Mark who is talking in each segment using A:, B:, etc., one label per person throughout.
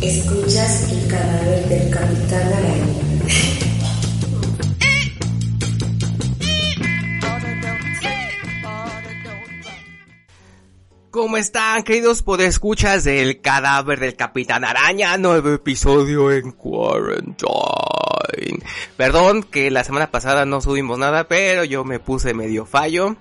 A: Escuchas el cadáver del Capitán Araña.
B: ¿Cómo están, queridos podescuchas del cadáver del Capitán Araña? Nuevo episodio en Quarantine. Perdón que la semana pasada no subimos nada, pero yo me puse medio fallo.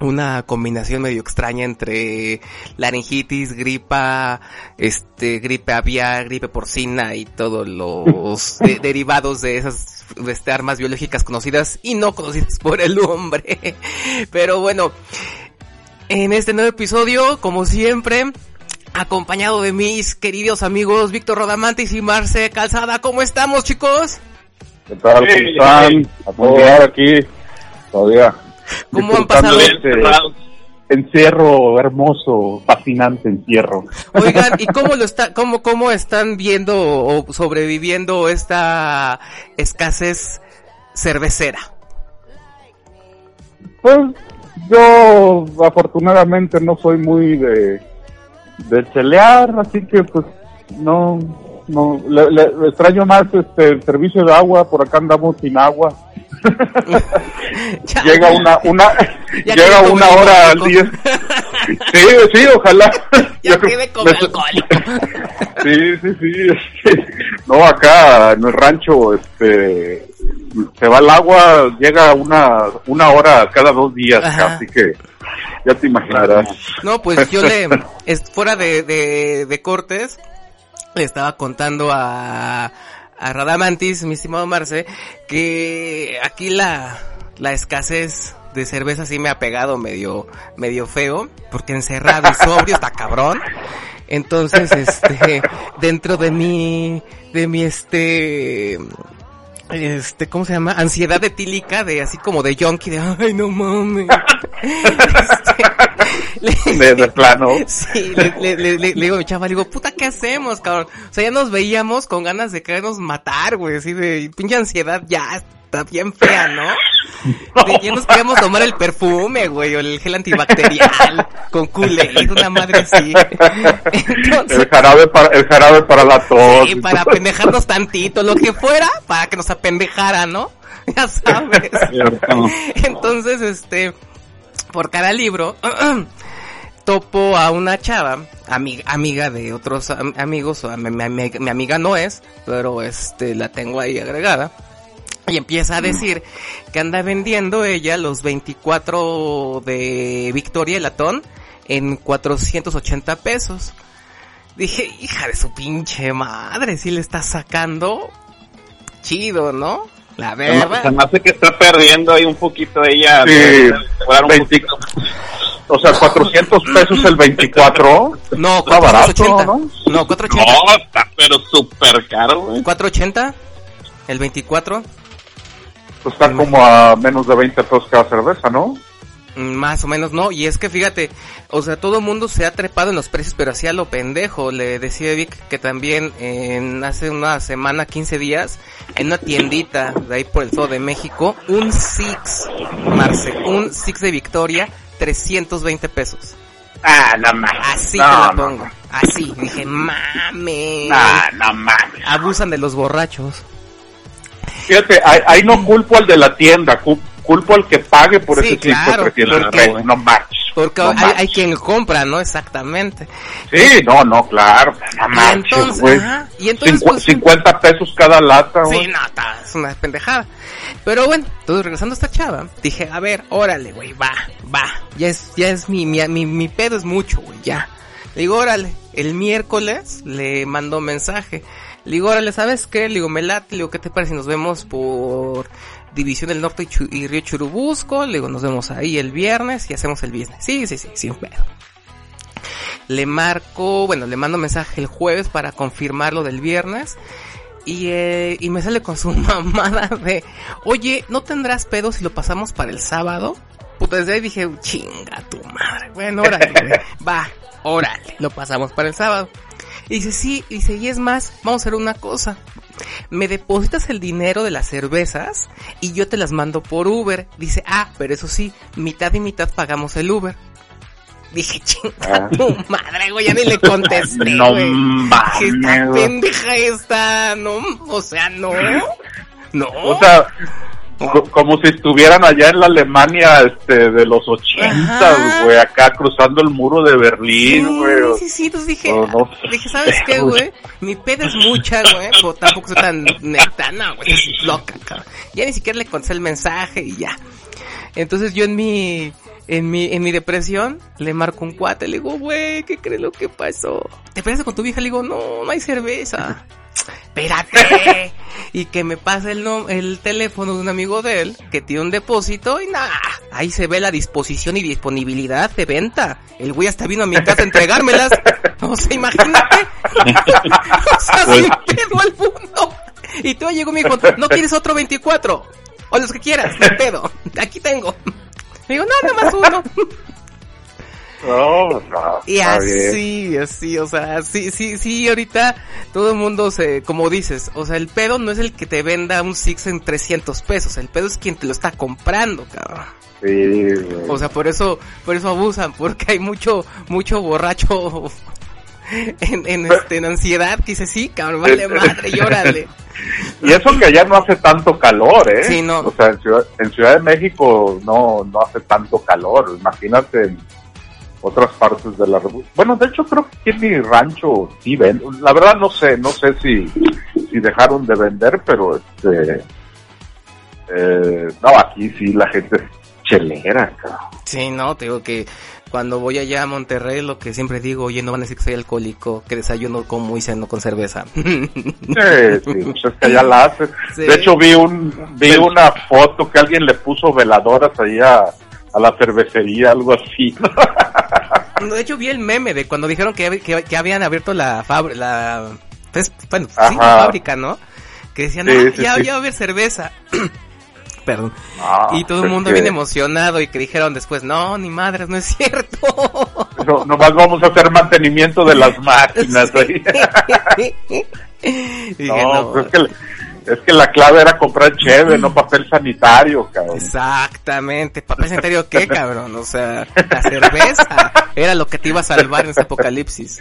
B: Una combinación medio extraña entre laringitis, gripa, este, gripe aviar, gripe porcina y todos los de- derivados de esas este, armas biológicas conocidas y no conocidas por el hombre. Pero bueno, en este nuevo episodio, como siempre, acompañado de mis queridos amigos Víctor Rodamantis y Marce Calzada. ¿Cómo estamos, chicos?
C: ¿Qué tal? ¿Cómo están? A aquí todavía.
B: ¿Cómo han pasado?
C: Este encierro hermoso, fascinante encierro.
B: Oigan, ¿y cómo lo está, cómo, cómo están viendo o sobreviviendo esta escasez cervecera?
C: Pues yo afortunadamente no soy muy de, de chelear, así que pues no, no, le, le- extraño más este el servicio de agua, por acá andamos sin agua. Llega una, una,
B: Ya
C: llega una hora al día. Sí, sí, ojalá.
B: Ya quedé como alcohólico.
C: Sí, sí, sí. No, acá en el rancho, este, se va el agua, llega una, una hora cada dos días,
B: Ajá.
C: así que ya te imaginarás.
B: No, pues yo le, es, fuera de, de, de cortes, le estaba contando a, a Radamantis, mi estimado Marce, que aquí la, la escasez de cerveza sí me ha pegado medio, medio feo, porque encerrado y sobrio está cabrón. Entonces, este, dentro de mi, de mi este, este, ¿cómo se llama? Ansiedad etílica de así como de junkie de, ay, no mames. Este, le-
C: De, plano.
B: Sí, le, le, le, digo a mi chava, le digo, puta, ¿qué hacemos, cabrón? O sea, ya nos veíamos con ganas de querernos matar, güey, así de pinche ansiedad, ya está bien fea, ¿no? Ya nos queríamos tomar el perfume, güey, o el gel antibacterial con Kool-Aid, una madre así. Entonces,
C: El jarabe para, el jarabe para la tos.
B: sí, para apendejarnos tantito, lo que fuera, para que nos apendejara, ¿no? Ya sabes. Entonces, este, por cada libro, topo a una chava, amiga, amiga de otros am- amigos, o mi- mi amiga no es, pero este, la tengo ahí agregada. Y empieza a decir que anda vendiendo ella los 24 de Victoria el latón en 480 pesos. Dije, hija de su pinche madre, si le está sacando chido, ¿no? La verdad.
D: Se me hace que está perdiendo ahí un poquito ella.
C: Sí,
D: de- de un
C: 20
D: poquito.
C: O sea, 400 pesos el 24.
B: No,
C: Está barato,
B: 480.
C: ¿no?
B: No, 480.
D: No, está pero súper caro, güey.
B: 480. El 24.
C: Pues está como a menos de 20 pesos cada cerveza, ¿no?
B: mm, Más o menos, no. Y es que fíjate, o sea, todo el mundo se ha trepado en los precios, pero así a lo pendejo. Le decía Vic que también en hace una semana, 15 días, en una tiendita de ahí por el Estado de México, un Six, Marce, un Six de Victoria, 320 pesos.
D: Ah, no mames.
B: Así
C: No,
B: te la
C: no,
B: pongo. Así. Dije, mames.
D: Ah, no mames.
B: Abusan de los borrachos.
C: Fíjate, ahí, ahí no culpo al de la tienda, cu- culpo al que pague por
B: Sí,
C: ese tipo
B: claro,
C: de 300
B: porque-.
C: No marches.
B: Porque
C: no
B: hay,
C: marches.
B: hay quien compra, ¿no? Exactamente.
C: Sí, no, no, claro. No
B: Y
C: marches,
B: entonces,
C: güey.
B: ajá, y entonces,
C: Cincu-
B: pues,
C: 50 pesos cada lata,
B: Sí,
C: güey.
B: no, está- es una pendejada. Pero bueno, entonces regresando a esta chava, dije, a ver, órale, güey, va, va. Ya es, ya es mi, mi, mi, mi pedo es mucho, güey, ya. Le digo, órale, el miércoles le mandó mensaje. Le digo, órale, ¿sabes qué? Le digo, me late, le digo, ¿qué te parece si nos vemos por División del Norte y, Chu- y Río Churubusco? Le digo, nos vemos ahí el viernes y hacemos el business. Sí, sí, sí, sin pedo. Le marco, bueno, le mando mensaje el jueves para confirmar lo del viernes. Y, eh, y me sale con su mamada de, oye, ¿no tendrás pedo si lo pasamos para el sábado? Puta, desde ahí dije, chinga tu madre. Bueno, órale, va, órale, lo pasamos para el sábado. Y dice, sí, y dice, y es más, vamos a hacer una cosa. Me depositas el dinero de las cervezas y yo te las mando por Uber. Dice, ah, pero eso sí, mitad y mitad pagamos el Uber. Dije, chinga
C: Ah.
B: tu madre, güey, ya ni le contesté,
D: No mames,
B: esta pendeja esta, no, o sea, no. No.
C: O sea, como si estuvieran allá en la Alemania este de los
B: Ajá.
C: ochentas, güey, acá cruzando el muro de Berlín, güey.
B: Sí, sí, sí, entonces dije,
C: No, no.
B: dije, ¿sabes qué, güey? Mi pedo es mucha, güey, pero tampoco soy tan neta, no, güey, es loca, cabrón. Ya ni siquiera le contesté el mensaje y ya. Entonces yo en mi, en mi, en mi depresión, le marco un cuate, le digo, güey, ¿qué crees lo que pasó? ¿Te peleaste con tu vieja? Le digo, no, no hay cerveza. Espérate. y que me pase el, el teléfono de un amigo de él que tiene un depósito y nada, ahí se ve la disposición y disponibilidad de venta. El güey hasta vino a mi casa a entregármelas. O sea, imagínate. o sea,
D: Pues-
B: sin pedo al mundo. Y tú llegó y me dijo, ¿no quieres otro 24? O los que quieras, hay pedo. Aquí tengo. Me digo, no, nada más uno.
C: No, no,
B: Y
C: bien.
B: así, así, o sea, sí, sí, sí, ahorita todo el mundo se, como dices, o sea, el pedo no es el que te venda un Six en 300 pesos, el pedo es quien te lo está comprando, cabrón.
C: Sí.
B: O sea, por eso, por eso abusan, porque hay mucho, mucho borracho en, en, este, en ansiedad que dice, sí, cabrón, vale madre, llórale.
C: Y eso que allá no hace tanto calor, ¿eh?
B: Sí, no.
C: O sea, en Ciudad, en Ciudad de México no, no hace tanto calor. Imagínate otras partes de la República. Bueno, de hecho creo que aquí en mi rancho sí ven. La verdad no sé, no sé si, si dejaron de vender, pero este... Eh, no, aquí sí la gente es chelera, cabrón.
B: Sí, no, te digo que cuando voy allá a Monterrey, lo que siempre digo, oye, no van a decir que soy alcohólico, que desayuno como y ceno con cerveza.
C: Sí, sí, pues es que allá la hacen.
B: Sí.
C: De hecho vi un vi una foto que alguien le puso veladoras ahí a, la cervecería, algo así.
B: De hecho, vi el meme de cuando dijeron que, que, que habían abierto la fábrica, la, pues, bueno, sí, la fábrica, ¿no? Que decían,
C: Sí,
B: ah,
C: sí,
B: ya, va a haber cerveza. Perdón.
C: Ah,
B: y todo el mundo
C: que
B: bien emocionado y que dijeron después, no, ni madres, no es cierto.
C: No, nomás vamos a hacer mantenimiento de las máquinas No,
B: no,
C: pues es que, es que la clave era comprar cheve, no papel sanitario, cabrón.
B: Exactamente, papel sanitario qué, cabrón, o sea, la cerveza era lo que te iba a salvar en ese apocalipsis.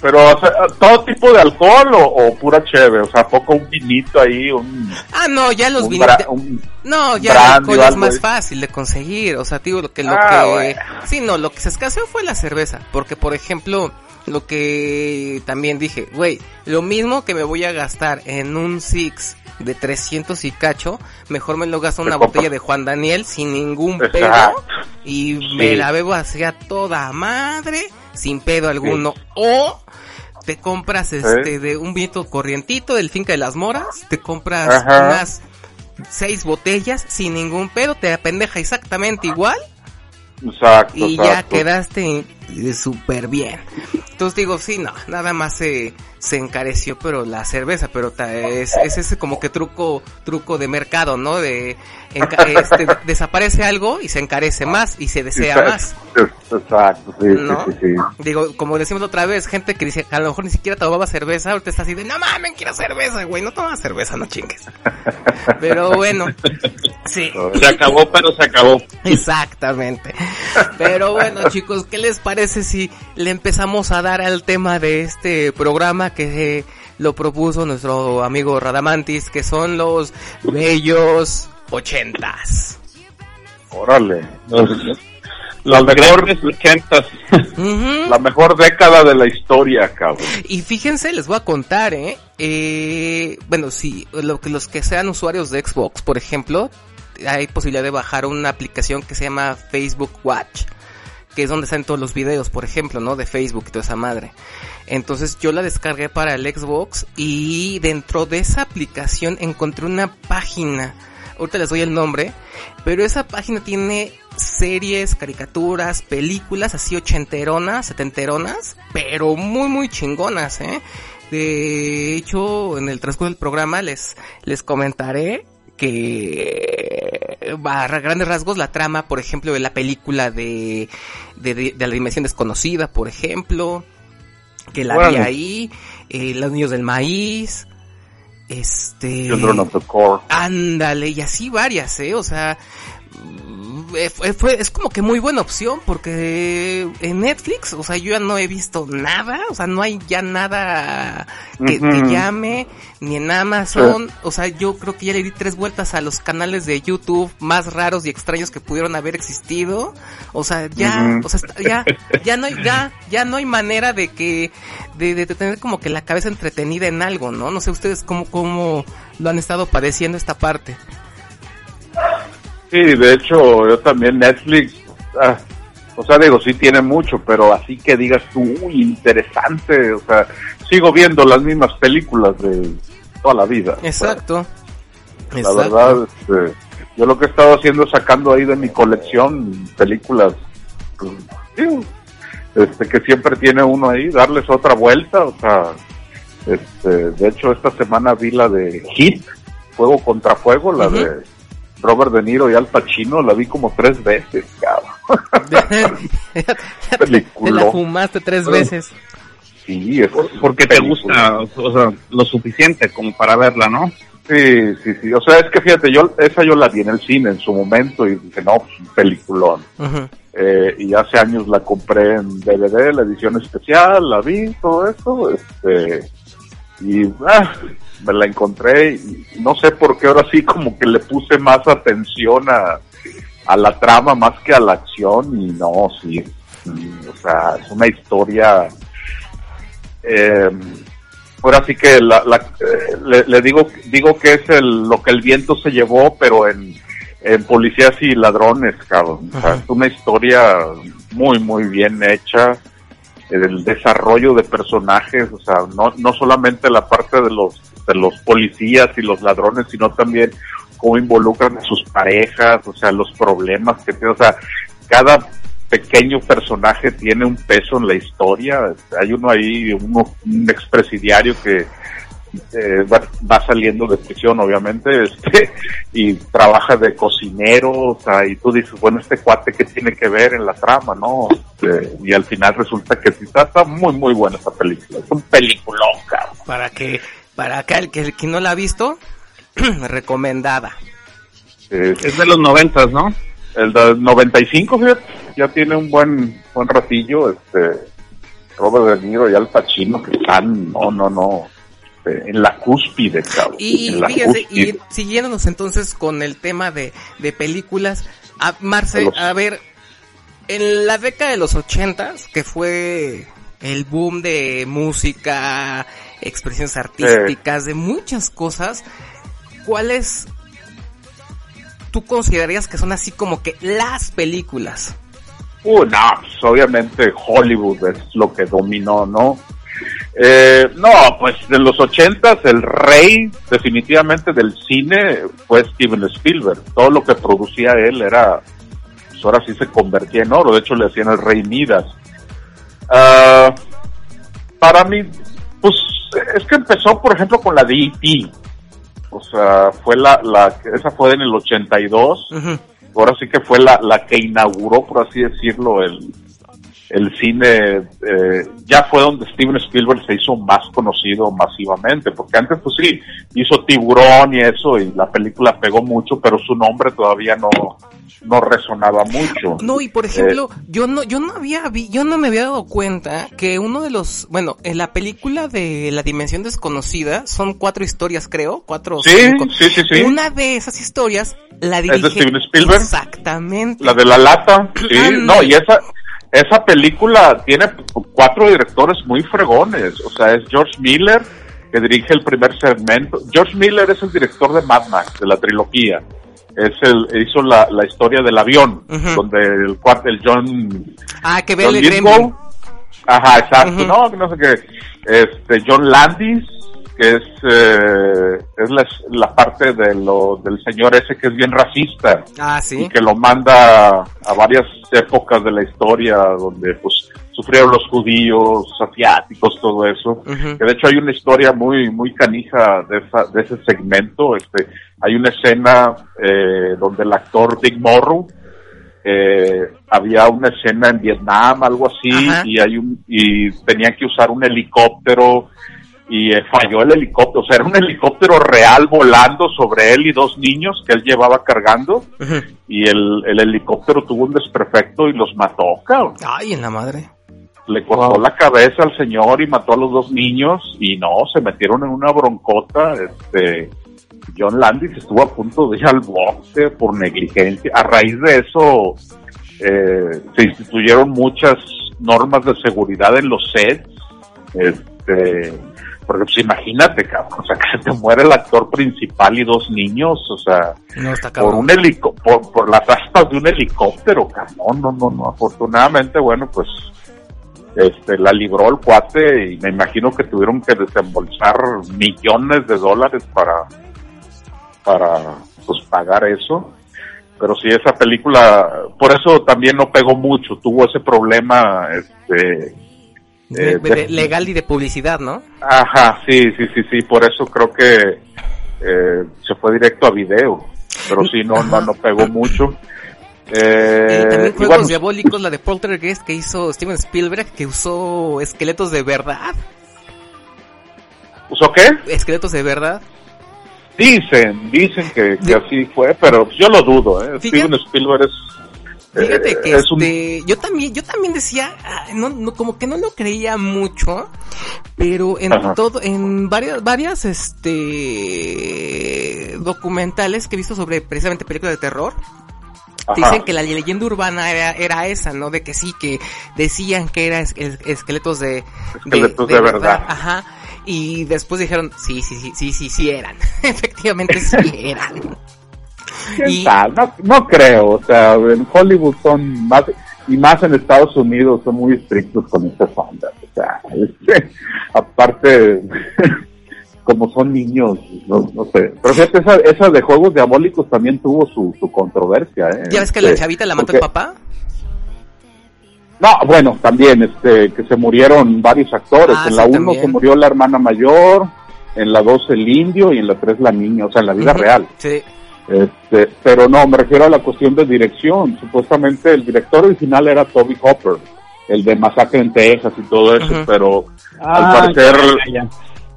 C: Pero, o sea, ¿todo tipo de alcohol o, o pura cheve? O sea, poco un vinito ahí, un...
B: Ah, no, ya los
C: un-
B: No, ya el alcohol es más
C: ahí.
B: fácil de conseguir. O sea, digo, lo que, lo
C: Ah,
B: que,
C: bueno.
B: sí, no, lo que se escaseó fue la cerveza. Porque, por ejemplo, lo que también dije, güey, lo mismo que me voy a gastar en un Six de 300 y cacho, mejor me lo gasto una botella de Juan Daniel sin ningún pedo. Y
C: Sí.
B: me la bebo así a toda madre, sin pedo alguno. O te compras este de un vinito corrientito del Finca de las Moras, te compras
C: Ajá.
B: unas seis botellas sin ningún pedo, te apendeja exactamente igual
C: Exacto,
B: y ya quedaste súper bien. Entonces digo, sí, no, nada más se, se encareció, pero la cerveza, pero ta- es, es ese como que truco, truco de mercado, ¿no? De, enca- este, desaparece algo y se encarece más y se desea más.
C: Exacto, sí,
B: ¿No?
C: sí, sí, sí.
B: Digo, como decimos otra vez, gente que dice que a lo mejor ni siquiera tomaba cerveza, ahorita está así de, no mames, quiero cerveza, güey, no tomas cerveza, no chingues. Pero bueno, sí,
D: Se acabó, pero se acabó.
B: exactamente. Pero bueno, chicos, ¿qué les parece si le empezamos a dar al tema de este programa que eh, lo propuso nuestro amigo Radamantis, que son los bellos ochentas?
C: Órale.
D: Los
C: La mejor-
D: grandes ochentas.
C: La mejor década de la historia, cabrón.
B: Y fíjense, les voy a contar, ¿eh? eh bueno, si lo que los que sean usuarios de Xbox, por ejemplo, hay posibilidad de bajar una aplicación que se llama Facebook Watch, que es donde están todos los videos, por ejemplo, ¿no? De Facebook y toda esa madre. Entonces yo la descargué para el Xbox y dentro de esa aplicación encontré una página. Ahorita les doy el nombre, pero esa página tiene series, caricaturas, películas así ochenteronas, setenteronas, pero muy muy chingonas, ¿eh? De hecho, en el transcurso del programa les les comentaré que a grandes rasgos la trama, por ejemplo, de la película de de, de- de la dimensión desconocida, por ejemplo, que la vi
C: Órale.
B: ahí, eh, los niños del maíz, este
C: Children of the Core.
B: Ándale, y así varias, ¿eh? O sea, fue, fue- es como que muy buena opción porque en Netflix, o sea, yo ya no he visto nada, o sea, no hay ya nada que, que
C: Ujú.
B: llame, ni en Amazon, o sea, yo creo que ya le di tres vueltas a los canales de YouTube más raros y extraños que pudieron haber existido, o sea, ya, o sea, ya, ya no hay, ya, ya no hay manera de que, de, de tener como que la cabeza entretenida en algo, ¿no? No sé ustedes cómo, cómo lo han estado padeciendo esta parte.
C: Sí, de hecho, yo también Netflix, ah, o sea, digo, sí tiene mucho, pero así que digas tú, uy, interesante, o sea, sigo viendo las mismas películas de toda la vida.
B: Exacto.
C: La
B: Exacto.
C: verdad, este, yo lo que he estado haciendo es sacando ahí de mi colección películas, pues, digo, este, que siempre tiene uno ahí, darles otra vuelta, o sea, este, de hecho esta semana vi la de Hit, Fuego contra Fuego, la de Robert De Niro y Al Pacino, la vi como tres veces, cabrón.
B: Te la fumaste tres
C: Bueno.
B: veces.
C: Sí, es
D: Porque te gusta, o sea, lo suficiente como para verla, ¿no?
C: Sí, sí, sí. O sea, es que fíjate, yo esa yo la vi en el cine en su momento y dije, no, pues un peliculón. Eh, y hace años la compré en DVD, la edición especial, la vi, todo eso, este, y ah, me la encontré y no sé por qué ahora sí como que le puse más atención a, a la trama más que a la acción y no, sí, mm, o sea, es una historia, eh, ahora sí que la, la- eh, le, le digo, digo que es el, lo que el viento se llevó, pero en, en policías y ladrones, cabrón. O sea, es una historia muy, muy bien hecha. El desarrollo de personajes, o sea, no, no solamente la parte de los, los policías y los ladrones, sino también cómo involucran a sus parejas, o sea, los problemas que tiene, o sea, cada pequeño personaje tiene un peso en la historia. Hay uno ahí, uno, un expresidiario que eh, va, saliendo de prisión, obviamente, este, y trabaja de cocinero, o sea, y tú dices, bueno, este cuate que tiene que ver en la trama, ¿no? Este, y al final resulta que sí está, está muy, muy buena esta película. Es un peliculón, cabrón.
B: Para que, para acá el que, el que no la ha visto, recomendada.
D: Es de los noventas, ¿no?
C: el del 95, fíjate, ya tiene un buen, buen ratillo, este, Robert De Niro y Al Pacino que están, no, no, no, este, en la cúspide, cabrón.
B: Y fíjense, y siguiéndonos entonces con el tema de, de películas, a Marce,
C: Los-
B: a ver, en la década de los ochentas, que fue el boom de música, expresiones artísticas, de muchas cosas, ¿cuáles tú considerarías que son así como que las películas?
C: Uh, no, pues obviamente Hollywood es lo que dominó, ¿no? Eh, no, pues de los ochentas el rey definitivamente del cine fue Steven Spielberg. Todo lo que producía él era, pues ahora sí se convertía en oro. De hecho le hacían el rey Midas. Ah, para mí, pues es que empezó, por ejemplo, con la de E.T. O sea, fue la, la, esa fue en el 82
B: Ujú.
C: ahora sí que fue la, la que inauguró, por así decirlo, el, el cine, eh, ya fue donde Steven Spielberg se hizo más conocido masivamente, porque antes pues sí, hizo Tiburón y eso, y la película pegó mucho, pero su nombre todavía no, no resonaba mucho.
B: No, y por ejemplo, yo no, yo no había vi, yo no me había dado cuenta que uno de los, bueno, en la película de La Dimensión Desconocida son cuatro historias, creo, cuatro o
C: Sí,
B: cinco.
C: sí, sí, sí.
B: Una de esas historias la
C: de
B: dirige
C: Steven Spielberg?
B: Exactamente.
C: La de la lata, sí, no, y esa, esa película tiene cuatro directores muy fregones, o sea, es George Miller, que dirige el primer segmento. George Miller es el director de Mad Max, de la trilogía. Es el, hizo la, la historia del avión, donde el el John,
B: Ah, que
C: John
B: Gremlin.
C: ajá, exacto,
B: Ujú.
C: no, no sé qué, este, John Landis, que es, eh, es la, la parte de lo, del señor ese que es bien racista
B: Ah,
C: y que lo manda a varias épocas de la historia donde pues sufrieron los judíos, asiáticos, todo eso. Que de hecho hay una historia muy muy canija de, esa, de ese segmento. Este, hay una escena eh, donde el actor Dick Morrow eh, había una escena en Vietnam, algo así,
B: Ajá.
C: y hay un y tenían que usar un helicóptero y eh, falló el helicóptero, o sea, era un helicóptero real volando sobre él y dos niños que él llevaba cargando y el, el helicóptero tuvo un desperfecto y los mató, cabrón.
B: Ay, en la madre.
C: Le cortó la cabeza al señor y mató a los dos niños y no, se metieron en una broncota, este, John Landis estuvo a punto de ir al boxe por negligencia. A raíz de eso, eh, se instituyeron muchas normas de seguridad en los sets, este, porque pues imagínate, cabrón, o sea, que se te muere el actor principal y dos niños, o sea,
B: No, está
C: por un helico por, por las aspas de un helicóptero, cabrón, no, no, no, afortunadamente, bueno, pues, este, la libró el cuate y me imagino que tuvieron que desembolsar millones de dólares para, para, pues, pagar eso. Pero sí, esa película, por eso también no pegó mucho, tuvo ese problema, este, eh,
B: de- legal y de publicidad, ¿no?
C: Ajá, sí, sí, sí, sí, por eso creo que eh, se fue directo a video, pero sí, no, no, no pegó mucho. Eh,
B: y también Juegos
C: bueno,
B: Diabólicos, la de Poltergeist que hizo Steven Spielberg, que usó esqueletos de verdad.
C: ¿usó qué?
B: Esqueletos de verdad.
C: Dicen, dicen que, que
B: Sí.
C: así fue, pero yo lo dudo, ¿eh? Steven Spielberg es...
B: Fíjate
C: eh,
B: que
C: un-
B: este, yo también, yo también decía, ah, no, no, como que no lo creía mucho, pero en
C: Ajá.
B: todo, en varias, varias, este, documentales que he visto sobre precisamente películas de terror,
C: ajá.
B: dicen que la leyenda urbana era, era esa, ¿no? De que sí, que decían que eran es- es- esqueletos de,
C: Esqueletos de verdad.
B: Ajá. Y después dijeron, sí, sí, sí, sí, sí, sí eran. Efectivamente sí eran.
C: ¿Quién
B: y-
C: sabe? No, no creo, o sea, en Hollywood son más, y más en Estados Unidos son muy estrictos con estas ondas, o sea, este, aparte, como son niños, no, no sé, pero fíjate, esa, esa de Juegos Diabólicos también tuvo su, su controversia, ¿eh?
B: ¿Ya ves que la
C: Este,
B: chavita la mató
C: porque-
B: el papá?
C: No, bueno, también, este, que se murieron varios actores,
B: Ah,
C: en la 1
B: también.
C: se murió la hermana mayor, en la 2 el indio y en la 3 la niña, o sea, en la vida real.
B: Sí.
C: Este, pero no, me refiero a la cuestión de dirección. Supuestamente el director original era Toby Hopper, el de Masacre en Texas y todo eso, pero al
D: Ah,
C: parecer,
D: ya, ya.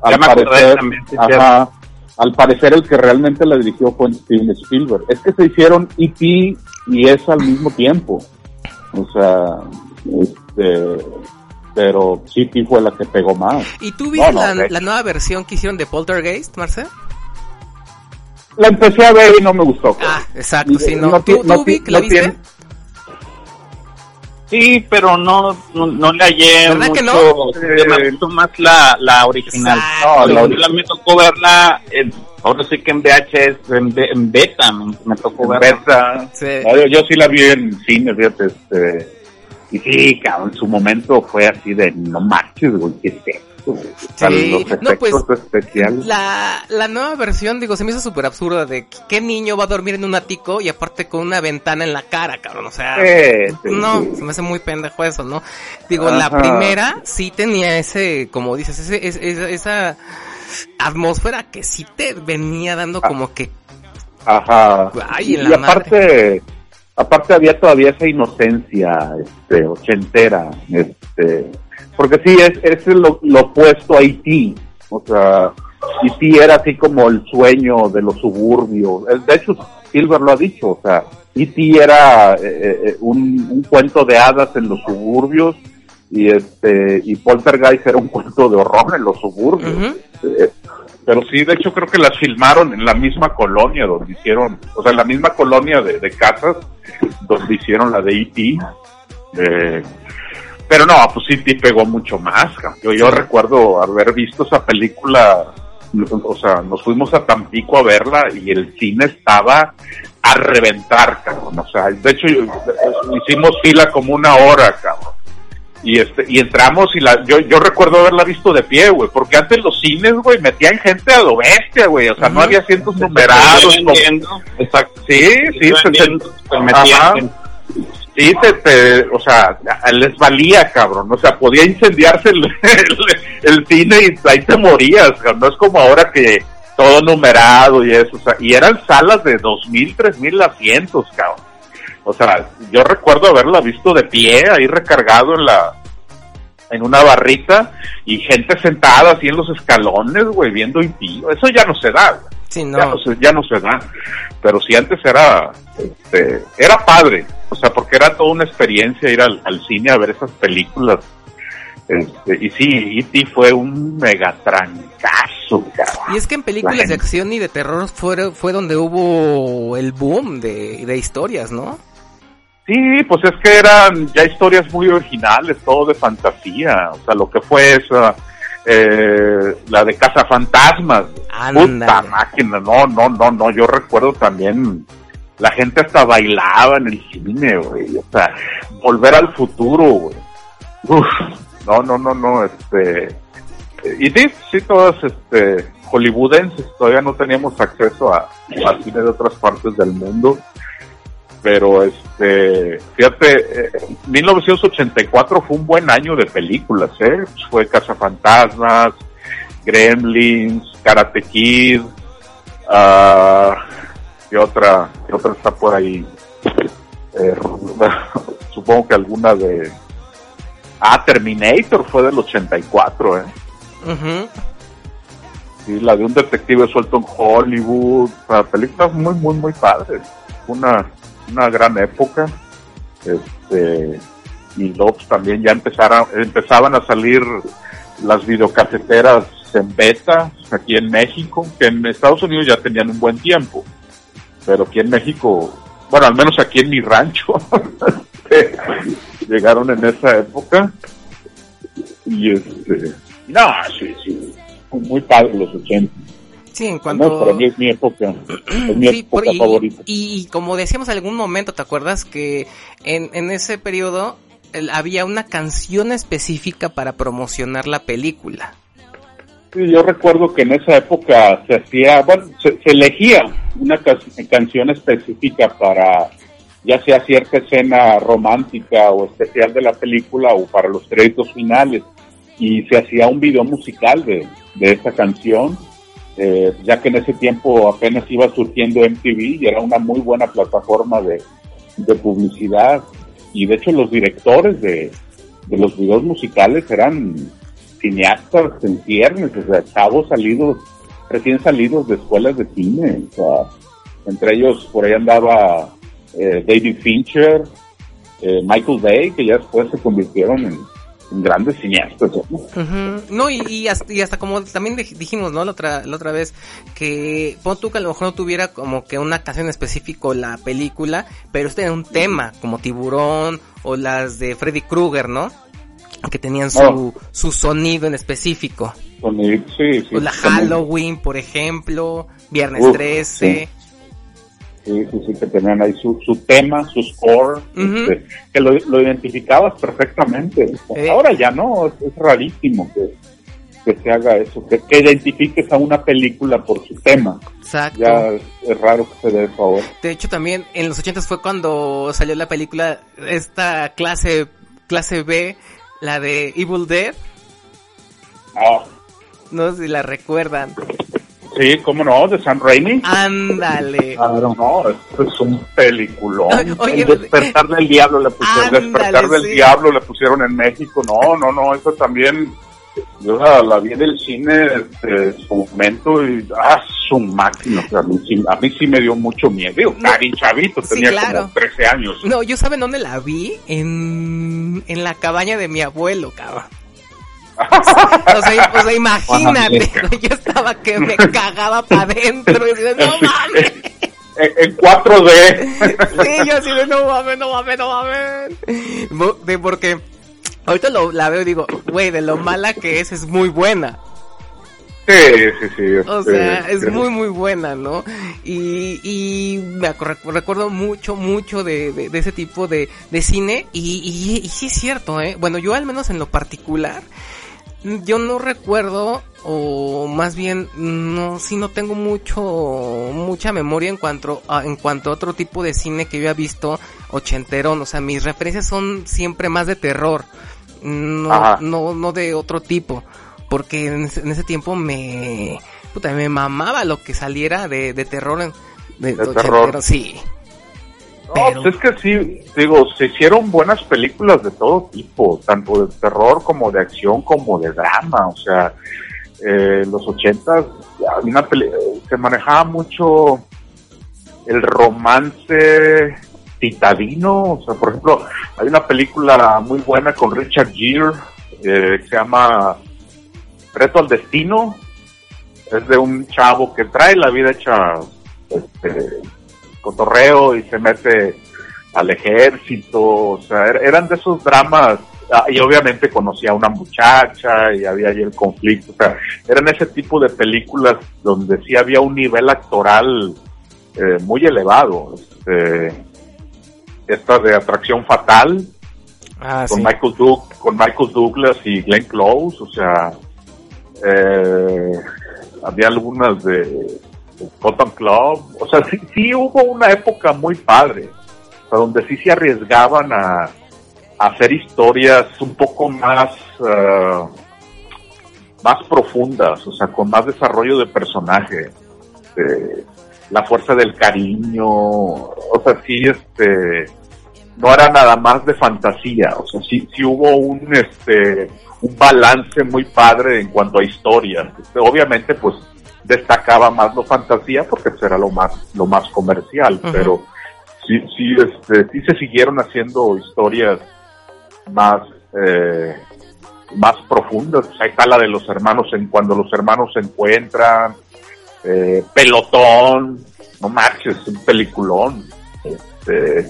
C: al
D: Ya me acordé
C: parecer,
D: también, sí,
C: ajá, al parecer el que realmente la dirigió fue Steven Spielberg. Es que se hicieron E.T. y esa al mismo tiempo. O sea, este, pero E.T. fue la que pegó más.
B: ¿Y tú viste
C: No, no,
B: la, la nueva versión que hicieron de Poltergeist, Marcel?
C: La empecé a ver y no me gustó.
B: Ah, exacto, sí, no.
C: No
B: ¿Tú,
C: no
B: tú, Vic, la viste?
C: tiene-
D: Sí, pero no, no, no le hallé
B: ¿Verdad que
D: mucho.
C: no?
D: eh, Me gustó más la, la original.
B: Exacto.
C: No, la
D: la me tocó verla, en- ahora sí que en VHS, en, en beta, me, me tocó verla.
C: Beta.
B: Sí.
C: Yo, yo sí la vi en cine, fíjate, este, y sí, cabrón, en su momento fue así de, no manches, güey, ¿qué es
B: Sí,
C: los
B: no, pues,
C: especiales.
B: La, la nueva versión, digo, se me hizo súper absurda de que- qué niño va a dormir en un ático y aparte con una ventana en la cara, cabrón, o sea...
C: Sí,
B: No,
C: sí.
B: se me hace muy pendejo eso, ¿no? Digo, la primera sí tenía ese, como dices, ese, ese- esa, atmósfera que sí te venía dando
C: Ah.
B: como que...
C: Ajá.
B: Ay, en
C: y
B: la
C: aparte, aparte había todavía esa inocencia, este, ochentera, este, porque sí, es, es lo, lo opuesto a E.T., o sea, E.T. era así como el sueño de los suburbios, Eh, de hecho, Silver lo ha dicho, o sea, E.T. era eh, eh, un, un cuento de hadas en los suburbios, y este, y Poltergeist era un cuento de horror en los suburbios. Eh, pero sí, de hecho creo que las filmaron en la misma colonia donde hicieron, o sea, en la misma colonia de, de casas donde hicieron la de E.T. Eh, pero no, pues E.T. pegó mucho más. Yo, yo recuerdo haber visto esa película, o sea, nos fuimos a Tampico a verla y el cine estaba a reventar, cabrón. O sea, de hecho yo- hicimos fila como una hora, cabrón y este y entramos y la yo yo recuerdo haberla visto de pie güey porque antes los cines güey metían gente a lo bestia güey o sea no había asientos numerados
D: Exacto.
C: sí sí se, se-
D: metían.
C: Sí se te o sea les valía cabrón o sea podía incendiarse el, el, el cine y ahí te morías cabrón. no es como ahora que todo numerado y eso o sea y eran salas de dos mil tres mil asientos cabrón o sea, yo recuerdo haberla visto de pie, ahí recargado en la en una barrita y gente sentada así en los escalones, güey, viendo impío. Eso ya no se da, güey.
B: Sí,
C: Ya, no
B: no.
C: se, ya no se da. Pero si antes era, este, era padre. O sea, porque era toda una experiencia ir al, al cine a ver esas películas. Este, y sí, E.T. fue un megatrancazo, cabrón.
B: Y es que en películas
C: La
B: de acción y de terror fue, fue donde hubo el boom de, de historias, ¿no?
C: Sí, pues es que eran ya historias muy originales, todo de fantasía. O sea, lo que fue esa, eh, la de Casa Fantasmas. Puta máquina, no, no, no, no. Yo recuerdo también, la gente hasta bailaba en el cine, güey. O sea, volver al futuro, güey. Uf, no, no, no, no, este. Y sí, sí, todas, este, hollywoodenses, todavía no teníamos acceso a, al cine de otras partes del mundo pero este, fíjate, eh, 1984 fue un buen año de películas, ¿eh? Fue Cazafantasmas, Gremlins, Karate Kid, ah, ¿qué otra, qué otra está por ahí? Eh, supongo que alguna de, ah, Terminator fue del 84, ¿eh?
B: Ujú.
C: Sí, la de un detective suelto en Hollywood, o sea, películas muy, muy, muy padres. Una, una gran época. Este, y luego pues, también ya empezaron, empezaban a salir las videocaseteras en beta aquí en México, que en Estados Unidos ya tenían un buen tiempo, pero aquí en México, bueno, al menos aquí en mi rancho, llegaron en esa época. Y este, no, sí, sí, muy padre los 80.
B: Sí, en
C: No,
B: cuanto...
C: para mí es mi época, es mi
B: Sí, por-
C: época
B: y,
C: favorita.
B: y- y como decíamos en algún momento, ¿te acuerdas que en, en ese periodo el- había una canción específica para promocionar la película?
C: Yo recuerdo que en esa época se hacía, bueno, se, se elegía una ca- canción específica para ya sea cierta escena romántica o especial de la película o para los créditos finales. Y se hacía un video musical de, esa canción, eh, ya que en ese tiempo apenas iba surgiendo MTV y era una muy buena plataforma de, de publicidad. Y de hecho los directores de los videos musicales eran cineastas en ciernes, o sea, chavos salidos, recién salidos de escuelas de cine, o sea, entre ellos por ahí andaba eh, David Fincher, eh, Michael Bay, que ya después se convirtieron en, grandes cineastas. ¿no?
B: Y, hasta, y hasta como también dij- dijimos, ¿no? La otra, la otra vez, que pon tú que a lo mejor no tuviera como que una canción específico la película, pero este era un tema, como Tiburón o las de Freddy Krueger, ¿no? Que tenían su,
C: Oh.
B: su sonido en específico.
C: El- sí, sí,
B: O la. Halloween, por ejemplo, Viernes
C: Uf,
B: 13.
C: Sí, sí, sí, que tenían ahí su, su tema, su score, este, que lo, lo identificabas perfectamente.
B: Eh.
C: Ahora ya no, es, es rarísimo que, que se haga eso, que, que identifiques a una película por su tema.
B: Exacto.
C: Ya es, raro que se dé eso ahora.
B: De hecho, también en los 80 fue cuando salió la película, esta clase, clase B, la de Evil Dead.
C: Ah,
B: No sé si la recuerdan.
C: sí, cómo no, de Sam Raimi.
B: Ándale.
C: Claro, no, esto es un peliculón.
B: Oye,
C: el despertar del diablo le pusieron,
B: Ándale,
C: despertar del
B: sí.
C: diablo le pusieron en México. No, no, no, eso también. Yo la, la vi en el cine este, en su momento y ah, su máquina. o sea, a, mí sí, a mí sí me dio mucho miedo. Digo. Cari chavito,
B: Sí,
C: tenía
B: claro.
C: como 13 años.
B: No, yo saben dónde la vi? En, en la cabaña de mi abuelo, cabrón. O sea, o sea, imagínate, yo estaba que me cagaba para adentro y así de, no mames.
C: En, en 4D.
B: Sí, yo así de, no mames, no mames, no mames. De porque ahorita lo, la veo y digo, güey, de lo mala que es, es muy buena.
C: Sí, sí, sí.
B: O
C: este,
B: sea, es muy, muy buena, ¿no? Y, y me recuerdo mucho, mucho de, de, de ese tipo de, de cine. Y, y, y sí es cierto, ¿eh? Bueno, yo al menos en lo particular, yo no recuerdo, o más bien, no, sí no tengo mucho, mucha memoria en cuanto a, en cuanto a otro tipo de cine que yo he visto ochenterón. O sea, mis referencias son siempre más de terror. No, no, no de otro tipo. Porque en ese, en ese tiempo me, puta, me mamaba lo que saliera de, de terror en, de,
C: De terror.
B: sí. Pero-
C: pues es que sí, digo, se hicieron buenas películas de todo tipo, tanto de terror como de acción como de drama, o sea, eh, los ochentas una peli- se manejaba mucho el romance citadino, o sea, por ejemplo, hay una película muy buena con Richard Gere eh, que se llama Reto al Destino, es de un chavo que trae la vida hecha este, cotorreo y se mete al ejército, o sea, er- eran de esos dramas, ah, y obviamente conocía a una muchacha y había ahí el conflicto, o sea, eran ese tipo de películas donde sí había un nivel actoral eh, muy elevado, este, esta de Atracción Fatal,
B: Ah,
C: con
B: sí.
C: Michael Doug- con Michael Douglas y Glenn Close, o sea, eh, había algunas de, de Cotton Club, o sea, sí, sí hubo una época muy padre, o sea, donde sí se arriesgaban a, a hacer historias un poco más, eh, más profundas, o sea, con más desarrollo de personaje, eh, la fuerza del cariño, o sea, sí, este, no era nada más de fantasía, o sea, sí, sí hubo un, este, un balance muy padre en cuanto a historias. Este, obviamente, pues, destacaba más lo fantasía porque pues, era lo más, lo más comercial, pero sí, sí, este, sí se siguieron haciendo historias más, eh, más profundas. Ahí está la de los hermanos en cuando los hermanos se encuentran, eh, pelotón, no marches, un peliculón. Este,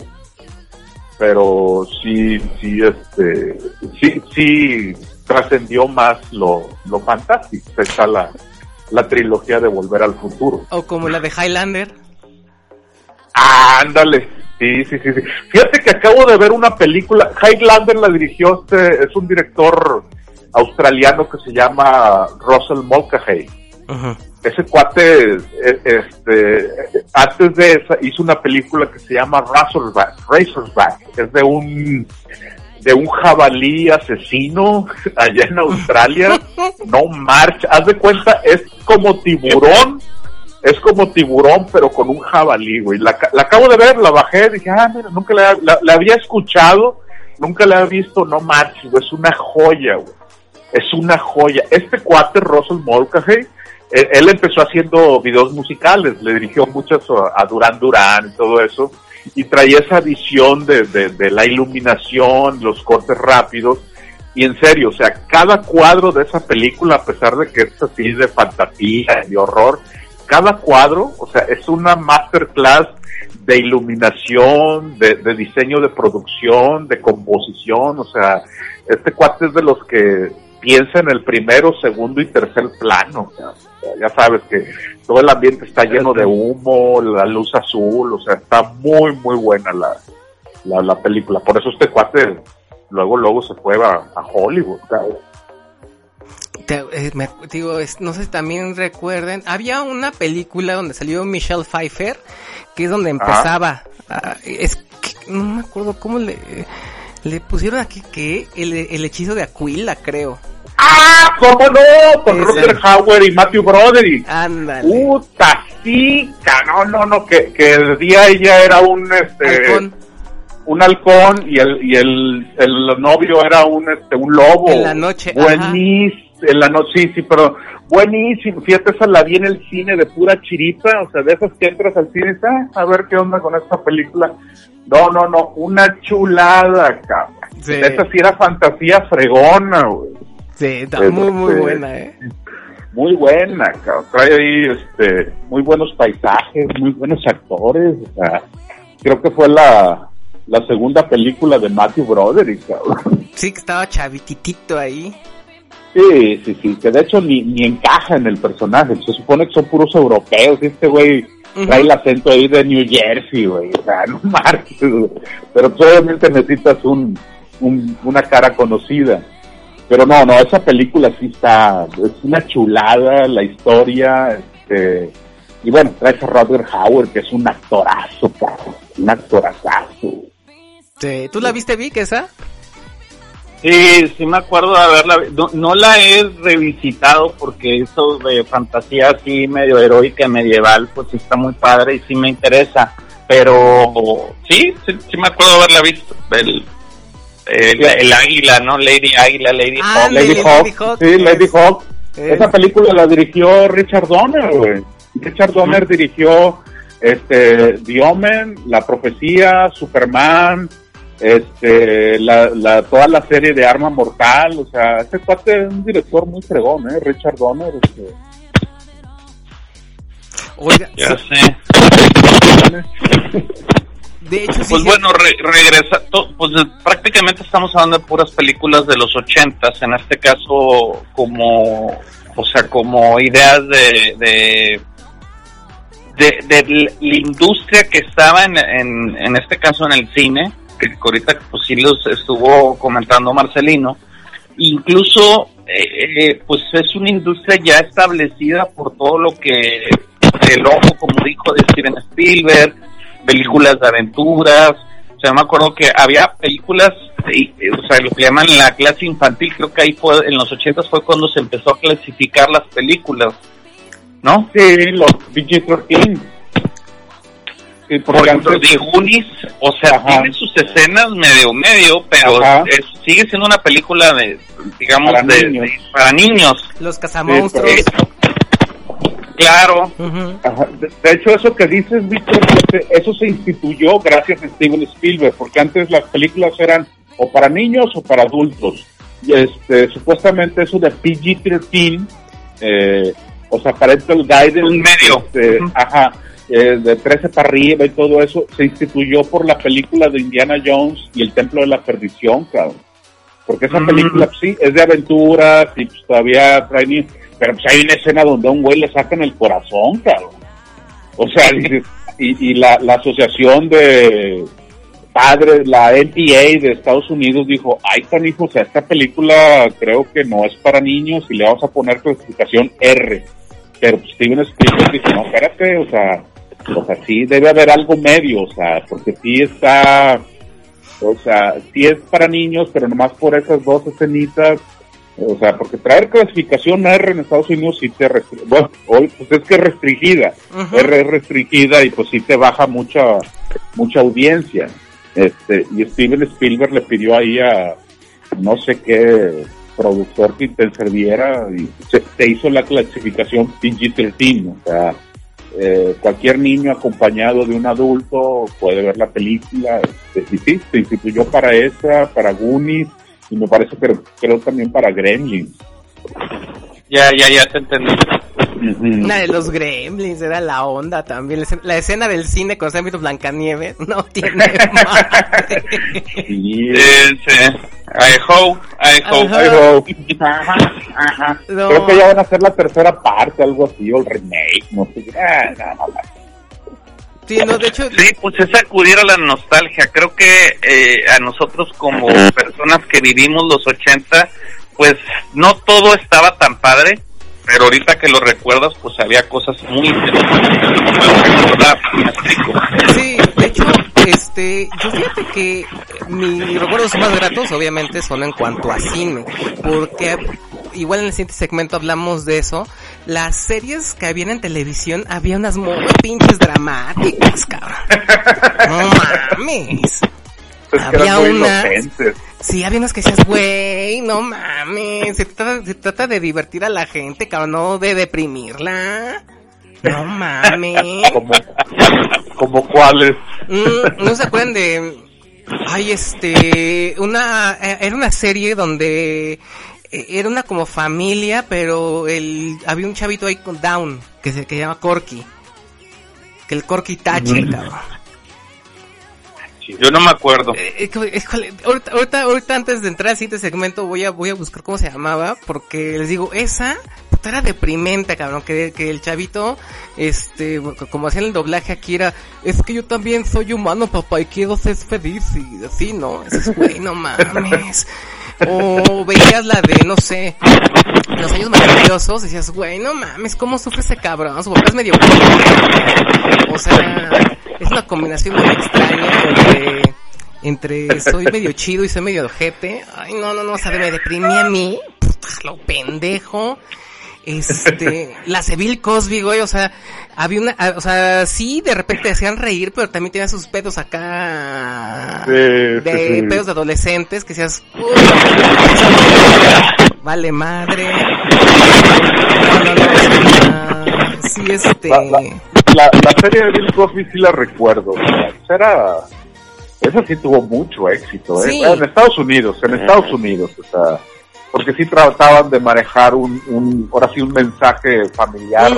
C: pero sí, sí, este, sí, sí trascendió más lo, lo fantástico. Está la, la trilogía de Volver al Futuro.
B: O como la de Highlander.
C: Ándale. Sí, sí, sí, sí. Fíjate que acabo de ver una película. Highlander la dirigió este, es un director australiano que se llama Russell Mulcahy.
B: Ujú.
C: Ese cuate, eh, este, antes de esa, hizo una película que se llama Razorback. Razorback. Es de un, de un jabalí asesino allá en Australia. no marcha. Haz de cuenta, es como tiburón. Es como tiburón, pero con un jabalí, güey. La, la acabo de ver, la bajé, dije, ah, mira, nunca la, la- la había escuchado, nunca la había visto, no marches, güey, es una joya, güey. Es una joya. Este cuate, Russell Mulcahy, él, empezó haciendo videos musicales, le dirigió muchas a, Duran Duran y todo eso, y traía esa visión de, de, de la iluminación, los cortes rápidos, y en serio, o sea, cada cuadro de esa película, a pesar de que es así de fantasía y horror, cada cuadro, o sea, es una masterclass de iluminación, de, de diseño de producción, de composición, o sea, este cuate es de los que piensa en el primero, segundo y tercer plano. o ya sabes que todo el ambiente está lleno de humo, la luz azul, o sea, está muy, muy buena la, la, la película. Por eso este cuate luego, luego se fue a, a Hollywood.
B: eh, me digo, es- no sé si también recuerden, había una película donde salió Michelle Pfeiffer, que es donde empezaba, ah, es que no me acuerdo cómo le, le pusieron aquí que el, el hechizo de Aquila, creo.
C: ¡Ah! ¿Cómo no? Con
B: Esa.
C: Rutger Hauer y Matthew Broderick.
B: Ándale.
C: Puta, sí, no, no, no, que, que el día ella era un, este,
B: Halcón.
C: un halcón y el, y el, el novio era un, este, un lobo.
B: En la noche, ajá.
C: Buenísimo, en la noche, sí, sí, pero buenísimo. Fíjate, esa la vi en el cine de pura chiripa, o sea, de esas que entras al cine y dices, "Ah, a ver qué onda con esta película. No, no, no, una chulada, cabrón.
B: Sí.
C: Esa sí era fantasía fregona, güey.
B: Sí, está
C: Pues,
B: muy, muy
C: este,
B: buena, eh.
C: Muy buena, cabrón. Trae ahí este, muy buenos paisajes, muy buenos actores. O sea, creo que fue la, la segunda película de Matthew Broderick, cabrón.
B: Sí, que estaba chavititito ahí.
C: Sí, sí, sí, que de hecho ni, ni encaja en el personaje. Se supone que son puros europeos y este güey trae el acento ahí de New Jersey, güey. O sea, no marches. Pero pues, obviamente necesitas un, un- una cara conocida. Pero no, no, esa película sí está, es una chulada, la historia, este, y bueno, trae a Robert Howard, que es un actorazo, cabrón, un actorazazo.
B: Sí. ¿Tú la viste, Vic, esa?
D: Sí, sí me acuerdo de haberla no, no la he revisitado porque eso de fantasía así medio heroica medieval pues sí está muy padre y sí me interesa. pero sí, sí, sí me acuerdo haberla visto. El, el, el águila, ¿no? Lady Águila, Lady
B: Ah,
D: Hawk.
C: Lady
B: Lady
C: Hawk,
B: Hawk,
C: sí, Lady
B: es-
C: Hawk.
B: Eh.
C: Esa película la dirigió Richard Donner, güey. Richard Donner dirigió este The Omen, La Profecía, Superman, este la, la toda la serie de Arma Mortal, o sea, este cuate es un director muy fregón, eh, Richard Donner, este.
B: Oiga,
D: Ya sé.
B: de hecho sí.
D: Pues
B: sí-
D: bueno, re- regresa, pues prácticamente estamos hablando de puras películas de los ochentas, en este caso como, o sea, como ideas de, de, de, la industria que estaba en, en, en este caso en el cine, que ahorita pues sí los estuvo comentando Marcelino, incluso eh, eh, pues es una industria ya establecida por todo lo que el ojo, como dijo de Steven Spielberg, películas de aventuras, o sea, me acuerdo que había películas, o sea, lo que llaman la clase infantil, creo que ahí fue, en los ochentas fue cuando se empezó a clasificar las películas, ¿no?
C: Sí, los PG-13. Sí,
D: Por
C: porque
D: ejemplo,
C: antes-
D: The Goonies, o sea,
C: Ajá.
D: tiene sus escenas medio medio, pero es- sigue siendo una película de, digamos,
C: Para
D: de,
C: niños.
D: de- para niños.
B: Los cazamonstruos.
D: Claro.
C: Ajá. De, de hecho, eso que dices, Víctor, pues, eso se instituyó gracias a Steven Spielberg, porque antes las películas eran o para niños o para adultos. Y este, supuestamente eso de PG-13, eh, o sea, Parental Guidance,
D: Un medio.
C: este, ajá, eh, de 13 para arriba y todo eso, se instituyó por la película de Indiana Jones y el Templo de la Perdición, cabrón. Porque esa
D: Mm.
C: película, pues, sí, es de aventuras y pues, todavía trae ni- Pero pues hay una escena donde a un güey le sacan el corazón, cabrón. O sea, y, y la, la asociación de padres, la NPA de Estados Unidos dijo, ay, canijo, o sea, esta película creo que no es para niños y le vamos a poner clasificación R. Pero pues, Steven Spielberg dice, no, espérate, o sea, o sea, sí debe haber algo medio, o sea, porque sí está, o sea, sí es para niños, pero nomás por esas dos escenitas, o sea, porque traer clasificación R en Estados Unidos sí te bueno, hoy pues es que es restringida. R es restringida y pues sí te baja mucha, mucha audiencia. Este, y Steven Spielberg le pidió ahí a no sé qué productor que interviniera y se, se hizo la clasificación PG-13, o sea, eh, cualquier niño acompañado de un adulto puede ver la película, este, y sí, se instituyó para esa, para Goonies, y me parece que creo también para Gremlins.
D: ya, ya, ya te entendí.
B: La de los gremlins era la onda también. La escena- del cine con Sam Blancanieves no tiene madre.
C: Sí,
D: Eh, sí. I hope, I hope.
B: Ajá.
C: pero- ajá, ajá.
B: No.
C: Creo que ya van a hacer la tercera parte, algo así, o el remake, no sé. Ah, no, no.
B: Sí, no, de hecho,
D: Sí, pues es acudir a la nostalgia. Creo que eh, a nosotros como personas que vivimos los 80, pues no todo estaba tan padre, pero ahorita que lo recuerdas, pues había cosas muy interesantes
B: sí, de hecho, este, yo fíjate que mis recuerdos más gratos obviamente son en cuanto a cine, porque igual en el siguiente segmento hablamos de eso. Las series que habían en televisión había unas muy pinches dramáticas, cabrón. No mames. Había unas-
C: inocentes.
B: Sí, había unos que decías, güey, no mames, se trata, se trata de divertir a la gente, cabrón, no de deprimirla. No mames.
C: Como, como cuáles.
B: Mm, ¿No se acuerdan de... Ay, este... Una... eh, Era una serie donde... eh, Era una como familia, pero el había un chavito ahí con Down, que se que se llama Corky. Que el Corky Thatcher, cabrón.
D: Yo no me acuerdo.
B: Eh, eh, ahorita, ahorita, ahorita antes de entrar al siguiente segmento voy a, voy a buscar cómo se llamaba, porque les digo, esa puta era deprimente, cabrón, que, que el chavito, este, como hacían el doblaje aquí era, es que yo también soy humano, papá, y quiero ser feliz, y así, ¿no? Dices, güey, no mames. O veías la de, no sé, los años maravillosos, decías, güey, no mames, ¿cómo sufre ese cabrón? Su papá es medio... O sea, es una combinación muy extraña entre, entre soy medio chido y soy medio ojete. Ay, no, no, no, o sea, me deprimí a mí, puta, lo pendejo. Este, la Seville Cosby, güey, o sea, había una, ah, o sea, sí, de repente hacían reír, pero también tenía sus pedos acá,
C: Sí,
B: de
C: sí, sí.
B: pedos de adolescentes, que seas, vale madre. Sí, este,
C: La, la, la, la serie de Bill Cosby sí la recuerdo. o sea, Era, esa sí tuvo mucho éxito, ¿eh? En Estados Unidos, en Estados Unidos, o sea, porque sí trataban de manejar un, un ahora sí, un mensaje familiar.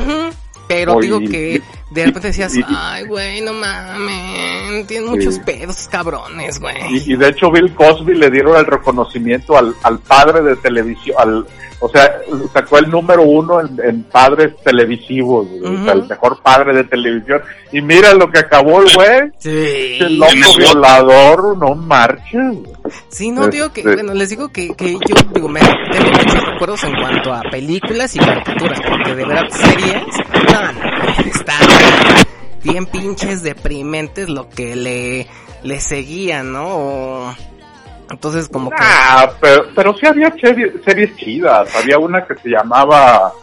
B: Pero
C: Oye,
B: digo que de repente decías,
C: y- y-
B: ay, güey, no mames, tienen muchos pedos, cabrones, güey.
C: Y, y de hecho Bill Cosby le dieron el reconocimiento al, al padre de televisión, al, o sea, sacó el número uno en, en padres televisivos, güey, o sea, el mejor padre de televisión. Y mira lo que acabó el güey,
B: Sí.
C: el loco violador, no marcha.
B: Sí, no, digo que,
C: Este-
B: bueno, les digo que, que yo, digo, me tengo muchos recuerdos en cuanto a películas y caricaturas, porque de verdad series, no, no, están bien pinches deprimentes lo que le, le seguían, ¿no? O- entonces como que...
C: Ah, pero, pero sí había series, series chidas. Había una que se llamaba,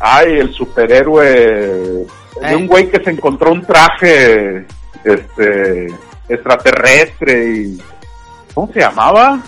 C: ay, el superhéroe, de un güey que se encontró un traje, este, extraterrestre y, ¿cómo se llamaba?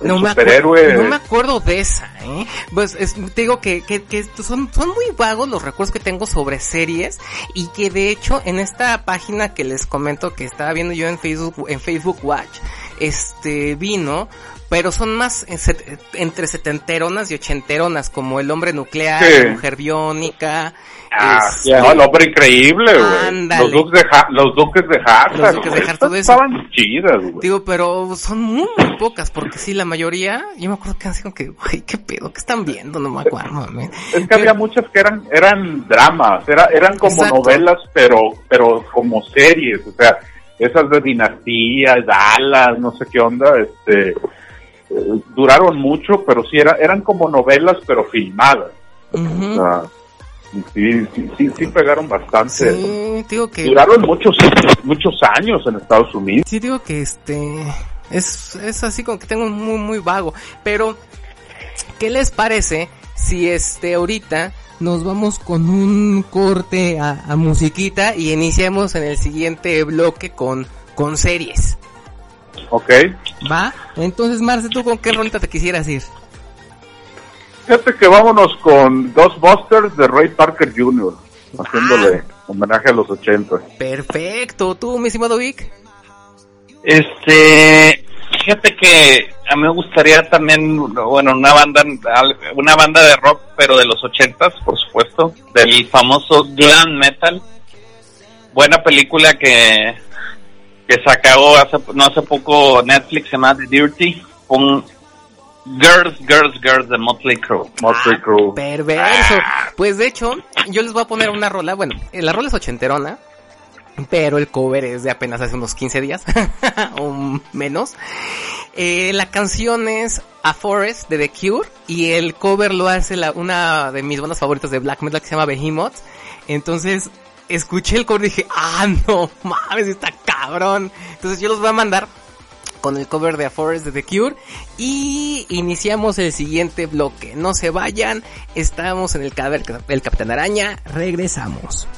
C: El
B: No me,
C: superhéroe.
B: acuerdo, no me acuerdo de esa, ¿eh? Pues es- te digo que, que, que son, son muy vagos los recuerdos que tengo sobre series y que de hecho en esta página que les comento que estaba viendo yo en Facebook, en Facebook Watch, este vino, pero son más set- entre setenteronas y ochenteronas como El Hombre Nuclear,
C: Sí.
B: La Mujer Biónica,
C: Ah,
B: este,
C: ya, el hombre increíble, güey. Los duques de, Ha- los duques de.
B: Los Duques de eso.
C: Estaban chidas, güey.
B: Digo, pero son muy, muy pocas, porque sí, la mayoría, yo me acuerdo que han sido que, güey, qué pedo, qué están viendo, no me acuerdo, mami.
C: Es que había muchas que eran eran dramas, era, eran como
B: Exacto.
C: novelas, pero pero como series, o sea, esas de dinastía, Dallas, no sé qué onda, este, eh, duraron mucho, pero sí era, eran como novelas, pero filmadas. O sea, sí, sí, sí, sí pegaron bastante.
B: Sí, digo que,
C: Duraron muchos muchos años en Estados Unidos.
B: sí, digo que este, es, es así como que tengo muy, muy vago, pero, ¿qué les parece si este, ahorita nos vamos con un corte a, a musiquita y iniciamos en el siguiente bloque con, con series?
C: ¿Ok?
B: ¿Va? Entonces, Marce, ¿tú con qué rolita te quisieras ir?
C: Fíjate que vámonos con Ghostbusters de Ray Parker Jr., haciéndole homenaje a los 80.
B: Perfecto, ¿tú, mi estimado Vic?
D: Este, fíjate que a mí me gustaría también, bueno, una banda, una banda de rock, pero de los ochentas, por supuesto, del famoso glam metal. Buena película que, que sacó hace, no hace poco Netflix, se llama The Dirty, con Girls, Girls, Girls de Motley Crue.
C: Motley Crue.
B: Perverso. Pues de hecho, yo les voy a poner una rola. Bueno, eh, la rola es ochenterona. Pero el cover es de apenas hace unos 15 días. o menos. Eh, la canción es A Forest de The Cure. Y el cover lo hace una de mis bandas favoritas de black metal que se llama Behemoth. Entonces, escuché el cover y dije, ah, no mames, está cabrón. Entonces yo los voy a mandar con el cover de A Forest de The Cure y iniciamos el siguiente bloque. No se vayan, estamos en el cadáver del Capitán Araña, regresamos.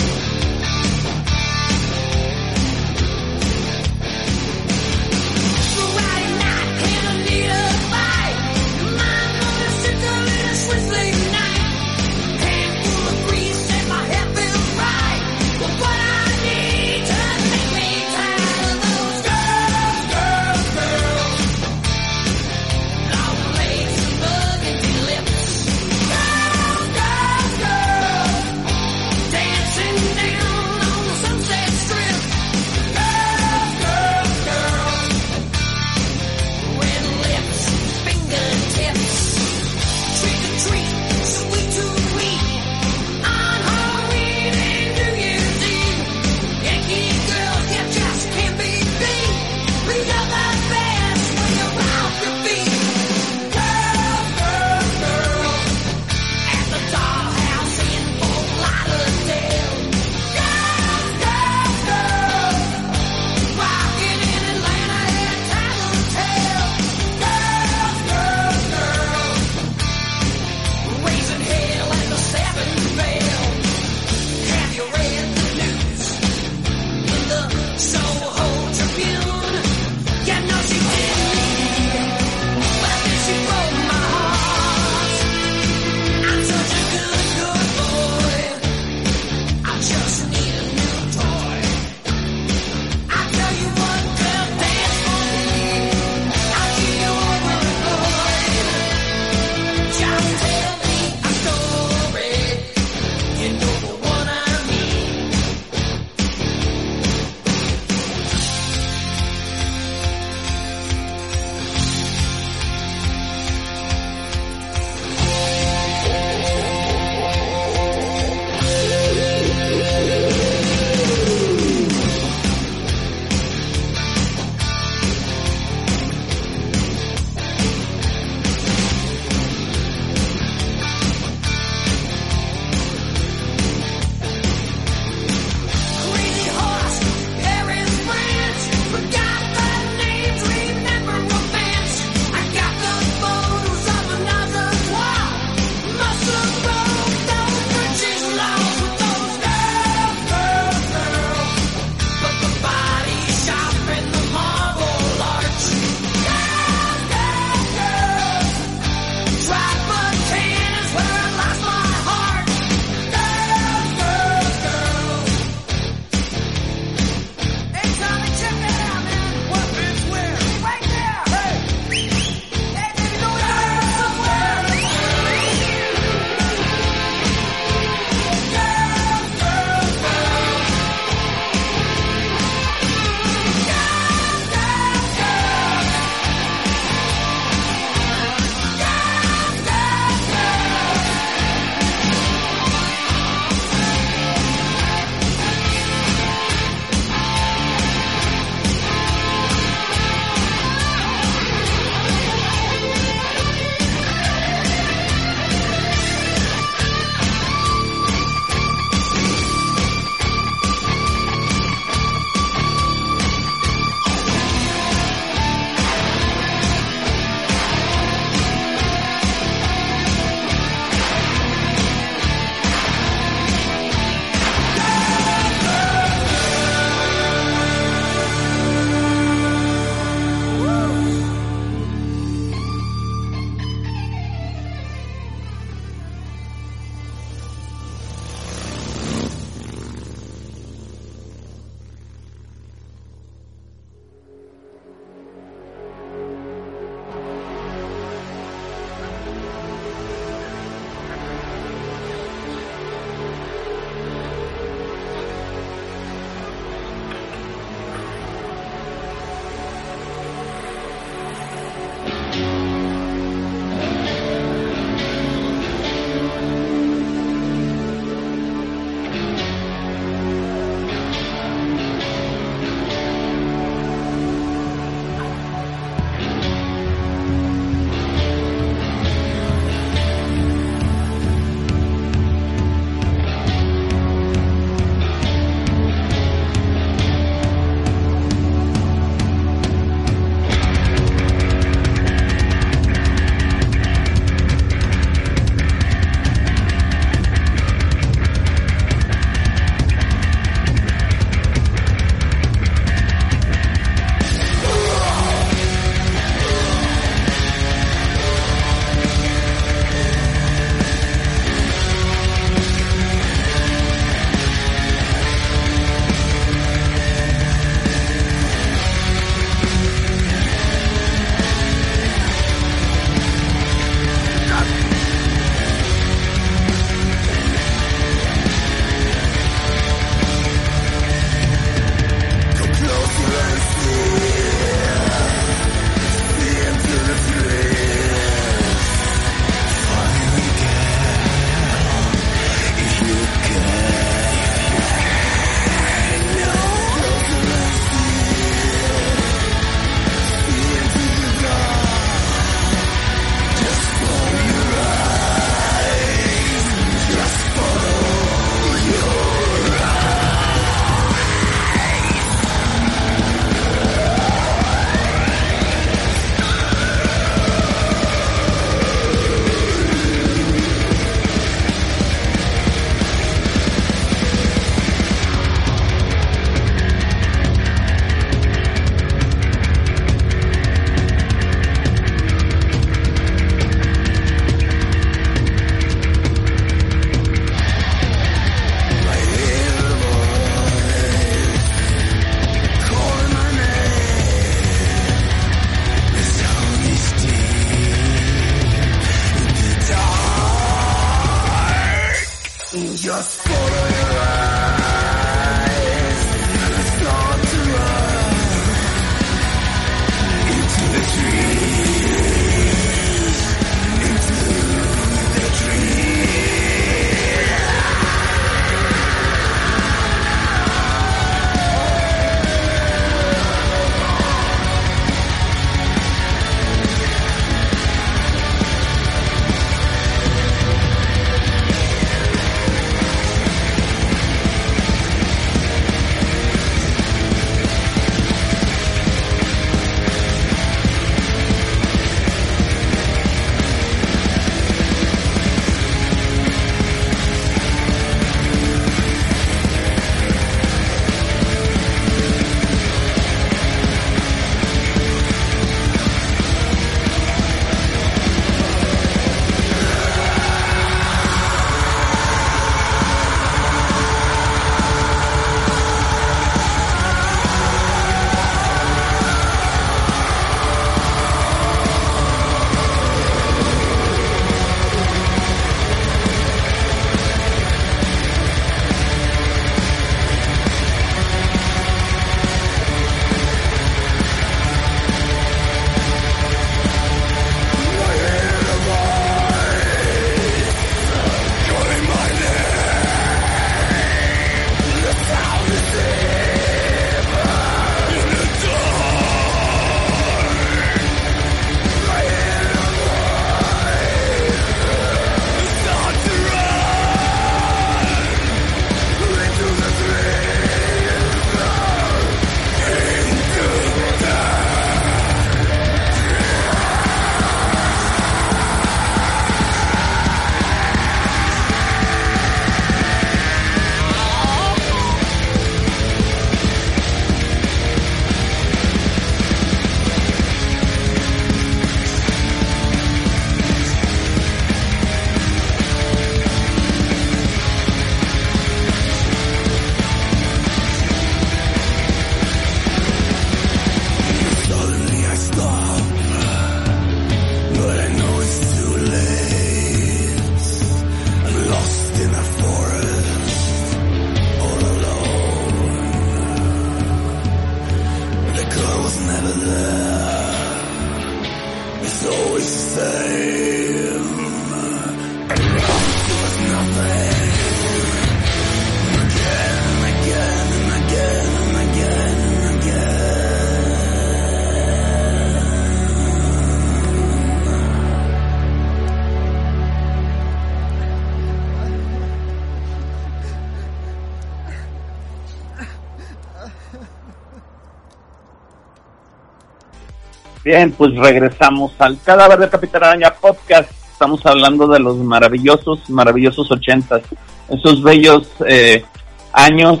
D: Bien, pues regresamos al Cadáver de Capitán Araña Podcast. Estamos hablando de los maravillosos, maravillosos ochentas. Esos bellos eh, años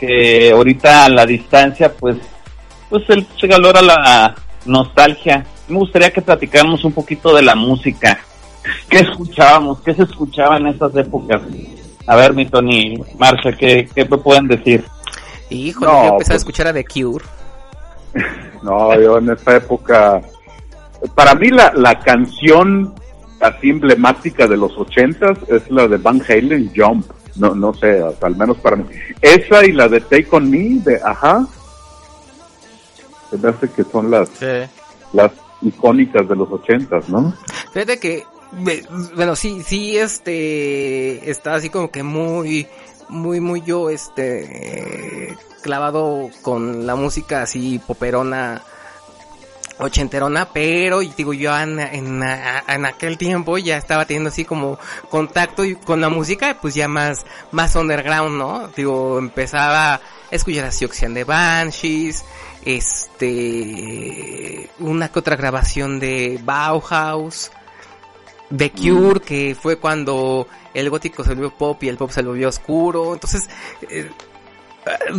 D: que ahorita a la distancia, pues, pues el, se valora la nostalgia. Me gustaría que platicáramos un poquito de la música. ¿Qué escuchábamos? ¿Qué se escuchaba en esas épocas? A ver, mi Tony, Marcia, ¿qué, qué me pueden decir?
B: Híjole,
C: No,
B: yo empecé a
C: pues-
B: escuchar a The Cure.
C: No, yo en esa época, para mí la, la canción así emblemática de los ochentas es la de Van Halen, Jump. No, no sé, hasta al menos para mí. Esa y la de Take On Me, de Ajá. Se me hace que son las, las icónicas de los ochentas, ¿no?
B: Fíjate que, bueno, sí, sí, este, está así como que muy, muy, muy yo, este, clavado con la música así poperona, ochenterona, pero y digo yo en, en, en aquel tiempo ya estaba teniendo así como contacto y- con la música pues ya más más underground, ¿no? Digo, empezaba a escuchar así Ocean de Banshees, este una que otra grabación de Bauhaus, The Cure, que fue cuando el gótico se volvió pop y el pop se volvió oscuro. Entonces, eh,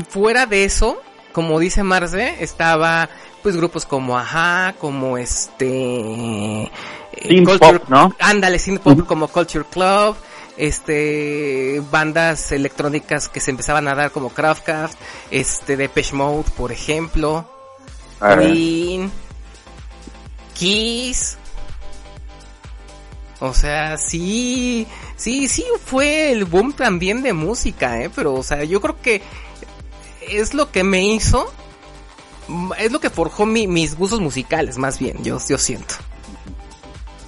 B: fuera de eso, como dice Marce, estaba pues grupos como Ajá, como este eh,
D: Synth pop, ¿no?
B: ándale, synth pop como Culture Club, este bandas electrónicas que se empezaban a dar como Craftcraft, este Depeche Mode, por ejemplo, Queen, Kiss. O sea, sí, sí, sí fue el boom también de música, ¿eh? Pero, o sea, yo creo que es lo que me hizo, es lo que forjó mi- mis gustos musicales, más bien, yo, yo siento.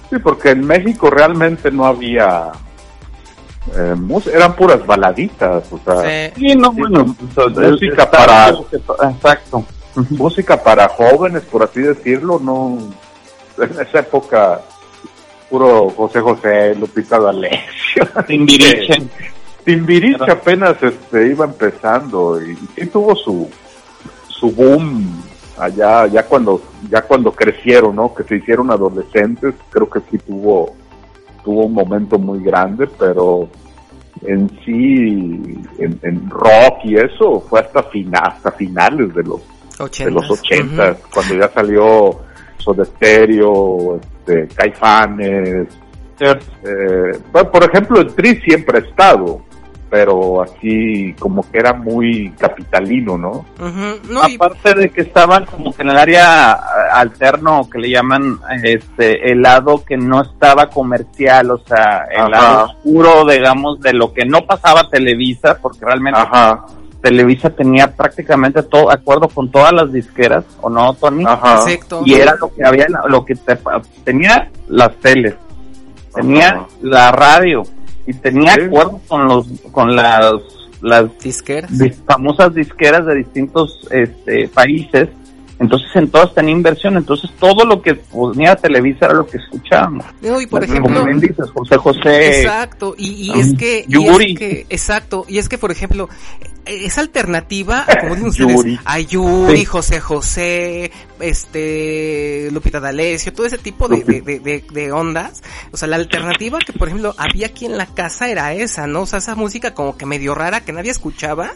C: Sí, porque en México realmente no había... eh, eran puras baladitas, o sea...
B: Sí.
D: Sí, no, bueno,
C: música
D: está-
C: para-
D: Exacto.
C: música para jóvenes, por así decirlo, no en esa época puro José José, Lupita D'Alessio,
D: Timbiriche.
C: Timbiriche apenas este iba empezando y, sí tuvo su su boom allá ya cuando ya cuando crecieron, ¿no? Que se hicieron adolescentes, creo que sí tuvo tuvo un momento muy grande, pero en sí en, en rock y eso fue hasta fina, hasta finales de los de los 80 cuando ya salió Soda Stereo, este, Caifanes. Eh, bueno, por ejemplo, el Tri siempre ha estado, pero así como que era muy capitalino, ¿no?
B: No, y-
D: Aparte de que estaban como que en el área a- alterno que le llaman este el lado que no estaba comercial, o sea, el
C: Ajá.
D: lado oscuro, digamos, de lo que no pasaba Televisa, porque realmente
C: Ajá,
D: Televisa tenía prácticamente todo acuerdo con todas las disqueras, ¿o no, Tony?
C: ajá.
B: Exacto.
D: Y era lo que había, lo que te- tenía las teles, tenía
C: Ajá.
D: la radio y tenía
C: Sí.
D: acuerdo con los con las las
B: disqueras.
D: dis- famosas disqueras de distintos este, países. Entonces en todas tenía inversión, entonces todo lo que ponía Televisa era lo que escuchábamos.
B: No, y por
D: Como
B: ejemplo,
D: bien dices, José José.
B: Exacto, y, y
D: um,
B: es que, y es que, exacto, y es que por ejemplo, esa alternativa, como dicen ustedes,
C: Yuri.
B: a Yuri,
D: Sí.
B: José José, este, Lupita D'Alessio, todo ese tipo de, de, de, de- de ondas, o sea, la alternativa que por ejemplo había aquí en la casa era esa, ¿no? O sea, esa música como que medio rara que nadie escuchaba,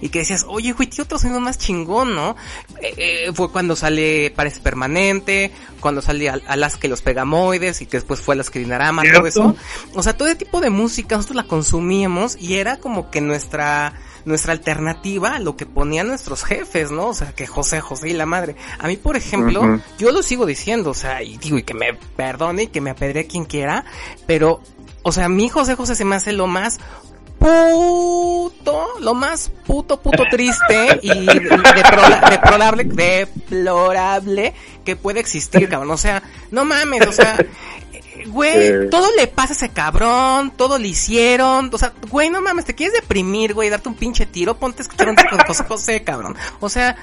B: y que decías, oye, güey, tío, otro sonido más chingón, ¿no? Eh, eh, fue cuando sale Parece Permanente, cuando sale Al- Alaska y los Pegamoides, y que después fue Alaska y Dinarama, todo eso. O sea, todo ese tipo de música nosotros la consumíamos y era como que nuestra nuestra alternativa a lo que ponían nuestros jefes, ¿no? O sea, que José, José y la madre. A mí, por ejemplo, yo lo sigo diciendo, o sea, y digo, y que me perdone y que me apedre quien quiera, pero, o sea, a mí José José se me hace lo más puto, lo más puto, puto triste y deplorable, deplorable que puede existir, cabrón. O sea, no mames, o sea, güey,
C: Eh.
B: todo le pasa a ese cabrón, todo le hicieron, o sea, güey, no mames, te quieres deprimir, güey, darte un pinche tiro, ponte a escuchar un José José, cabrón. O sea,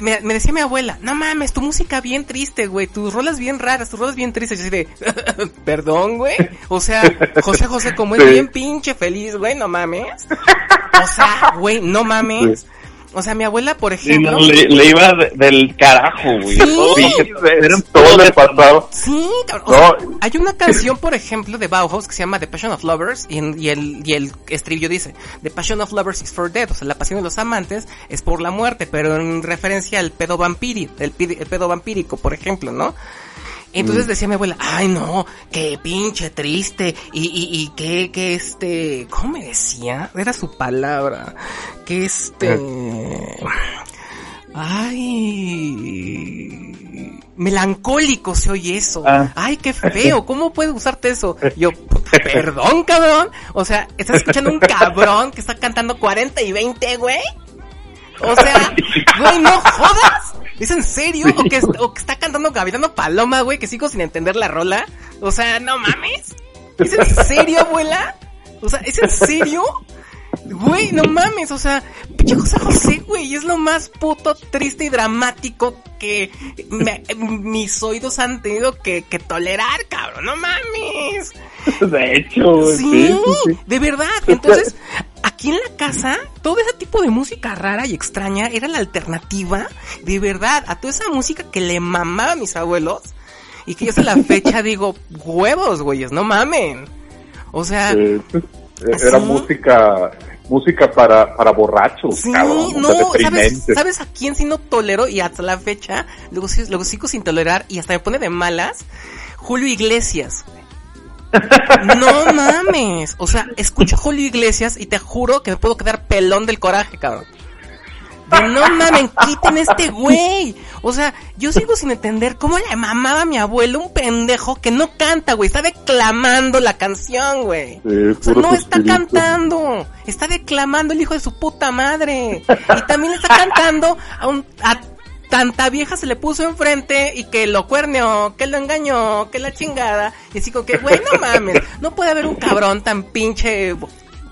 B: me, me decía mi abuela, no mames, tu música bien triste, güey, tus rolas bien raras, tus rolas bien tristes. Yo así de, perdón, güey. O sea, José José como es
C: Sí.
B: bien pinche feliz, güey, no mames. O sea, güey, no mames. O sea, mi abuela, por
D: Sí,
B: ejemplo.
D: no, le, le iba de- del carajo, güey.
B: Sí.
C: Era todo le pasaba.
B: Sí, cabrón. O sea,
C: No.
B: hay una canción, por ejemplo, de Bauhaus que se llama The Passion of Lovers y, el, y el estribillo dice The Passion of Lovers is for death. O sea, la pasión de los amantes es por la muerte, pero en referencia al pedo vampírico, el, el pedo vampírico, por ejemplo, ¿no? Entonces decía mi abuela, ay no, qué pinche triste, y, y, y que, que este, ¿cómo me decía? Era su palabra, que este, ay, melancólico se oye eso,
C: Ah.
B: ay qué feo, ¿cómo puedes usarte eso? Yo, perdón cabrón, o sea, estás escuchando un cabrón que está cantando 40 y 20, güey. O sea, güey, no jodas. ¿Es en serio? ¿O que, o que está cantando Gavilano Paloma, güey, que sigo sin entender la rola? O sea, no mames. ¿Es en serio, abuela? O sea, ¿es en serio? Güey, no mames, o sea, pinche José José, güey, es lo más puto triste y dramático que me- mis oídos han tenido que, que tolerar, cabrón, no mames.
C: De hecho,
B: sí,
C: sí.
B: de verdad. Entonces, aquí en la casa, todo ese tipo de música rara y extraña era la alternativa, de verdad, a toda esa música que le mamaba a mis abuelos y que yo hasta la fecha digo, huevos, güeyes, no mamen. O sea,
C: Eh, era
B: ¿Sí?
C: música música para, para borrachos,
B: sí,
C: cabrón,
B: no, ¿sabes. ¿sabes a quién sí no tolero y hasta la fecha? Luego, luego sigo sin tolerar y hasta me pone de malas. Julio Iglesias. No mames. O sea, escucho a Julio Iglesias y te juro que me puedo quedar pelón del coraje, cabrón. De no mames, quiten este güey. O sea, yo sigo sin entender cómo le mamaba a mi abuelo un pendejo que no canta, güey. Está declamando la canción, güey. O sea, no está cantando, está declamando el hijo de su puta madre. Y también está cantando a un, a tanta vieja se le puso enfrente y que lo cuerneó, que lo engañó, que la chingada. Y así como que, güey, no mames, no puede haber un cabrón tan pinche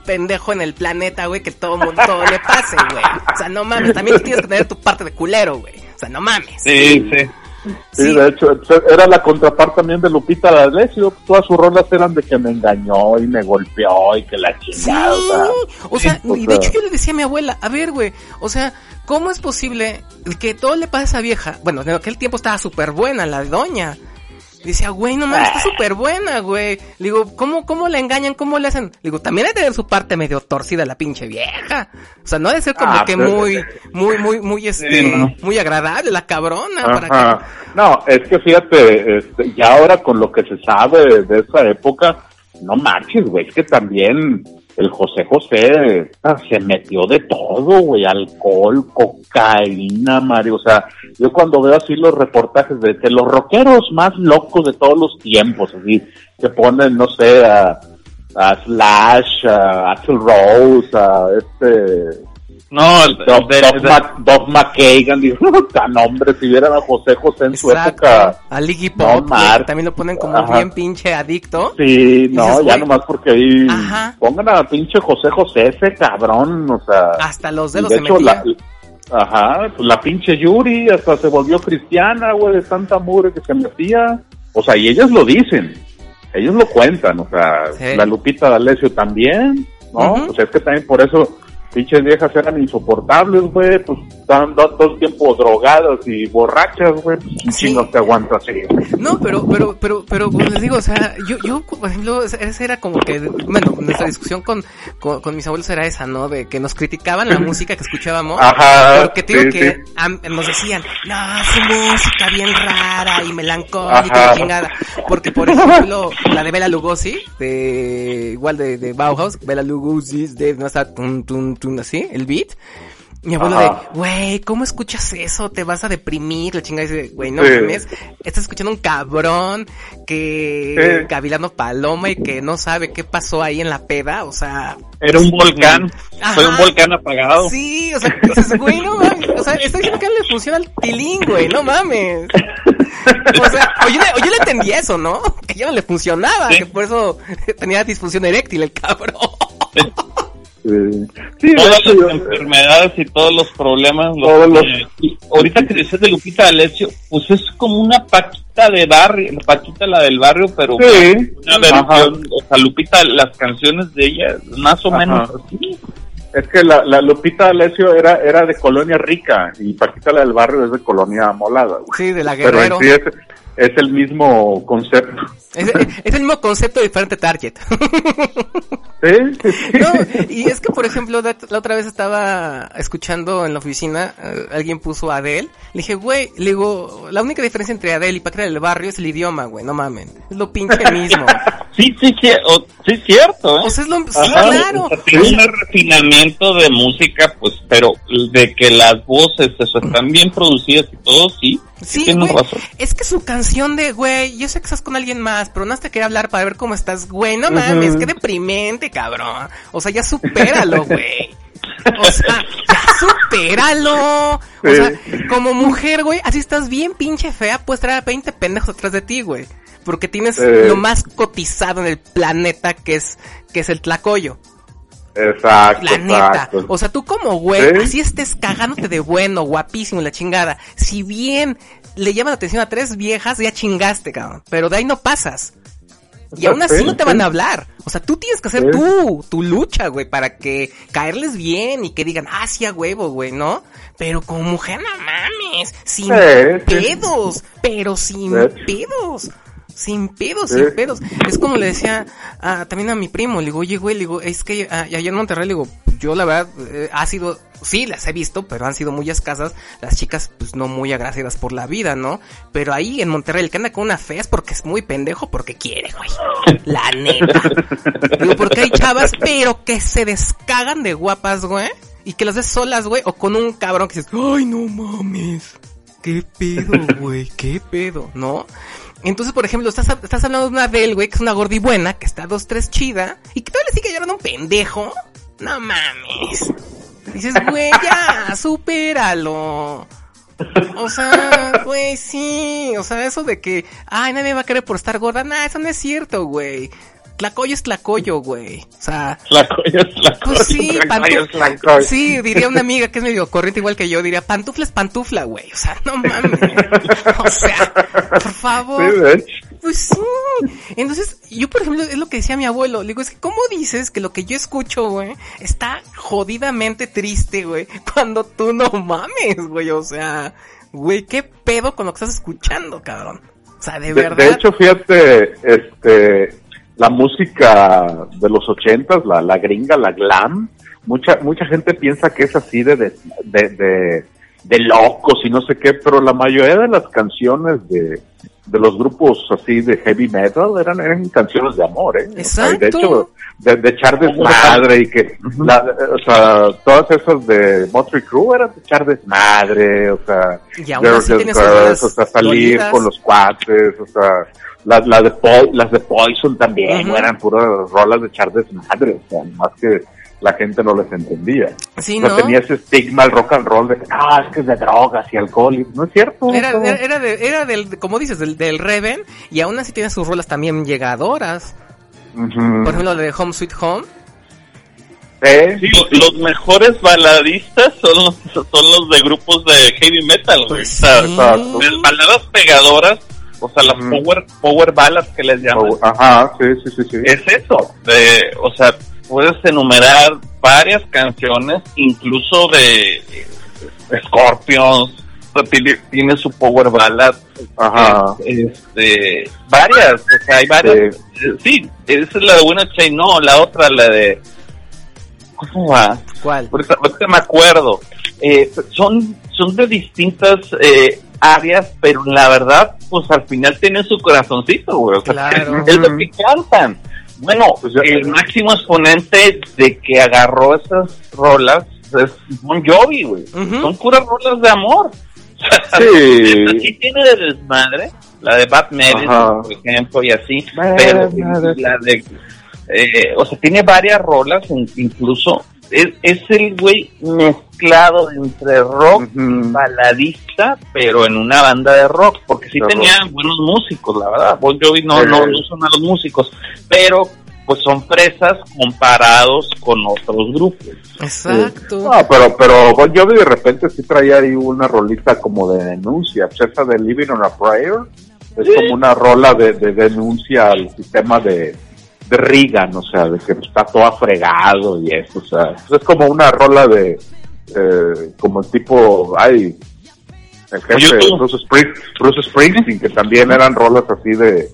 B: pendejo en el planeta, güey, que todo mundo le pase, güey. O sea, no mames, también tienes que tener tu parte de culero, güey. O sea, no mames.
D: Sí, sí.
C: Sí,
B: Sí.
C: de hecho, era la contraparte también de Lupita D'Alessio. Todas sus rolas eran de que me engañó y me golpeó y que la
B: Sí,
C: chingada. o sea,
B: o sea, y de hecho yo le decía a mi abuela, a ver, güey, o sea, ¿cómo es posible que todo le pase a esa vieja? Bueno, en aquel tiempo estaba súper buena la doña. Decía, güey, no mames, está súper buena, güey. Le digo, ¿cómo, ¿cómo la engañan? ¿Cómo le hacen? Le digo, también hay que tener su parte medio torcida la pinche vieja. O sea, no ha de ser como
C: Ah,
B: que
C: pero-
B: muy, muy, muy, muy, este,
D: Sí, no.
B: muy agradable la cabrona. Para que...
C: No, es que fíjate, este, ya ahora con lo que se sabe de esa época, no marches, güey, es que también el José José ah, se metió de todo, güey, alcohol, cocaína, Mario, o sea, yo cuando veo así los reportajes de los rockeros más locos de todos los tiempos, así, que ponen, no sé, a, a Slash, a Axel Rose, a este,
D: No, el,
C: Doc,
D: de-
C: Doc
D: de-
C: Mac- McKagan, dijo, tan hombre, si vieran a José José en su
B: Exacto.
C: época.
B: A Liggy Pop, también lo ponen como
C: Ajá.
B: bien pinche adicto.
C: Sí, no,
B: Dices,
C: ya nomás porque ahí
B: Ajá.
C: pongan a pinche José José ese cabrón, o sea.
B: Hasta los dedos
C: de
B: se
C: hecho,
B: metía.
C: la, ajá, pues la pinche Yuri hasta se volvió cristiana, güey, de tanta mugre que se metía. O sea, y ellos lo dicen, ellos lo cuentan, o sea,
B: Sí.
C: la Lupita D'Alessio también, ¿no?
B: Ujú.
C: O sea, es que también por eso pinches viejas eran insoportables, güey, pues estaban do- todo el tiempo drogadas y borrachas, güey, pues
B: Sí.
C: chingo te aguanta así.
B: No, pero, pero, pero, pero, como les digo, o sea, yo, yo, por ejemplo, esa era como que, bueno, nuestra discusión con, con, con mis abuelos era esa, ¿no? De que nos criticaban la música que escuchábamos.
C: Ajá,
B: Porque te digo
C: sí,
B: que
C: sí.
B: nos decían, no, su música bien rara y melancólica y chingada. Porque, por ejemplo, la de Bela Lugosi, de, igual de, de Bauhaus, Bela Lugosi, de, no está, tun, tun, así, el beat. Mi abuelo
C: Ajá.
B: de, güey, ¿cómo escuchas eso? Te vas a deprimir, la chingada. Dice, güey, no
C: Sí.
B: mames. Estás escuchando un cabrón que
C: Sí.
B: Gavilano Paloma y que no sabe qué pasó ahí en la peda, o sea.
D: era un volcán.
B: Ajá.
D: Fue un volcán apagado.
B: Sí, o sea, dices, güey, no mames. O sea, estoy diciendo que no le funciona al tilín, güey, no mames. O sea, o yo, le, o yo le entendí eso, ¿no? Que ya no le funcionaba,
D: Sí.
B: que por eso tenía disfunción eréctil el cabrón.
C: Sí,
D: Todas
C: hecho,
D: las
C: yo-
D: enfermedades y todos los problemas. los
C: Todos los-
D: que- y ahorita que decías de Lupita D'Alessio, pues es como una paquita de barrio, la paquita la del barrio, pero
C: Sí,
D: una
C: ajá.
D: versión, o sea, Lupita, las canciones de ella, más o
C: Ajá.
D: menos así.
C: Es que la, la Lupita D'Alessio era, era de colonia rica y Paquita la del barrio es de colonia molada. güey.
B: Sí, de la
C: Pero
B: Guerrero.
C: en sí es, es el mismo concepto.
B: Es, es el mismo concepto, diferente target.
C: Sí.
B: No, y es que, por ejemplo, la, otra vez estaba escuchando en la oficina, eh, alguien puso Adele. Le dije, güey, le digo, la única diferencia entre Adele y Paquita del Barrio es el idioma, güey, no mamen. Es lo pinche mismo.
D: Sí, sí, sí, o- sí, cierto, ¿eh?
B: O sea, es lo, sí,
D: Ajá,
B: claro.
D: tiene un refinamiento de música, pues, pero de que las voces eso, están bien producidas y todo, sí.
B: Sí, güey, es que su canción de, güey, yo sé que estás con alguien más, pero no te quería hablar para ver cómo estás, güey, no mames, qué deprimente, cabrón. O sea, ya supéralo, güey. O sea, ya supéralo. O sea, como mujer, güey, así estás bien pinche fea, puedes traer a 20 pendejos atrás de ti, güey. Porque tienes
C: Eh.
B: lo más cotizado en el planeta que es, que es el tlacoyo.
C: Exacto,
B: La neta.
C: exacto.
B: O sea, tú como güey,
C: Sí.
B: así estés cagándote de bueno, guapísimo, la chingada. Si bien le llaman la atención a tres viejas, ya chingaste, cabrón. Pero de ahí no pasas. Y aún así
C: Sí,
B: no te van a hablar. O sea, tú tienes que hacer
C: Sí.
B: tú, tu lucha, güey, para que caerles bien y que digan, ah, sí, a huevo, güey, ¿no? Pero como mujer, no mames, sin
C: Sí,
B: pedos, pero sin pedos. Sin pedos, sin pedos. Es como le decía ah, también a mi primo, le digo, oye, güey, le digo, es que ah, allá en Monterrey, le digo, yo la verdad, eh, ha sido, sí, las he visto, pero han sido muy escasas, las chicas, pues no muy agraciadas por la vida, ¿no? Pero ahí en Monterrey, el que anda con una fea es porque es muy pendejo, porque quiere, güey. La neta. Digo, porque hay chavas, pero que se descagan de guapas, güey. Y que las ves solas, güey, o con un cabrón que dices, ay, no mames. ¿Qué pedo, güey? ¿Qué pedo? ¿No? Entonces, por ejemplo, estás, hablando de una Adele, güey, que es una gordibuena, que está dos, tres chida, y que todavía le sigue llorando un pendejo. No mames. Dices, güey, ya, supéralo. O sea, güey, sí. O sea, eso de que, ay, nadie va a querer por estar gorda. Nah, eso no es cierto, güey. Tlacoyo es tlacoyo, güey. O sea,
D: La colla es la
B: pues sí,
C: colla es la colla.
B: sí, diría una amiga que es medio corriente igual que yo, diría, pantufla es pantufla, güey. O sea, no mames. O sea, por favor.
C: Sí.
B: Pues sí. Entonces, yo por ejemplo, es lo que decía mi abuelo. Le digo, es que ¿cómo dices que lo que yo escucho, güey, está jodidamente triste, güey? Cuando tú no mames, güey. O sea, güey, ¿qué pedo con lo que estás escuchando, cabrón? O sea, de,
C: De,
B: verdad.
C: de hecho, fíjate, este, la música de los ochentas, la, la gringa, la glam, mucha, mucha gente piensa que es así de, de, de, de, de locos y no sé qué, pero la mayoría de las canciones de, de los grupos así de heavy metal eran, eran canciones de amor, ¿eh? O sea, y de
B: Exacto.
C: hecho, de, de echar desmadre y que, la, o sea, todas esas de Motley Crue eran de echar desmadre, o sea,
B: Y aún así
C: Girls, Girls, o sea, salir
B: dolidas.
C: con los cuates, o sea, las, las, de, Po- las de Poison también
B: Ujú.
C: eran puras rolas de echar desmadre, o sea, más que la gente no les entendía.
B: Sí,
C: o sea,
B: ¿no?
C: tenía ese estigma el rock and roll de que, ah, es que es de drogas y alcohol, y no es cierto.
B: Era, era, era, de- era del, como dices, del, del Reven, y aún así tiene sus rolas también llegadoras. Por ejemplo, la de Home Sweet Home.
C: Sí,
D: Sí, lo- los mejores baladistas son los, son los de grupos de heavy metal.
B: Pues sí.
D: las baladas pegadoras, o sea, las power, power ballads que les llaman.
C: Ajá, sí, sí, sí, sí.
D: Es eso, de, o sea, puedes enumerar varias canciones, incluso de Scorpions, tiene, tiene su power ballad,
C: Ajá.
D: este, varias, o sea, hay varias. Sí, esa es la de Winner Chain, no, la otra, la de, ¿cómo va?
B: ¿Cuál?
D: Ahorita, ahorita me acuerdo. Eh, son, son de distintas eh, áreas, pero la verdad, pues al final tienen su corazoncito, güey. O sea,
B: Claro.
D: es lo que cantan. Bueno,
C: Pues
D: el máximo exponente de que agarró esas rolas es Bon Jovi, güey. Son puras rolas de amor.
C: Sí.
D: Sí tiene de desmadre, la de Bad Medicine,
C: Ajá.
D: por ejemplo, y así,
C: Bad
D: pero
C: Medicine.
D: la de, eh, o sea, tiene varias rolas, in- incluso, es, es el güey mezclado entre rock y baladista, pero en una banda de rock, porque sí
C: De
D: tenía buenos músicos, la verdad, Bon Jovi no, no, no son malos músicos, pero pues son fresas comparados con otros grupos.
B: Exacto.
C: No, pero, pero Bon Jovi de repente sí traía ahí una rolita como de denuncia. Esa de Living on a Prayer es
D: Sí.
C: como una rola de, de denuncia al sistema de, de Reagan, o sea, de que está todo afregado y eso, o sea, es como una rola de, eh, como el tipo, ay, el jefe. Bruce, Spring- Bruce Springsteen, que también eran rolas así de,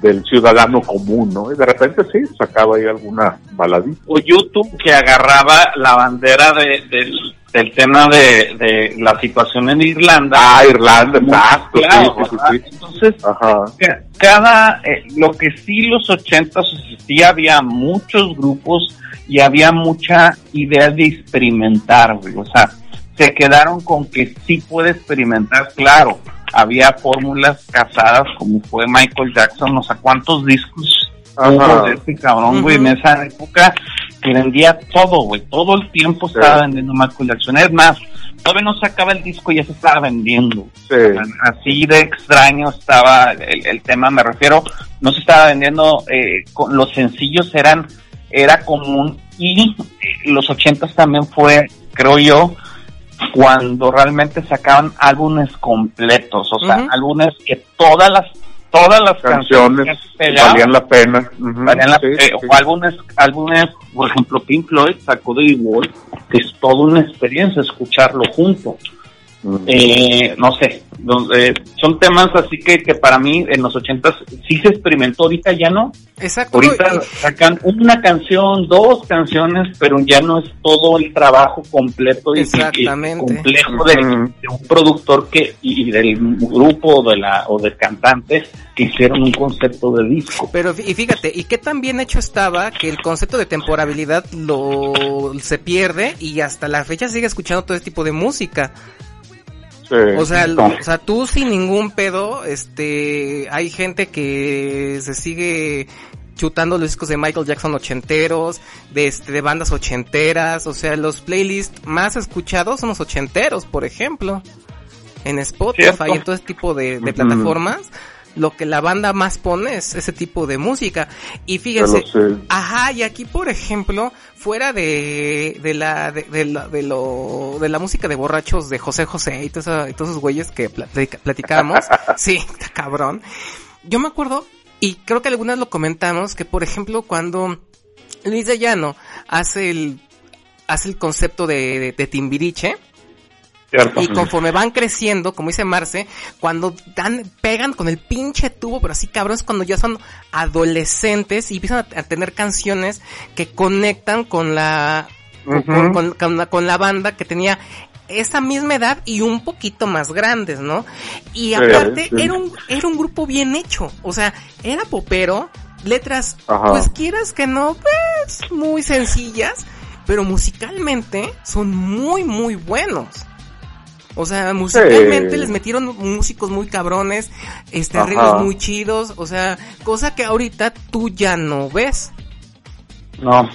C: del ciudadano común, ¿no? Y de repente sí, sacaba ahí alguna baladita.
D: o YouTube que agarraba la bandera de, del, del tema de, de la situación en Irlanda.
C: Ah, Irlanda, exacto,
D: Claro,
C: sí, sí, sí.
D: Entonces,
C: Ajá.
D: cada, eh, lo que sí los ochentas, sí había muchos grupos y había mucha idea de experimentar, güey. O sea, se quedaron con que sí puede experimentar, claro. Había fórmulas casadas como fue Michael Jackson, no sé cuántos discos
C: Ajá.
D: hubo de este cabrón, güey, en esa época que vendía todo, güey, todo el tiempo
C: Sí.
D: estaba vendiendo Michael Jackson. Es más, todavía no sacaba el disco y ya se estaba vendiendo.
C: Sí.
D: Así de extraño estaba el, el tema, me refiero, no se estaba vendiendo, eh, con- los sencillos eran, era común y eh, los ochentas también fue, creo yo, cuando realmente sacaban álbumes completos, o sea,
B: Ujú.
D: álbumes que todas las, todas las
C: Canciones
D: canciones que pegaban,
C: valían la pena.
D: Valían la-
C: sí,
D: eh,
C: sí.
D: o álbumes, álbumes, por ejemplo, Pink Floyd sacó The Wall, que es toda una experiencia escucharlo junto.
C: Mm.
D: Eh, no sé, son temas así que, que para mí en los ochentas sí se experimentó, ahorita ya no.
B: Exacto.
D: Ahorita sacan una canción, dos canciones, pero ya no es todo el trabajo completo y, complejo de, un productor que y, del grupo de la o del cantante que hicieron un concepto de disco.
B: Pero y fíjate, y qué tan bien hecho estaba que el concepto de temporalidad lo se pierde y hasta la fecha sigue escuchando todo este tipo de música. O sea,
D: No.
B: o sea, tú sin ningún pedo, este, hay gente que se sigue chutando los discos de Michael Jackson ochenteros, de este, de bandas ochenteras, o sea, los playlists más escuchados son los ochenteros, por ejemplo, en Spotify
D: Cierto.
B: y en todo este tipo de, plataformas, lo que la banda más pone es ese tipo de música. Y fíjense. Ajá, y aquí por ejemplo, fuera de, de la, de, de la, de lo, de la música de borrachos de José José y, todo eso- y todos esos güeyes que platica- platicábamos, sí, cabrón. Yo me acuerdo, y creo que algunas lo comentamos, que por ejemplo cuando Luis de Llano hace el, hace el concepto de, de Timbiriche,
D: ¿cierto?
B: y conforme van creciendo, como dice Marce, cuando dan, pegan con el pinche tubo, pero así cabrón, es cuando ya son adolescentes y empiezan a, a tener canciones que conectan con la, con-
C: Ujú.
B: con, con la, con la banda que tenía esa misma edad y un poquito más grandes, ¿no? Y aparte
C: sí.
B: era un, era un grupo bien hecho, o sea, era popero, letras,
C: Ajá.
B: pues quieras que no, pues muy sencillas, pero musicalmente son muy, muy buenos. O sea, musicalmente
C: Sí.
B: les metieron músicos muy cabrones, este
C: Ajá.
B: arreglos muy chidos, o sea, cosa que ahorita tú ya no ves.
D: No.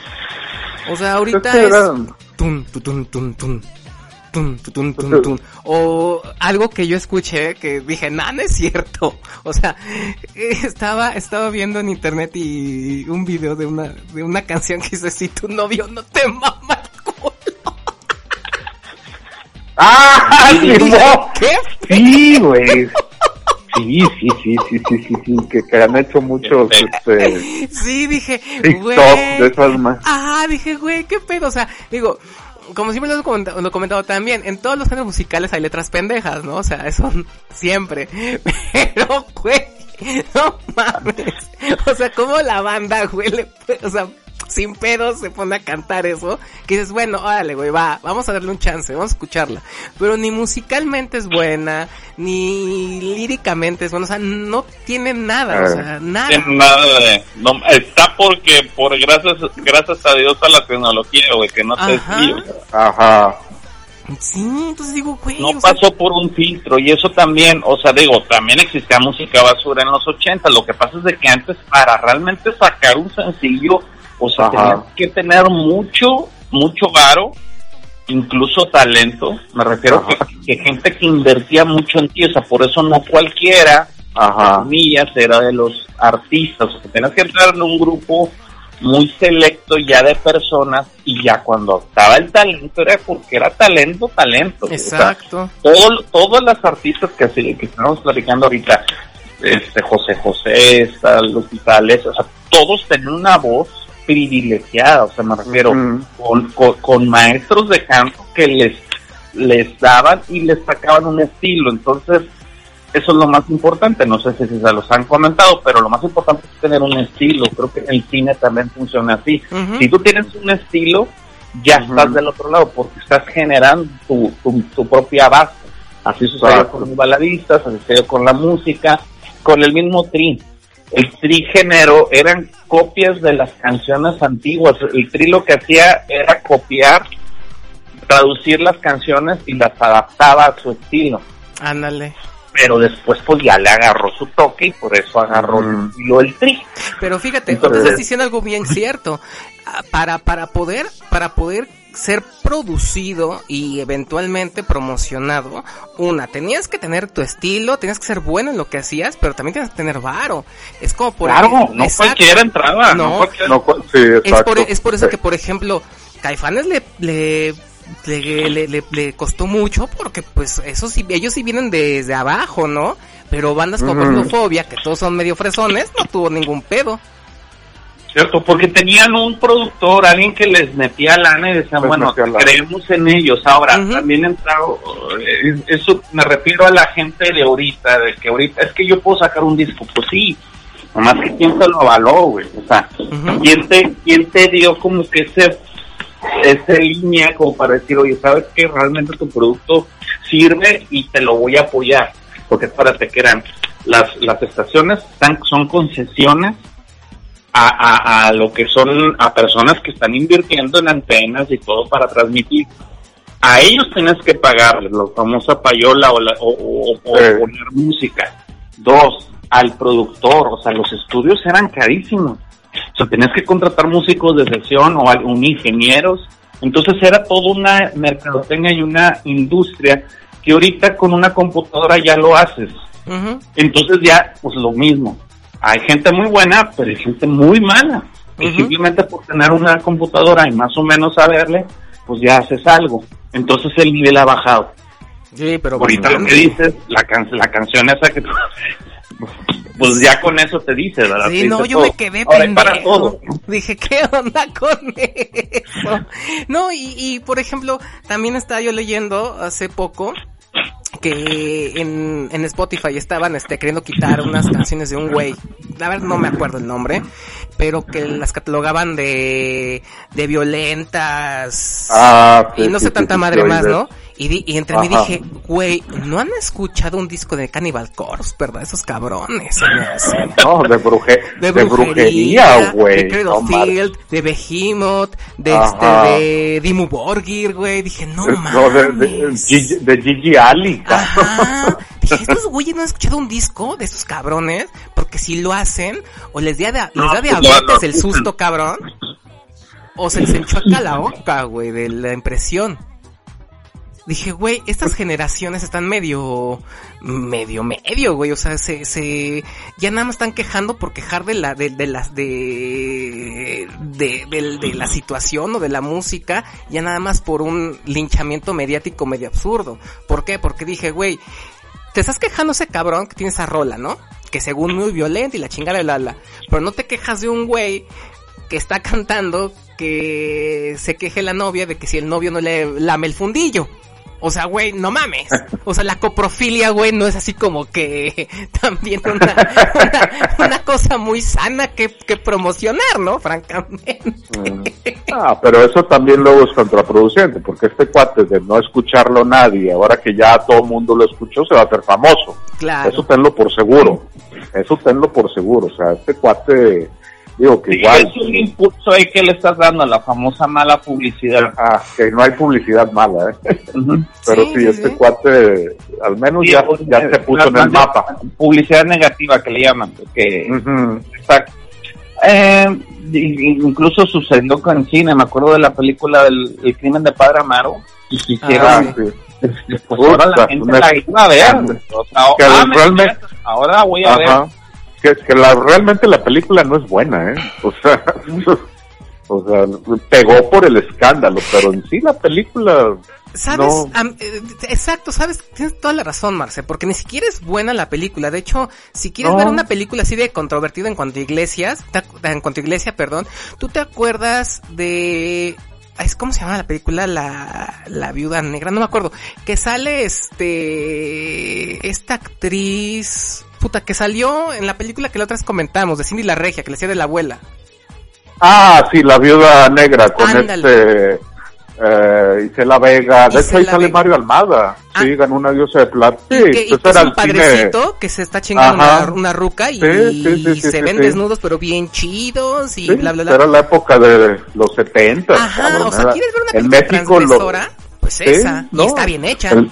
B: O sea, ahorita
C: Es
B: tun, tu, tun, tun, tun, tun, tu, tun, tun, tun. o algo que yo escuché que dije, "No, no es cierto." O sea, estaba estaba viendo en internet y un video de una de una canción que dice, "Si tu novio no te mama el culo."
C: ¡Ah!
B: ¿Qué?
C: Sí, güey. Sí, sí, sí, sí, sí, sí, sí, que, que han hecho muchos este,
B: Sí, dije, güey.
C: de esas más.
B: Ah, dije, güey, qué pedo. O sea, digo, como siempre lo he comentado, lo he comentado también, en todos los géneros musicales hay letras pendejas, ¿no? O sea, eso siempre. Pero, güey, no mames. O sea, como la banda, güey, le o sea, sin pedos se pone a cantar eso, que dices, bueno, órale, güey, va, vamos a darle un chance, vamos a escucharla. Pero ni musicalmente es buena, ni líricamente es buena, o sea, no tiene nada, o sea, nada.
D: tiene nada de- no, está porque por gracias gracias a Dios a la tecnología güey que no se
B: Ajá.
C: Ajá.
B: Sí, entonces digo, güey,
D: no
B: o sea,
D: pasó por un filtro y eso también, o sea, digo, también existía música basura en los 80, lo que pasa es de que antes para realmente sacar un sencillo, o sea,
C: Ajá.
D: tenías que tener mucho, mucho varo, incluso talento, me refiero
C: Ajá.
D: que, que gente que invertía mucho en ti, o sea, por eso no cualquiera,
C: Ajá.
D: comillas, era de los artistas, o sea, tenías que entrar en un grupo muy selecto ya de personas y ya cuando estaba el talento era porque era talento, talento. o sea,
B: exacto.
D: todo, todas las artistas que, así- que estamos platicando ahorita, este José José, está Lupita Alessio, o sea, todos tenían una voz privilegiada, o sea, me refiero con, con, con maestros de canto que les, les daban y les sacaban un estilo, entonces eso es lo más importante, no sé si se los han comentado, pero lo más importante es tener un estilo, creo que en el cine también funciona así. Si tú tienes un estilo, ya estás del otro lado porque estás generando tu, tu, tu propia base. Así sucedió
C: Exacto.
D: con los baladistas, así sucedió con la música, con el mismo tri. El tri género eran copias de las canciones antiguas. El tri lo que hacía era copiar, traducir las canciones y las adaptaba a su estilo.
B: Ándale.
D: Pero después pues ya le agarró su toque y por eso agarró el
C: Ujú.
D: estilo del tri.
B: Pero fíjate,
D: Entonces-
B: tú estás diciendo algo bien cierto. Ah, Para, para poder, para poder ser producido y eventualmente promocionado, una, tenías que tener tu estilo, tenías que ser bueno en lo que hacías, pero también tenías que tener varo. Es como por
D: Claro,
B: ejemplo-
D: no
B: Exacto.
D: cualquiera entraba.
B: No.
D: No, cualquiera-
C: No, cu- sí,
B: Es por, es por eso
C: Sí.
B: que, por ejemplo, Caifanes le, le, le, le, le- le costó mucho porque pues eso sí, ellos sí vienen desde abajo, ¿no? Pero bandas como ejemplo, Fobia, que todos son medio fresones, no tuvo ningún pedo.
D: Cierto, porque tenían un productor, alguien que les metía lana y decían,
C: Les
D: bueno, creemos en ellos. Ahora, también entrado, eh, eso me refiero a la gente de ahorita, de que ahorita es que yo puedo sacar un disco, pues sí, nomás que quién te lo avaló, güey, o sea,
B: Ujú.
D: quién te, quién te dio como que ese, esa línea como para decir, oye, sabes que realmente tu producto sirve y te lo voy a apoyar, porque espérate que eran, las, las estaciones están, son concesiones a, a, a lo que son a personas que están invirtiendo en antenas y todo para transmitir. A ellos tienes que pagarles la famosa payola o, la, o, o- o
C: Sí.
D: poner música. Dos, al productor, o sea, los estudios eran carísimos. O sea, tenías que contratar músicos de sesión o algún ingenieros. Entonces era toda una mercadotecnia y una industria que ahorita con una computadora ya lo haces. Entonces ya, pues lo mismo. Hay gente muy buena, pero hay gente muy mala. Y simplemente por tener una computadora y más o menos saberle, pues ya haces algo. Entonces el nivel ha bajado.
B: Sí, pero
D: Ahorita lo que dices, la, can la canción esa que tú- Pues ya con eso te dice, ¿verdad?
B: Sí,
D: Te
B: no, yo
D: todo.
B: me quedé
D: Ahora para todo.
B: Dije, ¿qué onda con eso? No, y, y por ejemplo, también estaba yo leyendo hace poco que en, en Spotify estaban este, queriendo quitar unas canciones de un güey. La verdad no me acuerdo el nombre, pero que las catalogaban de, de violentas.
C: Ah,
B: y no sé tanta madre más, ¿no? Y, di- y entre mí
C: Ajá.
B: dije, güey, ¿no han escuchado un disco de Cannibal Corpse, verdad? Esos cabrones.
C: No, de, bruje,
B: de
C: de brujería, güey.
B: de
C: no mames.
B: Field, de Behemoth, de
C: Ajá.
B: este, de Dimmu Borgir, güey. Dije, no mames.
C: No, de, de, Gigi- de Gigi Ali.
B: Ajá. Dije, estos güeyes no han escuchado un disco de estos cabrones, porque si lo hacen, o les da, les da
D: pues,
B: diabetes
D: no,
B: el susto, cabrón, o se les enchueca la boca, güey, de la impresión. Dije, güey, estas generaciones están medio, medio, medio, güey, o sea, se, se, ya nada más están quejando por quejar de la, de, de las, de, de, de, de la situación o de la música, ya nada más por un linchamiento mediático medio absurdo. ¿Por qué? Porque dije, güey, te estás quejando ese cabrón que tiene esa rola, ¿no? Que según muy violenta y la chingada la la. Pero no te quejas de un güey que está cantando que se queje la novia de que si el novio no le lame el fundillo. O sea, güey, no mames. O sea, la coprofilia, güey, no es así como que también una, una, una cosa muy sana que, que promocionar, ¿no? Francamente.
C: Ah, pero eso también luego es contraproducente, porque este cuate de no escucharlo nadie, ahora que ya todo el mundo lo escuchó, se va a hacer famoso.
B: Claro.
C: Eso tenlo por seguro. Eso tenlo por seguro. O sea, este cuate, digo que
D: Sí,
C: igual,
D: es un impulso ahí que le estás dando a la famosa mala publicidad.
C: ah, que no hay publicidad mala, ¿eh?
D: Ujú.
C: Pero
B: Sí,
C: sí,
B: sí,
C: este
B: sí.
C: cuate, al menos
D: Sí,
C: ya,
D: pues,
C: ya se puso en el mapa.
D: Publicidad negativa que le llaman. Que,
C: Ujú.
D: Exacto. Eh, incluso sucedió con cine, me acuerdo de la película del el crimen de Padre Amaro, y quisieron,
C: Ah,
B: sí.
C: sí.
D: pues ahora la gente
C: una-
D: la iba a ver. O sea,
C: Que
D: ah, me
C: realmente-
D: ahora voy a
C: Ajá.
D: ver.
C: Que, que la, realmente la película no es buena, ¿eh? O sea, O sea, pegó por el escándalo, pero en sí la película
B: ¿Sabes?
C: No.
B: Eh, exacto, sabes, tienes toda la razón, Marce, porque ni siquiera es buena la película. De hecho, si quieres
C: No.
B: ver una película así de controvertida en cuanto a iglesias, en cuanto a iglesia, perdón, tú te acuerdas de... ¿Cómo se llama la película? La, la viuda negra, no me acuerdo. Que sale este... Esta actriz... Puta, que salió en la película que la otra vez comentamos, de Cindy la Regia, que le hacía de la abuela.
C: Ah, sí, la viuda negra con
B: Ándale.
C: este eh, Isela Vega. De hecho, ahí sale
B: Vega.
C: Mario Almada. Sí,
B: Ah.
C: ganó una diosa de plata. Sí,
B: y que, y
C: pues
B: que es un
C: el cine.
B: padrecito que se está chingando una, una ruca y,
C: Sí, sí, sí, sí,
B: se
C: sí,
B: ven
C: sí.
B: desnudos pero bien chidos y
C: Sí,
B: bla bla bla.
C: Era la época de los 70.
B: Ajá,
C: cabrón,
B: o sea, ¿quieres ver una
C: en
B: película
C: México lo-
B: transgresora? Pues
C: Sí,
B: esa,
C: no,
B: y está bien hecha.
C: el-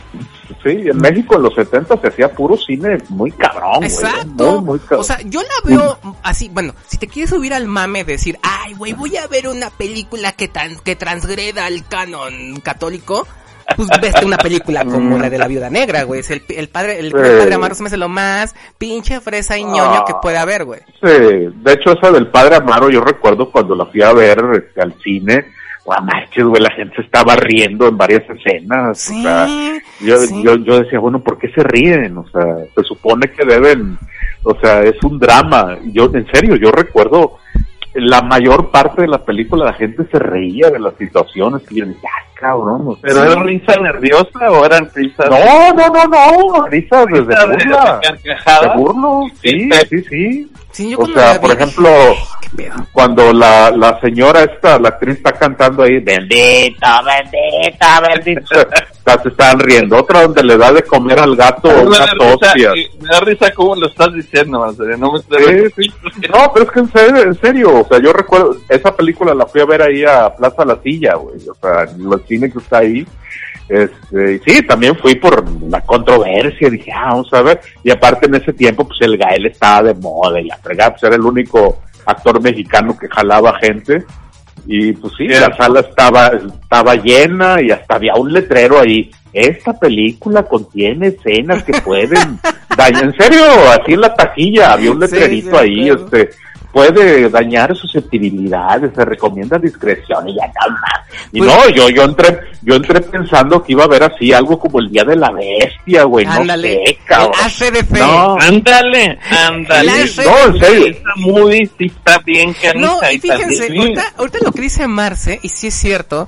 C: sí, en México en los 70 se hacía puro cine muy cabrón, güey.
B: Exacto.
C: Muy, muy cabrón.
B: o sea, yo la veo así, bueno, si te quieres subir al mame de decir, ay, güey, voy a ver una película que, tan, que transgreda el canon católico, pues veste una película como la de la viuda negra, güey. Es el, el padre, el, padre Amaro se me hace lo más pinche fresa y ñoño
C: Ah.
B: que puede haber, güey.
C: Sí, de hecho esa del Padre Amaro, yo recuerdo cuando la fui a ver este, al cine, guau, manches, güey, la gente se estaba riendo en varias escenas.
B: Sí,
C: o sea, yo,
B: sí.
C: yo, yo decía, bueno, ¿por qué se ríen? O sea, se supone que deben, o sea, es un drama. Yo, en serio, yo recuerdo la mayor parte de la película la gente se reía de las situaciones y yo decía, ah, cabrón,
D: ¿Pero era risa nerviosa o eran risas
C: no, no, no, no, risas desde burla.
D: de carcajadas?
C: De burlo, sí,
D: Sí.
C: sí, sí.
B: Yo
C: O sea, por ejemplo, cuando la, la señora esta, la actriz está cantando ahí, bendito, bendito, bendito, se estaban riendo. Otra donde le da de comer al gato una tostia.
D: me da risa cómo lo estás diciendo, Marcelo. No me
C: Sí, sí. No, pero es que en serio, en serio, o sea, yo recuerdo, esa película la fui a ver ahí a Plaza La Silla, güey, o sea, en el cine que está ahí. Este, y sí, también fui por la controversia, dije, ah, vamos a ver. Y aparte en ese tiempo, pues el Gael estaba de moda y la fregada, pues era el único actor mexicano que jalaba gente. Y pues sí, la sala estaba, estaba llena y hasta había un letrero ahí. Esta película contiene escenas que pueden dañar. En serio, así en la taquilla había un
B: Sí,
C: letrerito
B: sí,
C: ahí,
B: claro.
C: este, puede dañar susceptibilidades, se recomienda discreción y ya está más. Y
B: Pues-
C: no, yo, yo entré, yo entré pensando que iba a haber así algo como el Día de la Bestia, güey, no sé, cabrón.
B: el ACDF.
C: No,
D: Ándale, ándale.
C: No, en serio.
D: Esta movie sí está bien.
B: No, y fíjense,
D: sí.
B: ahorita, ahorita lo que dice Marce, y sí es cierto,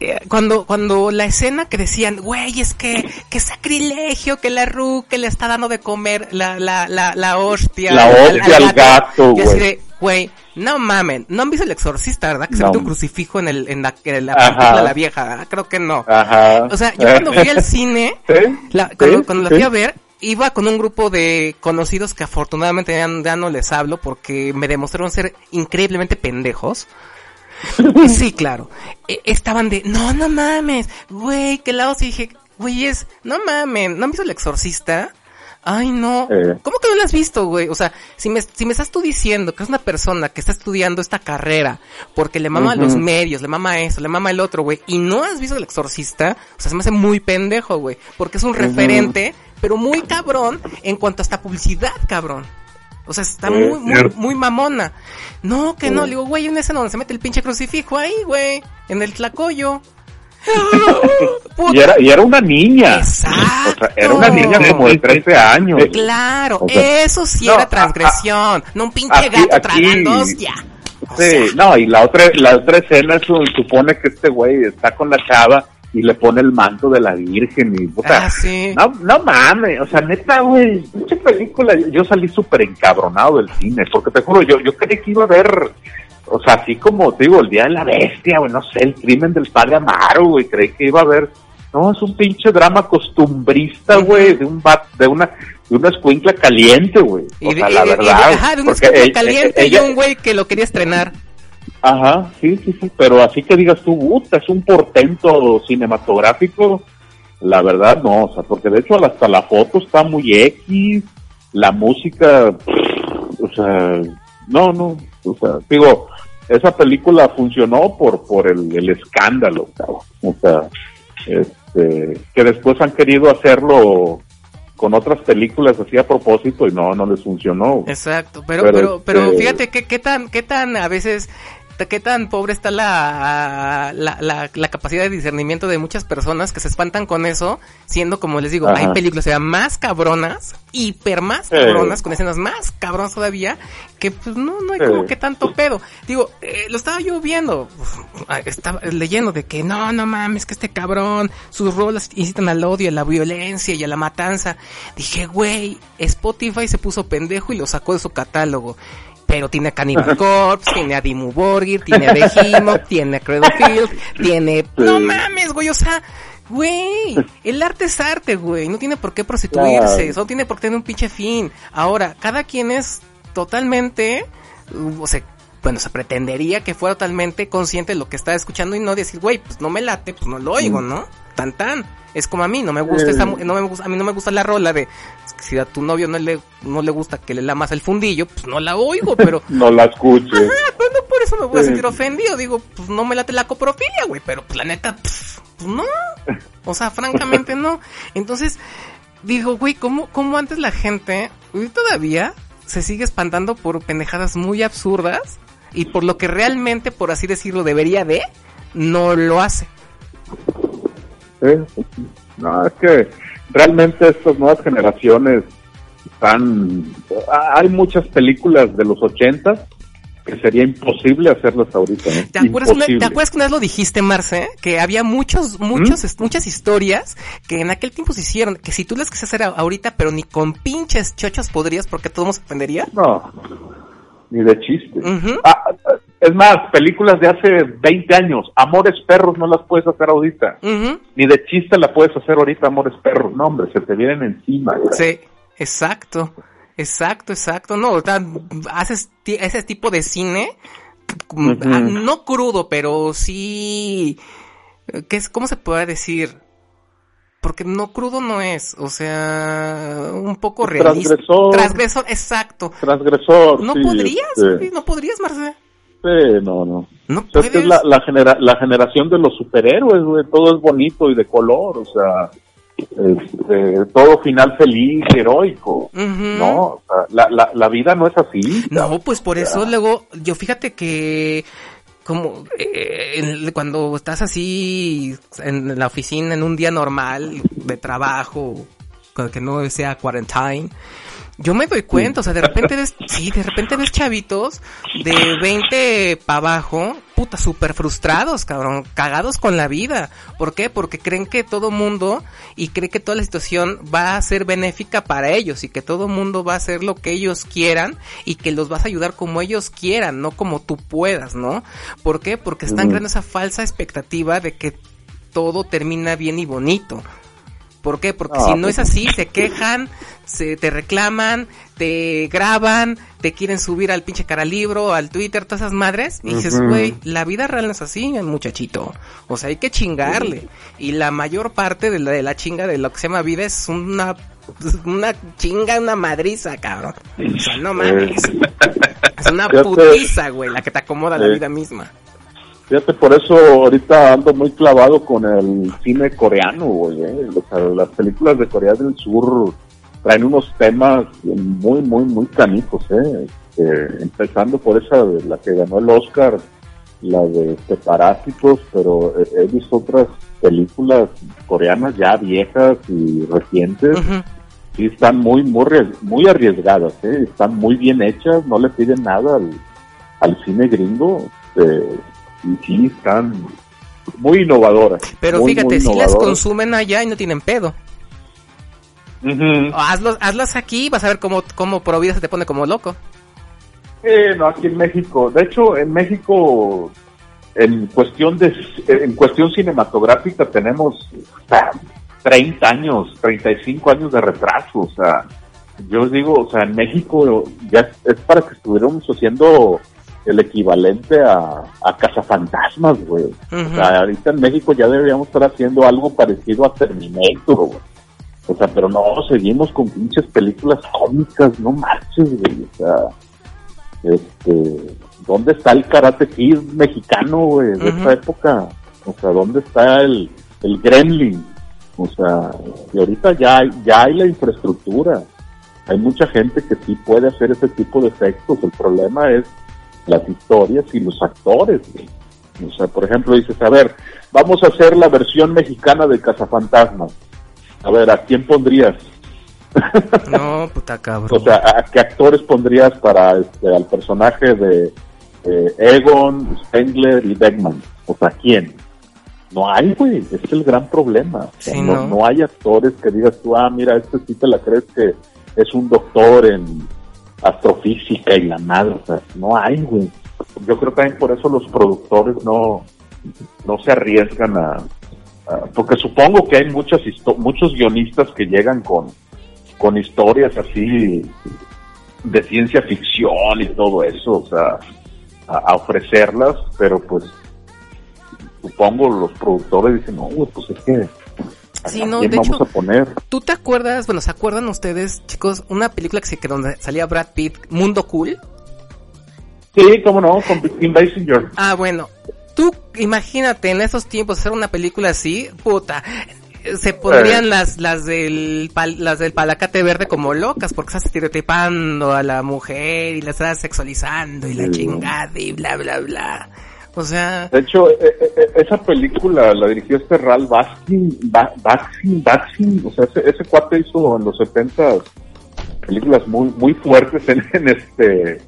B: eh, cuando, cuando la escena que decían, güey, es que, que sacrilegio, que la Ru, que le está dando de comer la, la, la, la hostia.
C: La hostia al gato, güey.
B: De, güey, no mamen, no han visto el exorcista, ¿verdad? Que se mete un crucifijo en el, en la, en la película de la vieja, ¿verdad? Creo que no.
C: Ajá.
B: O sea, yo cuando fui al cine,
C: Sí,
B: la- cuando,
C: sí,
B: cuando la
C: sí.
B: fui a ver, iba con un grupo de conocidos que afortunadamente ya, ya no les hablo porque me demostraron ser increíblemente pendejos. Y sí, claro. E- estaban de, no, no mames, güey, que la os dije, güey, es, no mames, ¿no han visto el exorcista? Ay, no.
C: Eh.
B: ¿Cómo que no lo has visto, güey? O sea, si me, si me estás tú diciendo que es una persona que está estudiando esta carrera porque le mama
C: Ujú.
B: los medios, le mama eso, le mama el otro, güey, y no has visto el exorcista, o sea, se me hace muy pendejo, güey, porque es un referente, pero muy cabrón en cuanto a esta publicidad, cabrón. O sea, está muy, muy, muy mamona. No, que no, le digo, güey, hay una escena donde se mete el pinche crucifijo ahí, güey, en el tlacoyo. Puta.
C: Y era, y era una niña.
B: Exacto.
C: O sea, era una niña como de 13 años.
B: Claro,
C: O sea,
B: eso sí
C: no,
B: era
C: a-
B: transgresión, no un pinche
C: aquí-
B: gato
C: aquí-
B: tragando hostia. O
C: Sí,
B: sea,
C: no, y la otra, la otra escena supone que este güey está con la chava y le pone el manto de la Virgen y, o sea,
B: Ah, sí.
C: no, no mames, o sea, neta, güey, pinche película, yo salí súper encabronado del cine, porque te juro, yo, yo creí que iba a ver, o sea, así como, te digo, el Día de la Bestia, güey, no sé, el crimen del padre Amaro, güey, creí que iba a haber, no, es un pinche drama costumbrista, güey, de un bat, de una, de una escuincla caliente, güey, o sea, la
B: de- y de-
C: verdad,
B: ajá, de un
C: porque
B: escudo
C: ella-
B: caliente
C: ella-
B: y un güey que lo quería estrenar.
C: Ajá, sí, sí, sí, pero así que digas tú, puta, es un portento cinematográfico, la verdad no, o sea, porque de hecho hasta la foto está muy X, la música, pff, o sea, no, no, o sea, digo, esa película funcionó por por el, el escándalo, cabrón, o sea, este, que después han querido hacerlo con otras películas así a propósito y no, no les funcionó.
B: Exacto, pero,
C: Pero,
B: pero, pero,
C: este-
B: fíjate que, qué tan, qué tan a veces qué tan pobre está la, la, la, la capacidad de discernimiento de muchas personas que se espantan con eso, siendo como les digo,
C: Ajá.
B: hay películas o sea, más cabronas, hiper más cabronas, con escenas más cabronas todavía, que pues no, no hay como que tanto pedo. Digo, eh, lo estaba yo viendo, estaba leyendo de que no, no mames, que este cabrón, sus rolas incitan al odio, a la violencia y a la matanza. Dije, güey, Spotify se puso pendejo y lo sacó de su catálogo. Pero tiene a Cannibal Corpse, tiene a Dimmu Borgir, tiene a Behemoth, tiene a Credofield, tiene... No mames, güey, o sea... Güey, el arte es arte, güey. No tiene por qué prostituirse.
C: Claro.
B: Solo tiene por qué tener un pinche fin. Ahora, cada quien es totalmente, o sea, bueno, se pretendería que fuera totalmente consciente de lo que está escuchando y no decir, güey, pues no me late, pues no lo oigo, ¿no? Tan tan. Es como a mí, no me gusta esa, mu- no me gusta, a mí no me gusta la rola de si a tu novio no le, no le gusta que le lamas el fundillo, pues no la oigo, pero
C: No la escuche.
B: Ah, pues no por eso me voy a sentir ofendido. Digo, pues no me late la coprofilia, güey. Pero pues la neta, pf, pues no. O sea, francamente no. Entonces, digo, güey, ¿cómo, ¿cómo antes la gente, hoy todavía, se sigue espantando por pendejadas muy absurdas? Y por lo que realmente, por así decirlo, debería de, no lo hace.
C: Sí. No, es que realmente estas nuevas generaciones están... Hay muchas películas de los 80 que sería imposible hacerlas ahorita.
B: ¿Te acuerdas, una-
C: Imposible.
B: ¿Te acuerdas que una vez lo dijiste, Marce? Que había muchos, muchos, est- muchas historias que en aquel tiempo se hicieron, que si tú las quisieras hacer ahorita, pero ni con pinches chochos podrías porque todo mundo se ofendería.
C: No, ni de chiste. Ah, ah, es más, películas de hace 20 años, Amores Perros no las puedes hacer ahorita. Ni de chiste la puedes hacer ahorita, Amores Perros. No, hombre, se te vienen encima.
B: Sí, exacto, exacto, exacto. No, o sea, haces ese tipo de cine, mm, ah, no crudo, pero sí, ¿qué es, ¿cómo se puede decir? Porque no crudo no es, o sea, un poco realista.
C: Transgresor.
B: Transgresor, exacto.
C: Transgresor.
B: No
C: sí,
B: podrías,
C: este,
B: no podrías, Marce.
C: sí, no, no.
B: No
C: O sea, es la, la, genera- la generación de los superhéroes, güey. Todo es bonito y de color, o sea, este, todo final feliz, heroico.
B: Ujú.
C: No, o sea, la, la, la vida no es así.
B: No, pues por eso luego, yo fíjate que como eh, cuando estás así en la oficina en un día normal de trabajo, que no sea quarantine, yo me doy cuenta, o sea, de repente ves, sí, de repente ves chavitos de 20 para abajo, puta, súper frustrados, cabrón, cagados con la vida. ¿Por qué? Porque creen que todo mundo y creen que toda la situación va a ser benéfica para ellos y que todo mundo va a hacer lo que ellos quieran y que los vas a ayudar como ellos quieran, no como tú puedas, ¿no? ¿Por qué? Porque están creando esa falsa expectativa de que todo termina bien y bonito. ¿Por qué? Porque si no
C: pues
B: es así, se quejan, se te reclaman, te graban, te quieren subir al pinche caralibro, al Twitter, todas esas madres. Y dices, güey, la vida real no es así, muchachito. O sea, hay que chingarle. Y la mayor parte de la, de la chinga de lo que se llama vida es una, una chinga, una madriza, cabrón. O sea, no mames. Es una putiza, güey, la que te acomoda la vida misma.
C: Fíjate, por eso ahorita ando muy clavado con el cine coreano, güey. ¿eh? O sea, las películas de Corea del Sur traen unos temas muy, muy, muy canijos, ¿eh? Este, empezando por esa de la que ganó el Oscar, la de este, Parásitos, pero he, visto otras películas coreanas ya viejas y recientes
B: Ujú.
C: sí están muy muy muy arriesgadas ¿eh? están muy bien hechas no le piden nada al, al cine gringo eh, y sí están muy innovadoras
B: Pero
C: muy,
B: fíjate,
C: muy
B: si las consumen allá y no tienen pedo. Hazlos, hazlas aquí, vas a ver cómo, cómo Provida se te pone como loco.
C: Eh, no, aquí en México. De hecho, en México, en cuestión de, en cuestión cinematográfica tenemos o sea, 30 años, 35 años de retraso. O sea, yo os digo, o sea, en México ya es para que estuviéramos haciendo el equivalente a, a Cazafantasmas, güey. O sea, ahorita en México ya deberíamos estar haciendo algo parecido a Terminator, güey. O sea, pero no, seguimos con pinches películas cómicas, no marches, güey. O sea, este, ¿dónde está el Karate Kid mexicano, güey, de
B: Ujú.
C: esa época? O sea, ¿dónde está el, el Gremlin? O sea, y ahorita ya hay, ya hay la infraestructura. Hay mucha gente que sí puede hacer ese tipo de efectos. El problema es las historias y los actores. güey. O sea, por ejemplo, dices, a ver, vamos a hacer la versión mexicana de Cazafantasmas. A ver, ¿a quién pondrías?
B: No, puta cabrón.
C: O sea, ¿a qué actores pondrías para este, al personaje de eh, Egon, Spengler y Beckman? O sea, ¿quién? No hay, güey. Es el gran problema. O sea,
B: Sí,
C: no,
B: ¿no?
C: no hay actores que digas tú, ah, mira, este sí te la crees que es un doctor en astrofísica y la madre. O sea, no hay, güey. Yo creo que también por eso los productores no, no se arriesgan a, porque supongo que hay muchas muchos guionistas que llegan con con historias así de ciencia ficción y todo eso, o sea, a, a ofrecerlas, pero pues supongo los productores dicen, no, güey, pues es que ¿a
B: Sí, no, de
C: vamos
B: hecho-
C: a poner?
B: ¿Tú te acuerdas, bueno, ¿se acuerdan ustedes, chicos, una película que, se, que donde salía Brad Pitt, Mundo Cool?
C: Sí, cómo no, con Kim Basinger.
B: Ah, bueno, tú imagínate en esos tiempos hacer una película así, puta, se pondrían
C: Eh.
B: las las del las del palacate verde como locas porque estás estereotipando a la mujer y la estás sexualizando y la
C: Sí.
B: chingada y bla bla bla. O sea,
C: De hecho, e- e- e- esa película la dirigió este Ralph Baskin, Ba- Baskin, Baskin, o sea, ese, ese cuate hizo en los 70 películas muy muy fuertes en, en este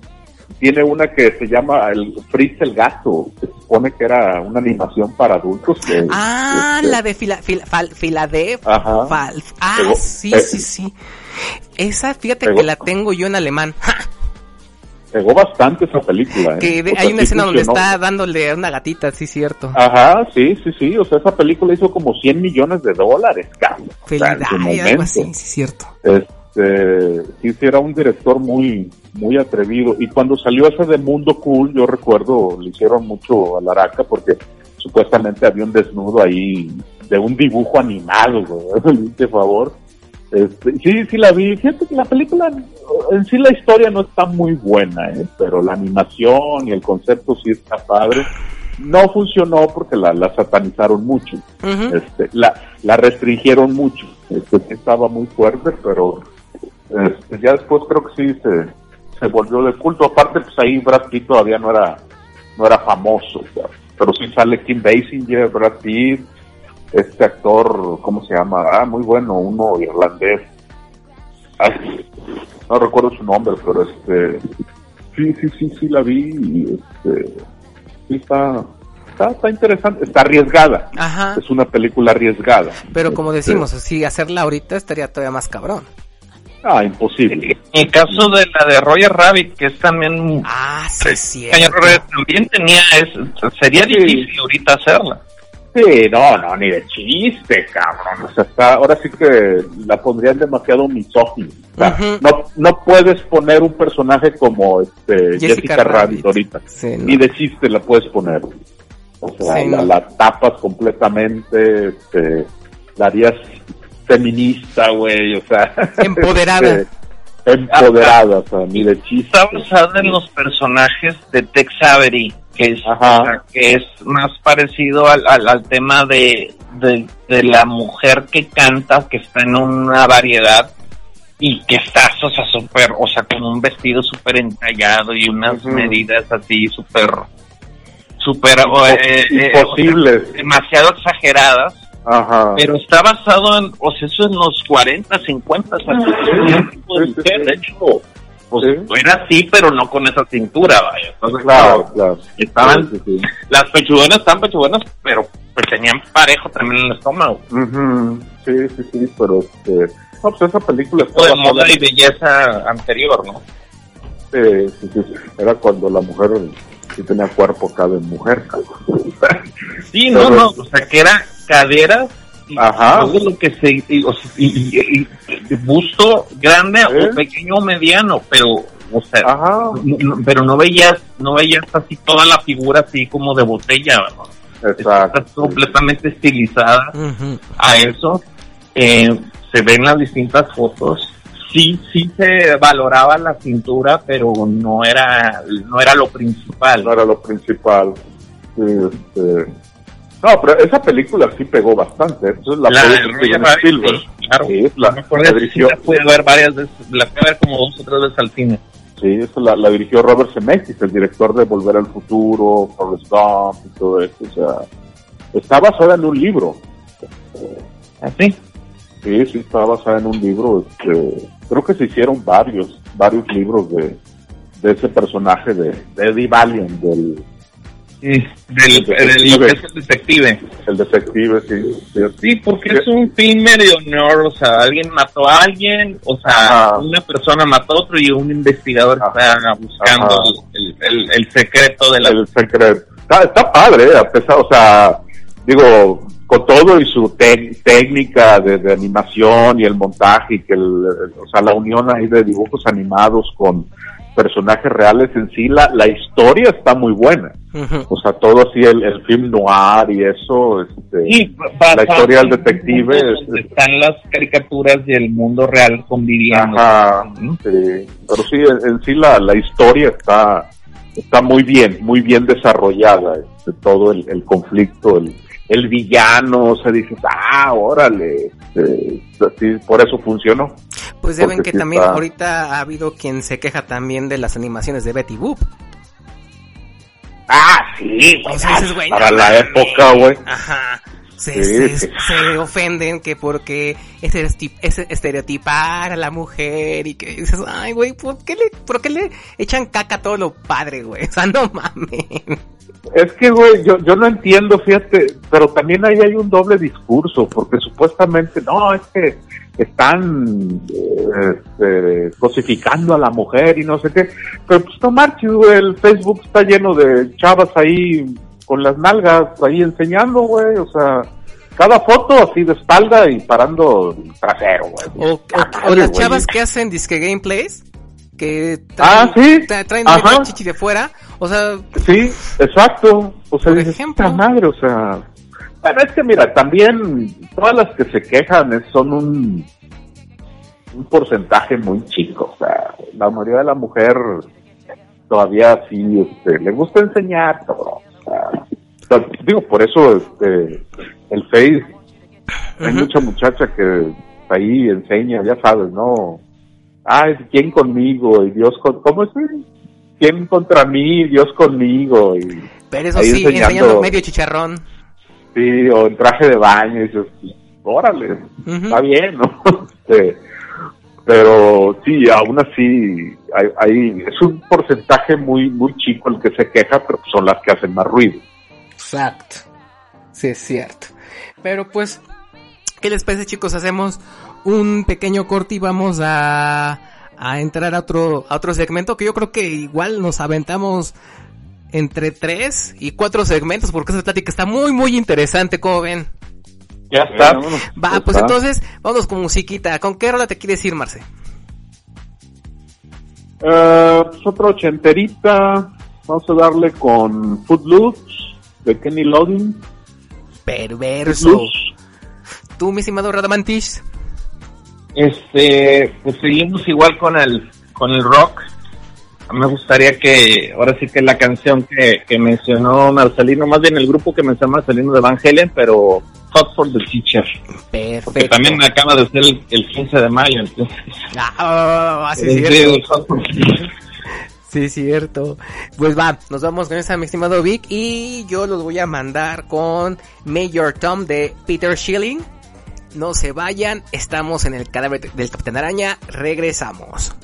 C: tiene una que se llama el Fritz el gato, que se supone que era una animación para adultos. que-
B: ah,
C: este,
B: la de fila, fila, fal- ah, sí,
C: eh.
B: sí, sí. Esa, fíjate que la tengo yo en alemán.
C: Pegó bastante esa película. ¿eh?
B: que de-
C: O sea,
B: hay una
C: sí
B: escena donde
C: funcionó.
B: está dándole a una gatita, sí, cierto.
C: Ajá, sí, sí, sí. O sea, esa película hizo como 100 millones de dólares, cabrón. O sea,
B: Felicidad, algo así, sí, cierto.
C: Este, sí, sí, era un director muy, muy atrevido. Y cuando salió ese de Mundo Cool, yo recuerdo, le hicieron mucho a Laraca porque supuestamente había un desnudo ahí de un dibujo animado, güey. De favor. Este, sí, sí la vi. Fíjate que la película, en sí la historia no está muy buena, ¿eh? pero la animación y el concepto sí está padre. No funcionó porque la, la satanizaron mucho este, la, la restringieron mucho. Este, estaba muy fuerte, pero este, ya después creo que sí se, se volvió de culto. Aparte, pues ahí Brad Pitt todavía no era, no era famoso, pero sí sale Kim Basinger, Brad Pitt, este actor, ¿cómo se llama? Ah, muy bueno, uno irlandés. Ay, no recuerdo su nombre, pero este, sí, sí, sí, sí la vi y este, sí está, está, está interesante, está arriesgada
B: Ajá.
C: es una película arriesgada.
B: Pero como
C: Este,
B: decimos, si hacerla ahorita estaría todavía más cabrón.
C: Ah, imposible.
D: En el caso de la de Roger Rabbit, que es también...
B: Ah, sí, sí.
D: También tenía... Es, sería
C: Sí.
D: difícil ahorita hacerla.
C: Sí, no, no, ni de chiste, cabrón. O sea, está, ahora sí que la pondrían demasiado misógina. O sea,
B: Ujú.
C: no, no puedes poner un personaje como este
B: Jessica
C: Jessica,
B: Rabbit.
C: Rabbit ahorita.
B: Sí, no.
C: Ni de chiste la puedes poner. O sea,
B: Sí,
C: la,
B: no.
C: la tapas completamente, este, la harías feminista, güey, o sea.
B: Empoderada.
C: este, empoderada, o sea, ni de chiste.
D: Está basada en los personajes de Tex Avery, que es,
C: Ajá.
D: que es más parecido al, al, al tema de, de, de la mujer que canta, que está en una variedad y que está, o sea, súper, o sea, con un vestido súper entallado y unas medidas así súper, súper, o, eh, eh,
C: Imposibles.
D: o sea, demasiado exageradas.
C: Ajá.
D: Pero está basado en, o sea, eso en los 40, 50, o sea, un tipo de
C: Sí, sí,
D: mujer,
C: sí.
D: de hecho, pues
C: Sí.
D: era así, pero no con esa cintura, vaya. Entonces,
C: Claro, claro.
D: Estaban,
C: Sí, sí, sí.
D: las pechugonas estaban pechugonas, pero pues tenían parejo también en el estómago.
C: Sí, sí, sí, pero este... No, pues esa película
D: Tipo de
C: estaba
D: moda y belleza anterior, ¿no?
C: Sí, sí, sí. Era cuando la mujer sí tenía cuerpo de mujer.
D: Sí, no,
C: Pero-
D: no, o sea, que era cadera y
C: Ajá.
D: todo lo que se, y, o sea, y- y- y- busto grande
C: ¿Eh?
D: o pequeño o mediano, pero, o sea,
C: Ajá,
D: no- no- pero no veías, no veías así toda la figura así como de botella, ¿no?
C: exacto.
D: Está completamente estilizada a eso. Eh, se ven las distintas fotos. Sí, sí se valoraba la cintura, pero no era, no era lo principal.
C: No era lo principal. Sí, este... No, pero esa película sí pegó bastante. Entonces la,
D: La
C: produjo
D: de
C: Spielberg.
D: sí, claro.
C: Sí, la, la
D: sí
C: dirigió.
D: la pude ver varias veces, la pude ver como dos o tres veces al cine.
C: Sí, esa la, la dirigió Robert Zemeckis, el director de Volver al Futuro, Forrest Gump y todo eso. O sea, está basada en un libro.
D: ¿Así?
C: Sí, sí, está basada en un libro. Este, creo que se hicieron varios, varios libros de, de ese personaje de, de Eddie Valiant, del
D: Sí, del, es el detective.
C: el detective, sí. sí.
D: Sí, porque es un film medio honor, o sea, alguien mató a alguien, o sea, una persona mató a otro y un investigador está buscando el, el, el secreto de la...
C: el secreto. Está, está padre, eh, a pesar, o sea, digo, con todo y su técnica de, de animación y el montaje y que el, el- o sea, la unión ahí de dibujos animados con personajes reales en sí, la, la historia está muy buena. O sea, todo así, el, el film noir y eso, este,
D: Sí,
C: la historia del detective es-
D: están las caricaturas y el mundo real conviviendo.
C: Ajá,
D: ¿no?
C: sí. Pero sí, en, en sí la, la historia está, está muy bien, muy bien desarrollada. este, todo el, el conflicto, el, el villano, o sea, dices, ah, órale, este, sí, por eso funcionó.
B: Pues ya ven que
C: sí
B: también
C: está-
B: ahorita ha habido quien se queja también de las animaciones de Betty Boop.
C: Ah, sí, güey,
B: O sea, dices, güey,
C: para
B: no
C: la época, güey.
B: Ajá. Se,
C: Sí,
B: se-
C: sí.
B: se ofenden que porque es estereotipar a la mujer y que dices, ay, güey, ¿por qué le, por qué le echan caca a todo lo padre, güey? O sea, no mames.
C: Es que, güey, yo, yo no entiendo, fíjate, pero también ahí hay un doble discurso, porque supuestamente, no, es que están eh, cosificando a la mujer y no sé qué, pero pues no marches, güey, el Facebook está lleno de chavas ahí con las nalgas ahí enseñando, güey, o sea, cada foto así de espalda y parando trasero, güey.
B: O, o- o las chavas que hacen disque gameplays, que
C: Ah, sí.
B: traen
C: Ajá.
B: el chichi de fuera, o sea,
C: Sí, exacto. O sea,
B: Por
C: dices,
B: ejemplo.
C: "Puta madre, o sea. Bueno, es que mira, también todas las que se quejan es- son un, un porcentaje muy chico. O sea, la mayoría de la mujer todavía sí este, le gusta enseñar todo. O sea, digo, por eso este, el Face, hay
B: Ujú.
C: mucha muchacha que ahí enseña, ya sabes, ¿no? Ah, es quién conmigo y Dios con... ¿Cómo es? ¿Quién contra mí? Dios conmigo. Y
B: pero eso sí,
C: enseñando-
B: enseñando medio chicharrón.
C: Sí, o en traje de baño, y dices, órale, está bien, ¿no? Este, pero sí, aún así, hay, hay- es un porcentaje muy muy chico el que se queja, pero son las que hacen más ruido.
B: Exacto. Sí, es cierto. Pero pues, ¿qué les parece chicos? Hacemos un pequeño corte y vamos a, a entrar a otro, a otro segmento que yo creo que igual nos aventamos entre tres y cuatro segmentos porque esa plática está muy muy interesante, como ven.
D: Ya está.
B: Va,
C: Ya
B: pues
C: está.
B: entonces, vamos con musiquita. ¿Con qué rola te quieres ir, Marce?
C: Eh, pues otra ochenterita, vamos a darle con Footloose de Kenny Loggins.
B: Perverso.
C: Footloose.
B: Tú, mi estimado Radamantis.
D: Este, pues seguimos igual con el, con el rock. Me gustaría que, ahora sí que la canción que, que mencionó Marcelino, más bien el grupo que mencionó Marcelino de Van Halen, pero Hot for the Teacher, que
B: Perfecto.
D: también acaba de ser el, el 15 de mayo, entonces.
B: Ah, ah, cierto.
D: Sí,
B: cierto. Pues va, nos vamos con esa, mi estimado Vic. Y yo los voy a mandar con Major Tom de Peter Schilling. No se vayan, estamos en el cadáver del Capitán Araña. Regresamos.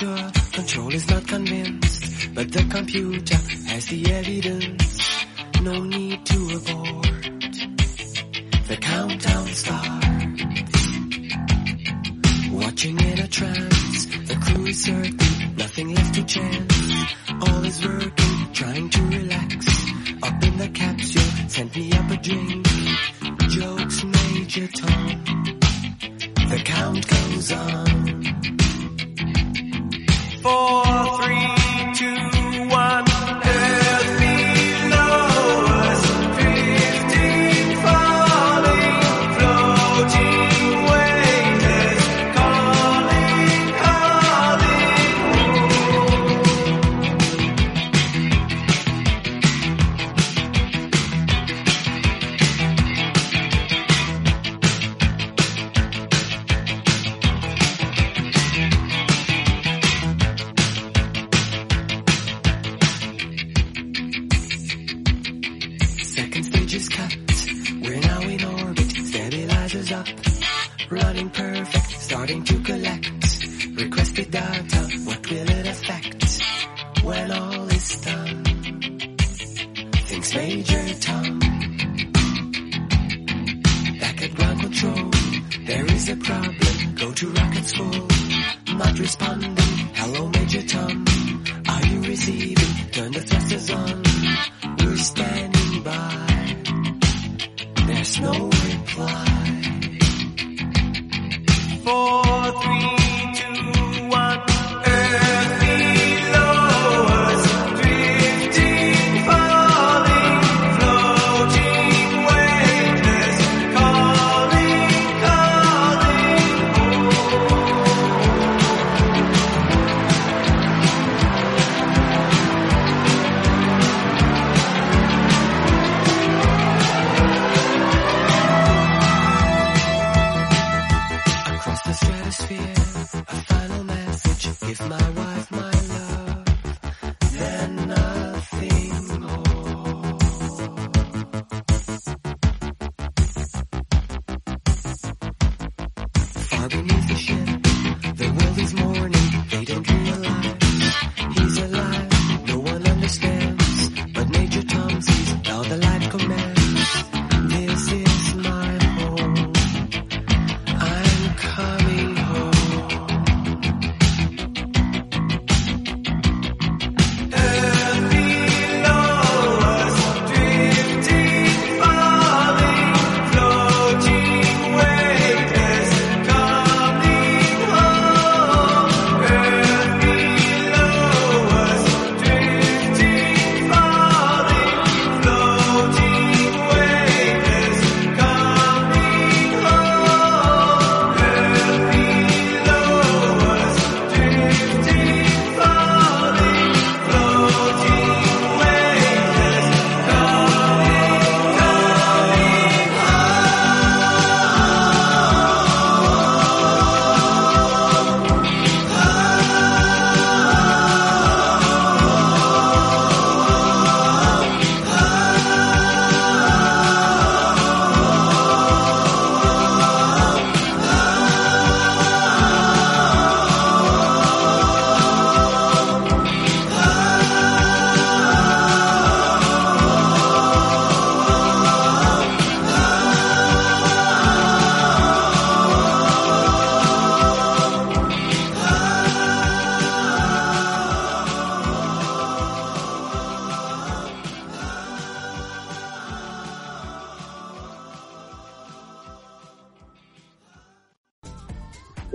E: sure. Control is not convinced, but the computer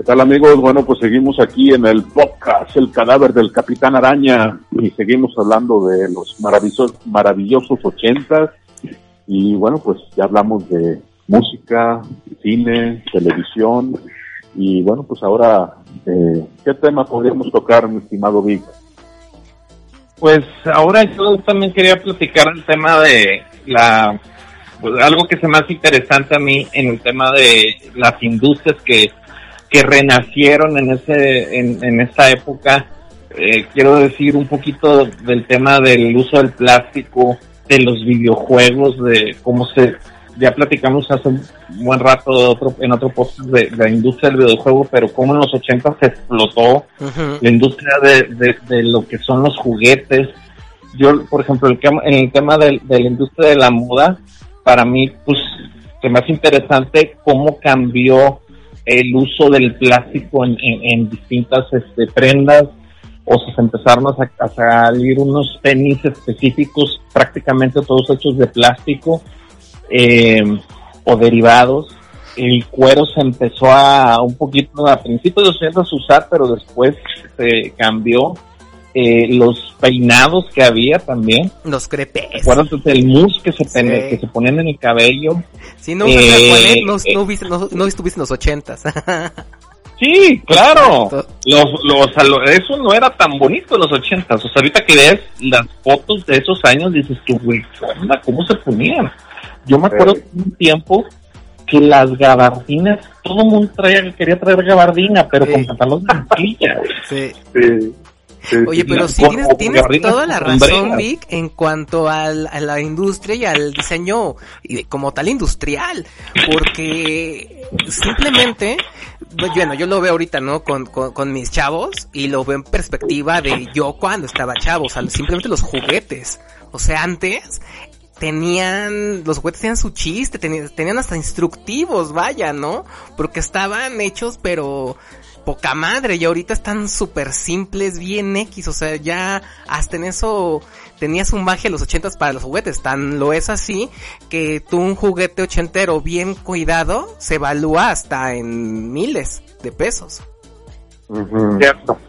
C: tal amigos? Bueno, pues seguimos aquí en el podcast El cadáver del Capitán Araña y seguimos hablando de los maravillosos, maravillosos ochentas y bueno, pues ya hablamos de música, cine, televisión y bueno, pues ahora, eh, ¿qué tema podríamos tocar, mi estimado Vic?
D: Pues ahora yo también quería platicar el tema de la, pues algo que se más interesante a mí en el tema de las industrias que que renacieron en, ese, en, en esa época. Eh, quiero decir un poquito del tema del uso del plástico, de los videojuegos, de cómo se... Ya platicamos hace un buen rato de otro, en otro post de, la industria del videojuego, pero cómo en los 80 se explotó la industria de, de, lo que son los juguetes. Yo, por ejemplo, el, en el tema de, de la industria de la moda, para mí, pues, se me hace interesante cómo cambió el uso del plástico en, en- en distintas este, prendas, o se empezaron a, sa- a salir unos tenis específicos, prácticamente todos hechos de plástico eh, o derivados. El cuero se empezó a un poquito a principios de los 80 a usar, pero después se cambió. Eh, los peinados que había también.
B: Los crepes.
D: ¿Recuerdas del mousse que se, pene-
B: Sí.
D: que se ponían en el cabello?
B: Si no,
D: Eh,
B: no,
D: eh.
B: no, viste- no, no estuviste en los ochentas.
D: Sí, claro. Los, los, eso no era tan bonito en los ochentas. O sea, ahorita que ves las fotos de esos años, dices tú, güey. ¿cómo se ponían? Yo me acuerdo
C: Sí.
D: de un tiempo que las gabardinas, todo el mundo traía, quería traer gabardina, pero
B: Sí.
D: con pantalón de mantilla, güey.
B: sí.
C: Sí, sí,
B: Oye, pero sí tienes, toda la razón. Vic, en cuanto al- a la industria y al diseño como tal industrial, porque simplemente, bueno, yo lo veo ahorita, ¿no? Con, con, con mis chavos y lo veo en perspectiva de yo cuando estaba chavo, o sea, simplemente los juguetes. O sea, antes tenían, los juguetes tenían su chiste, tenían, tenían hasta instructivos, vaya, ¿no? Porque estaban hechos, pero poca madre, y ahorita están súper simples, bien X, o sea, ya hasta en eso tenías un magia en los ochentas para los juguetes, tan lo es así que tú un juguete ochentero bien cuidado se evalúa hasta en miles de pesos.
D: Cierto.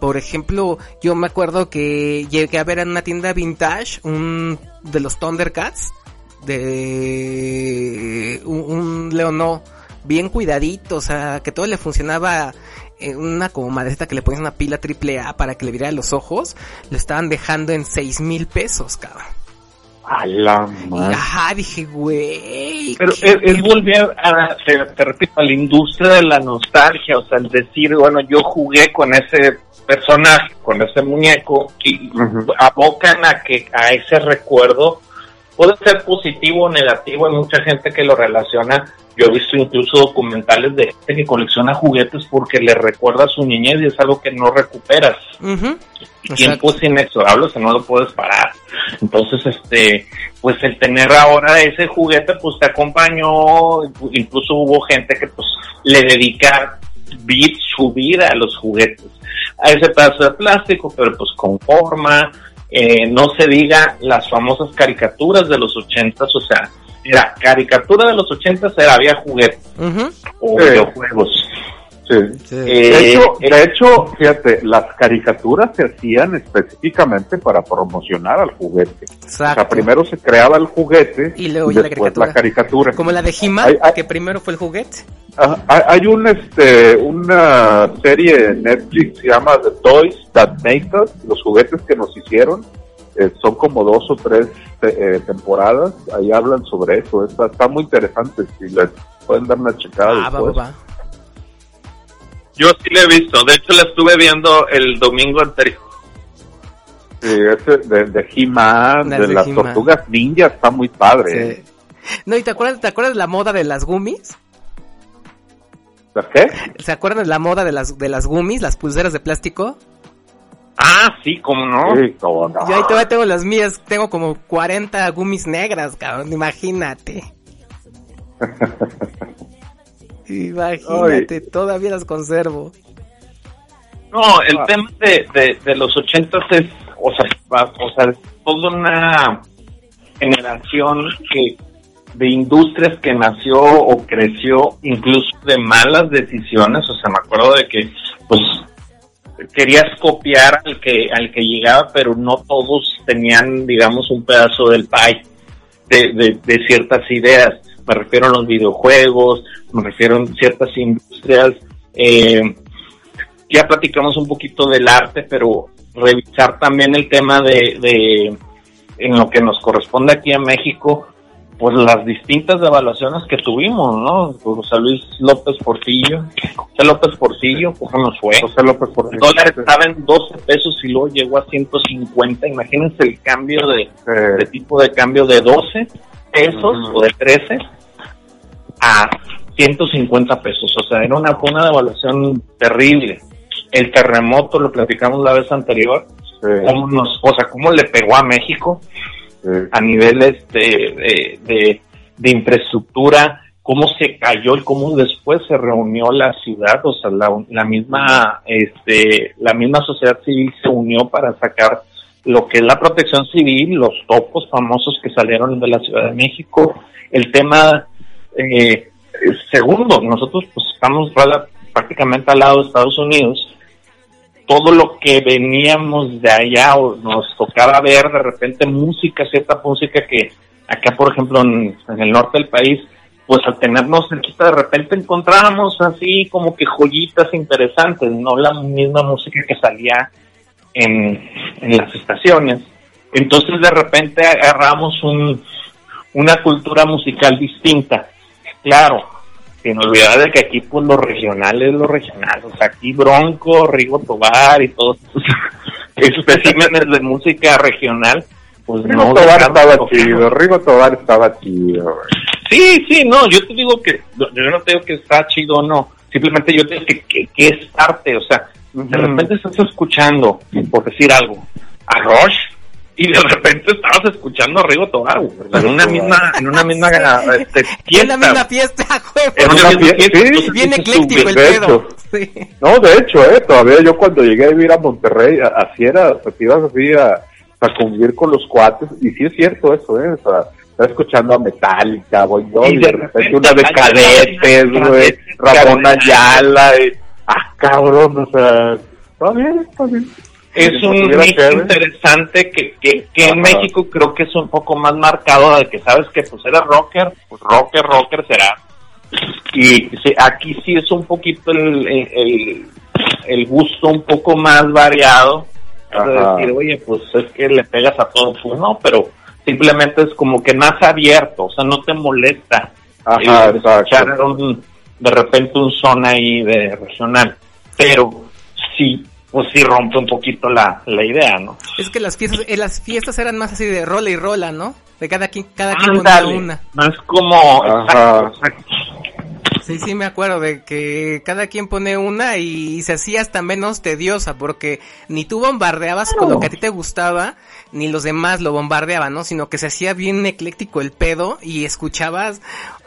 B: Por ejemplo, yo me acuerdo que llegué a ver en una tienda vintage un de los Thundercats de un, un bien cuidadito, o sea, que todo le funcionaba en una como madrecita que le ponías una pila triple A para que le viera los ojos, lo estaban dejando en seis mil pesos, cabrón.
C: A la
B: Y
C: madre.
B: ajá, dije, güey.
D: Pero él volvió a, te, te repito, a la industria de la nostalgia, o sea, el decir, bueno, yo jugué con ese personaje, con ese muñeco, y abocan a que a ese recuerdo puede ser positivo o negativo, hay mucha gente que lo relaciona, yo he visto incluso documentales de gente que colecciona juguetes porque le recuerda a su niñez y es algo que no recuperas.
B: Ujú,
D: tiempo es inexorable, o sea, no lo puedes parar. Entonces, este, pues el tener ahora ese juguete, pues te acompañó, incluso hubo gente que pues le dedica su vida a los juguetes, a ese pedazo de plástico, pero pues con forma, eh, no se diga las famosas caricaturas de los ochentas, o sea, era caricatura de los ochentas, era había juguetes o
C: Sí.
D: videojuegos.
C: Sí.
B: sí.
C: De
D: Eh,
C: hecho, de hecho, fíjate, las caricaturas se hacían específicamente para promocionar al juguete. O sea, primero se creaba el juguete
B: Y luego ya la
C: después
B: caricatura.
C: la caricatura.
B: Como la de
C: ay.
B: que primero fue el juguete.
C: Ah, hay- hay un este una serie en Netflix que se llama The Toys That Made Us, los juguetes que nos hicieron. Eh, son como dos o tres eh, temporadas. Ahí hablan sobre eso. Está, está muy interesante. Si les pueden dar una checada
B: Ah, va, va, va.
D: Yo sí la he visto, de hecho la estuve viendo el domingo anterior.
C: Sí, ese de, de He-Man, de,
B: de
C: las tortugas ninja, está muy padre.
B: Sí. No, ¿y te acuerdas, te acuerdas de la moda de las gummies?
C: ¿Las qué?
B: ¿Se acuerdan de la moda de las, de las gummies, las pulseras de plástico?
D: Ah, sí, cómo no.
C: Sí, cómo no.
B: Yo ahí todavía tengo las mías, tengo como 40 gummies negras, cabrón, imagínate. Imagínate, todavía las conservo.
D: No, el tema de, de, de los ochentas es, o sea, o sea, es toda una generación que de industrias que nació o creció incluso de malas decisiones, o sea, me acuerdo de que, pues, querías copiar al que, al que llegaba, pero no todos tenían, digamos, un pedazo del pie de, de, de ciertas ideas. Me refiero a los videojuegos, me refiero a ciertas industrias, eh, ya platicamos un poquito del arte, pero revisar también el tema de, de en lo que nos corresponde aquí en México, pues las distintas evaluaciones que tuvimos, ¿no? José Luis López Portillo, José López Portillo, ¿cómo nos fue?
C: José López por
D: El dólar estaba en 12 pesos y luego llegó a 150. Imagínense el cambio de, de tipo de cambio de 12 pesos o de 13 a 150 pesos. O sea, era una, una devaluación terrible. El terremoto, lo platicamos la vez anterior,
C: Sí,
D: cómo nos, o sea, cómo le pegó a México
C: sí.
D: a niveles de, de, de- de infraestructura, cómo se cayó y cómo después se reunió la ciudad, o sea, la, la misma, este, la misma sociedad civil se unió para sacar lo que es la protección civil, los topos famosos que salieron de la Ciudad de México, el tema, eh, segundo, nosotros pues estamos prácticamente al lado de Estados Unidos, todo lo que veníamos de allá o nos tocaba ver de repente música, cierta música que acá, por ejemplo, en, en el norte del país, pues al tenernos cerquita de repente encontrábamos así como que joyitas interesantes, no la misma música que salía en, en las estaciones. Entonces de repente agarramos un, una cultura musical distinta. Claro, sin olvidar de que aquí pues lo regional es lo regional, o sea, aquí Bronco, Rigo Tobar y todos esos especímenes de música regional, pues
C: Rigo
D: no
C: Tobar estaba chido, Rigo Tobar estaba chido, güey.
D: Sí, sí, no, yo te digo que, yo no te digo que está chido o no, simplemente yo te digo que, que, que es arte, o sea, de repente estás escuchando, por decir algo, a Rush, y de repente estabas escuchando a Rigo Tobar, güey, en una misma, en una misma este,
B: En
D: fiesta.
B: la misma fiesta, juego.
D: En una
C: Una
D: misma
C: fie-
D: fiesta,
C: sí,
D: entonces
B: Bien ecléctico el pedo. Sí.
C: No, de hecho, eh, todavía yo cuando llegué a vivir a Monterrey, a- así era, te ibas así a, a convivir con los cuates, y sí es cierto eso, eh, o sea, estás escuchando a Metallica, Boy
D: Y
C: y
D: de
C: de repente
D: repente
C: una de cadetes, güey, Ramón. Ayala, y, ah, cabrón, o sea, está bien, está bien.
D: Es
C: Si
D: un mix interesante que, que, que en. México creo que es un poco más marcado de que sabes que pues eres rocker, pues rocker, rocker será. Y sí, aquí sí es un poquito el, el, el gusto un poco más variado. De decir, oye, pues es que le pegas a todo. Pues no, pero simplemente es como que más abierto, o sea, no te molesta
C: Ajá,
D: escuchar un- de repente un son ahí de regional. Pero sí, pues sí rompe un poquito la, la idea, ¿no?
B: Es que las fiestas, eh, las fiestas eran más así de rola y rola, ¿no? De cada quien, cada quien ponía una.
D: más como...
C: Ajá.
B: Sí, sí, me acuerdo de que cada quien pone una y se hacía hasta menos tediosa porque ni tú bombardeabas con lo que a ti te gustaba, ni los demás lo bombardeaban, ¿no? Sino que se hacía bien ecléctico el pedo y escuchabas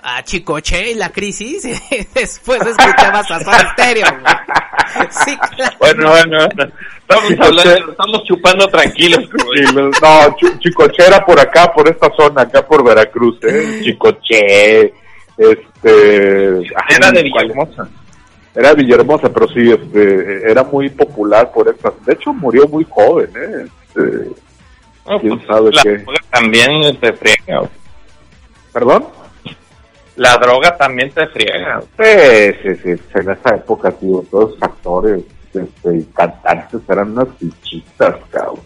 B: a Chicoche y la crisis y después escuchabas a Soda Stereo. güey. Sí, claro.
D: Bueno, bueno, bueno. Estamos, hablando, estamos chupando tranquilos.
C: Sí, no, Chi- Chicochera por acá, por esta zona, acá por Veracruz, ¿eh? Chicoche, este...
D: Era de. Villahermosa.
C: Era de Villahermosa, pero sí, este, era muy popular por esta... De hecho, murió muy joven, ¿eh? Este,
D: No,
C: ¿Quién
D: pues,
C: sabe
D: la
C: qué?
D: también te friega.
C: ¿Perdón?
D: La droga también te friega.
C: Sí, sí, sí, en esa época, tío, todos los actores este, cantantes eran unas fichitas, cabrón.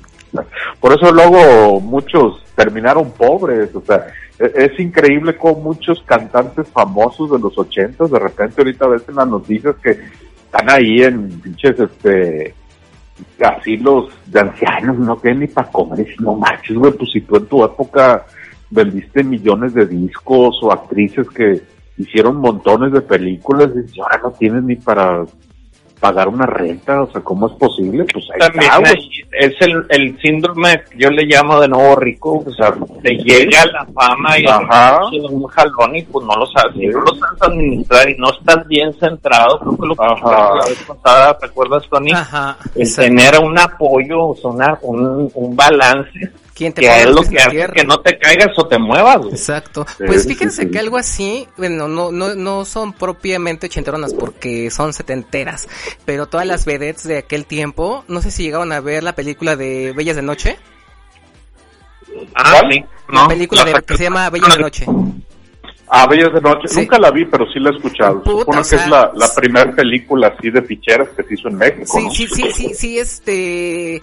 C: Por eso luego muchos terminaron pobres, o sea, e- es increíble cómo muchos cantantes famosos de los ochentas, de repente ahorita ves en las noticias que están ahí en pinches, este, asilos de ancianos, no tienen ni para comer, y si no manches, güey, pues si tú en tu época vendiste millones de discos o actrices que hicieron montones de películas y ahora no tienes ni para pagar una renta, o sea, ¿cómo es posible? Pues ahí
D: También
C: está,
D: ahí es el, el síndrome que yo le llamo de nuevo rico, o sea, te llega la fama y
C: Ajá.
D: el un jalón y pues no lo sabes,
C: Sí.
D: no lo sabes administrar y no estás bien centrado, creo que lo que la vez pasada, ¿te acuerdas Tony?
B: Ajá.
D: El tener un apoyo, o sea, una- un, un balance,
B: ¿Quién te
D: que es lo que
B: la
D: hace
B: tierra?
D: que no te caigas o te muevas, güey.
B: Exacto. Pues
C: sí,
B: fíjense
C: sí.
B: que algo así, bueno, no, no, no son propiamente ochenteronas porque son setenteras, pero todas las vedettes de aquel tiempo, no sé si llegaron a ver la película de Bellas de Noche,
D: Ah, sí.
B: la
D: No,
B: película de,
D: la-
B: que se llama Bellas de Noche.
C: Ah, Bellas de Noche,
B: Sí.
C: nunca la vi, pero sí la he escuchado.
B: Puta,
C: Supongo
B: o
C: que
B: sea,
C: es la, la primera película así de ficheras que se hizo en México,
B: Sí,
C: ¿no?
B: sí, sí, sí, sí, este...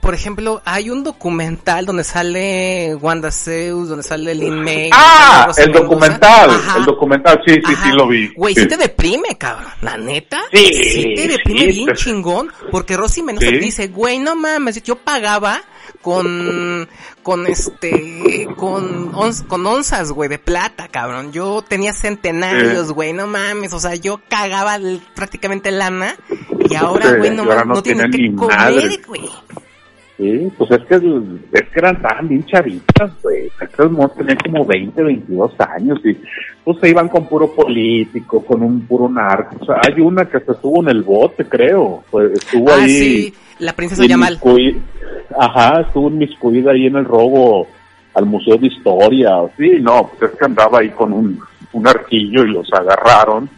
B: por ejemplo, hay un documental donde sale Wanda Zeus, donde sale Lin May.
C: Ah, el
B: Mendoza.
C: documental,
B: Ajá.
C: el documental, sí, sí,
B: Ajá.
C: sí lo vi.
B: Güey,
C: sí.
B: sí. te deprime, cabrón. La neta.
D: Sí,
B: te deprime
C: sí,
B: bien
C: te-
B: chingón. Porque Rosy Mendoza
C: Sí.
B: dice, güey, no mames, yo pagaba con, con este, con, onz- con onzas, güey, de plata, cabrón. Yo tenía centenarios, güey, no mames, o sea, yo cagaba prácticamente lana y ahora, güey, no,
C: y ahora
B: mames,
C: no
B: no tienen
C: tienen
B: que comer, güey.
C: Sí, pues es que, es que eran tan bien chavitas, güey. Estos monos tenían como 20, 22 años y pues se iban con puro político, con un puro narco. O sea, hay una que se estuvo en el bote, creo. Pues, estuvo
B: Ah,
C: ahí.
B: sí, la princesa Yamal.
C: Ajá, estuvo inmiscuida ahí en el robo al Museo de Historia. Sí, no, pues es que andaba ahí con un, un arquillo y los agarraron.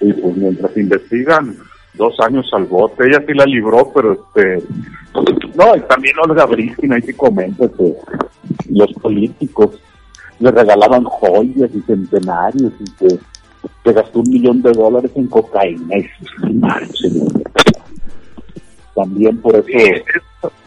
C: Y pues mientras investigan, dos años al bote. Ella sí la libró, pero este. No, y también Olga Briskin, ahí sí comenta que los políticos le regalaban joyas y centenarios y que, gastó un millón de dólares en cocaína. Y. También por eso.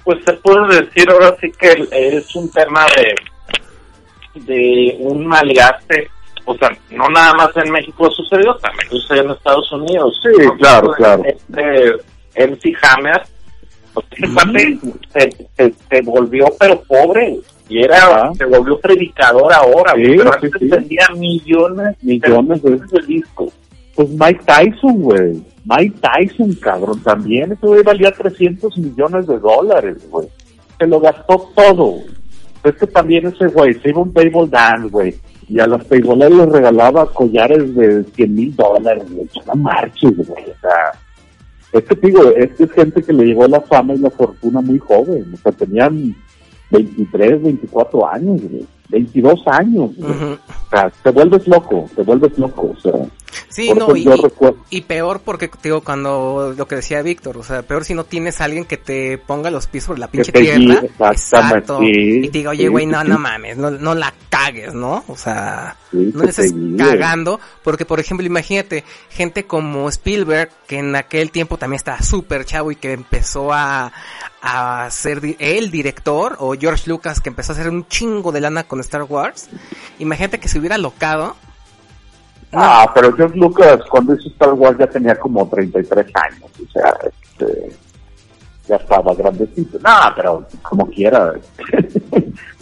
D: Pues se puede decir ahora sí que es un tema de, de un malgaste. O sea, no nada más en México sucedió, también sucedió en Estados Unidos.
C: Sí, claro, claro.
D: Este MC Hammer, pues, se, se, se volvió pero pobre y era
C: Ajá.
D: se volvió predicador ahora,
C: Sí,
D: pero
C: sí,
D: antes
C: sí.
D: vendía millones,
C: Millones de-
D: de discos.
C: Pues Mike Tyson, güey. Mike Tyson, cabrón, también. Ese güey valía 300 millones de dólares, güey. Se lo gastó todo. Es que también ese güey se iba un table dance, güey. Y a las tableeras les regalaba collares de 100 mil dólares, güey. No marches, güey. O sea, es que digo, es es gente que le llegó la fama y la fortuna muy joven. O sea, tenían 23, 24 años, güey. 22 años, güey.
B: Ujú.
C: O sea, te vuelves loco, te vuelves loco, o sea.
B: Sí, no, y, y peor porque, digo, cuando lo que decía Víctor, o sea, peor si no tienes a alguien que te ponga los pies sobre la pinche tierra. Exacto.
C: sí,
B: y te diga, oye, güey,
C: sí,
B: no,
C: sí.
B: no mames, no, no la cagues, ¿no? O sea, no le estés cagando, porque, por ejemplo, imagínate, gente como Spielberg, que en aquel tiempo también estaba súper chavo y que empezó a, a ser el director, o George Lucas, que empezó a hacer un chingo de lana con Star Wars. Imagínate que se hubiera locado. No,
C: Ah, pero George Lucas cuando hizo Star Wars ya tenía como 33 años, o sea, este, ya estaba grandecito. No, pero como quiera.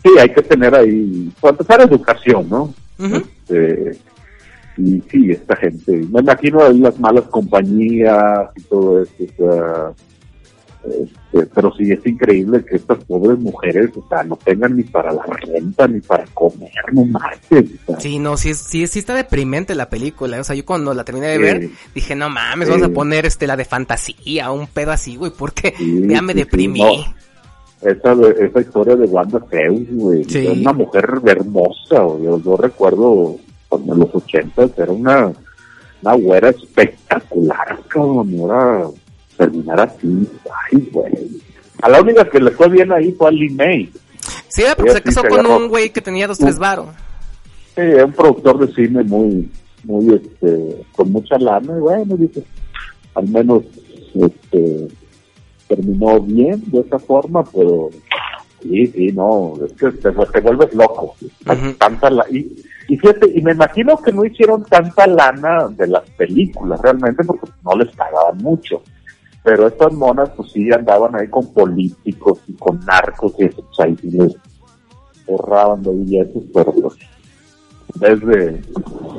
C: sí, hay que tener ahí, para empezar educación, ¿no? Este, y sí, esta gente, me imagino ahí las malas compañías y todo eso, o sea, este, pero sí es increíble que estas pobres mujeres, o sea, no tengan ni para la renta ni para comer, no marches, o sea,
B: Sí, no, sí, sí, sí está deprimente la película. O sea, yo cuando la terminé de
C: Sí.
B: ver, dije, no mames,
C: Sí.
B: vamos a poner este la de fantasía, un pedo así, güey, porque
C: Sí,
B: ya me deprimí.
C: no. esa, esa historia de Wanda Zeus, güey,
B: Sí.
C: era una mujer hermosa, güey, yo, recuerdo cuando en los ochentas era una, una güera espectacular, cabrón, ahora terminar así, ay, güey. A la única que le fue bien ahí fue a Lee May,
B: Sí, era porque se casó
C: se
B: con un güey que tenía dos, tres varos.
C: Sí, un productor de cine muy, muy, este, con mucha lana, y bueno, dice, al menos, este, terminó bien de esa forma, pero sí, sí, no, es que te, te vuelves loco. Tanta la, y, y fíjate, y me imagino que no hicieron tanta lana de las películas realmente porque no les pagaban mucho. Pero estas monas, pues sí andaban ahí con políticos y con narcos y eso, pues ahí sí les ahorraban de billetes, pero pues, en vez de,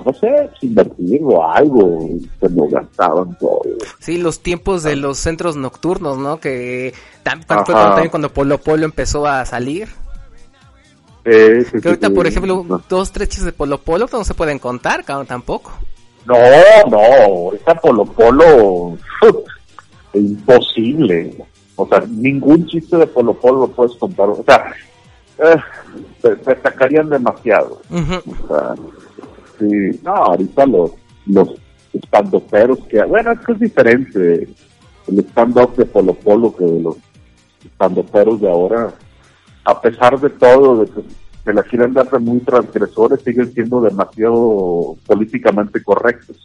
C: no sé, pues, invertir o algo, se lo gastaban todo.
B: Sí, los tiempos de los centros nocturnos, ¿no? Que tam- fue cuando- también cuando Polo Polo empezó a salir.
C: Eh, sí,
B: Que ahorita,
C: sí.
B: por ejemplo, dos, tres chistes de Polo Polo no se pueden contar, cabrón, tampoco.
C: No, no, esa Polo Polo, imposible. O sea, ningún chiste de Polo Polo lo puedes contar. O sea, eh, te, te sacarían demasiado. O sea, sí, no, ahorita los, los estandoperos que, bueno, es que es diferente el stand-up de Polo Polo que de los estandoperos de ahora. A pesar de todo, de que se la quieren dar de muy transgresores, siguen siendo demasiado políticamente correctos.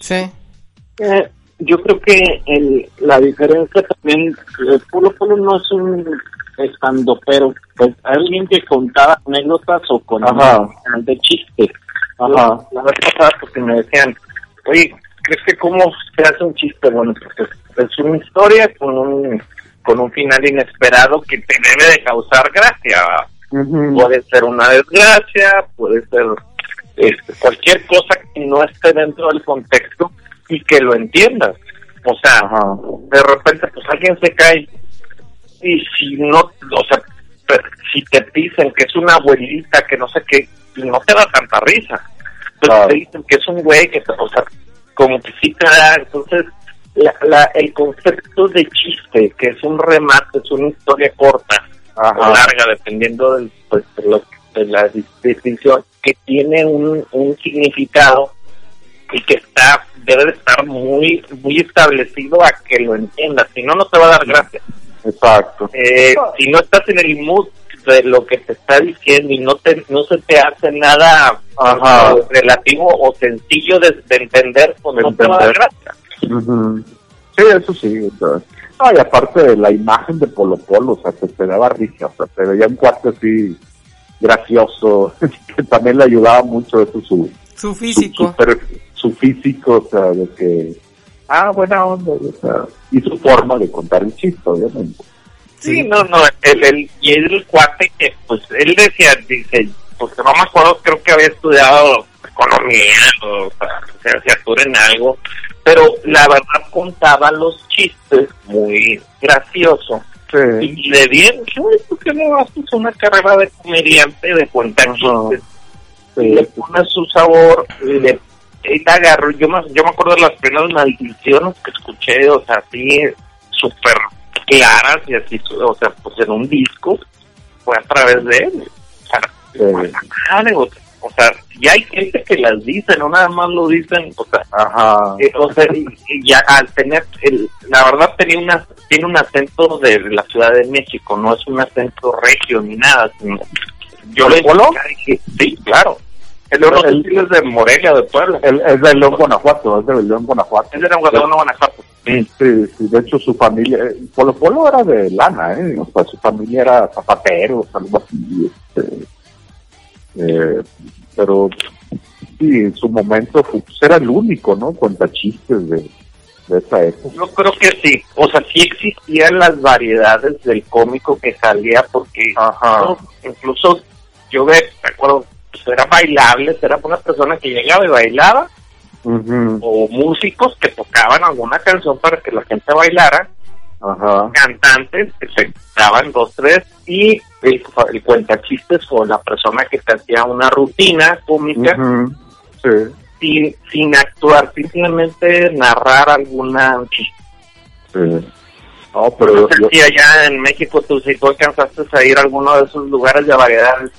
B: Sí.
D: Eh, yo creo que el, la diferencia también, el Polo Polo no es un estandopero, pues alguien que contaba anécdotas o con de chistes.
C: Ajá.
D: La vez pasada porque me decían, oye, ¿crees que cómo se hace un chiste? Bueno, pues es, una historia con un
F: con un final inesperado que te debe de causar gracia.
C: Ujú.
F: Puede ser una desgracia, puede ser este, cualquier cosa que no esté dentro del contexto y que lo entiendas. O sea,
C: Ajá.
F: de repente pues alguien se cae y si no, o sea, si te dicen que es una abuelita, que no sé qué, no te da tanta risa. Pero
C: Claro.
F: te dicen que es un güey que, o sea, como que sí te da, entonces, la, la, el concepto de chiste, que es un remate, es una historia corta o larga, dependiendo del, pues, de, lo- de la dis- distinción, que tiene un, un significado y que está debe de estar muy muy establecido a que lo entiendas, si no, no te va a dar gracia.
C: Exacto.
F: Eh, si no estás en el mood de lo que te está diciendo y no te no se te hace nada
C: Ajá.
F: eh, relativo o sencillo de, de entender, pues
C: De
F: no te va a dar
C: entender.
F: gracia.
C: Ujú. Sí, eso sí. o sea. No, y aparte de la imagen de Polo Polo, o sea, te, te daba risa, o sea, te veía un cuate así gracioso, que también le ayudaba mucho eso, su,
B: Su físico.
C: su, su físico, o sea, de que, ah, buena onda, o sea, y su forma de contar el chiste, obviamente.
F: Sí, no, no, el, el, y el cuate que, pues, él decía, dice, pues no me acuerdo, creo que había estudiado economía o sea, licenciatura en algo, pero la verdad contaba los chistes muy gracioso.
C: Sí.
F: Y de bien, dije, "Oye, ¿por qué no haces una carrera de comediante de cuentar chistes? Y le pone su sabor, y le agarró, yo me, yo me acuerdo de las primeras maldiciones que escuché, o sea, así, súper claras y así, o sea, pues en un disco, fue a través de él. O sea,
C: Sí.
F: madre, o sea, o sea, y hay gente que las dice, no nada más lo dicen, o sea,
C: Ajá.
F: eh, o sea, y, y ya al tener, el, la verdad tenía una, tiene un acento de la Ciudad de México, no es un acento regio ni nada, sino, yo le dije, sí, claro, el de
C: El-
F: el, es de Morelia, de Puebla,
C: Él es de León, Guanajuato, es de León, Guanajuato.
F: es de Guadalajara, Guanajuato.
C: Sí, sí, de hecho su familia, eh, Polo Polo era de lana, ¿eh? O sea, su familia era zapateros, algo así, este, eh, pero sí, en su momento fue- pues, era el único, ¿no? Cuenta chistes de, de esa época.
F: Yo creo que sí, o sea, sí existían las variedades del cómico que salía porque
C: Ajá.
F: ¿no? incluso yo ve, recuerdo, pues era bailable, era una persona que llegaba y bailaba, o músicos que tocaban alguna canción para que la gente bailara, cantantes que se daban dos, tres, y el, el cuentachistes o la persona que te hacía una rutina cómica
C: Sí,
F: sin, sin actuar, simplemente narrar alguna
C: sí. No, pero
F: No sé
C: yo-
F: si allá en México tú sí tú alcanzaste a ir a alguno de esos lugares de variedades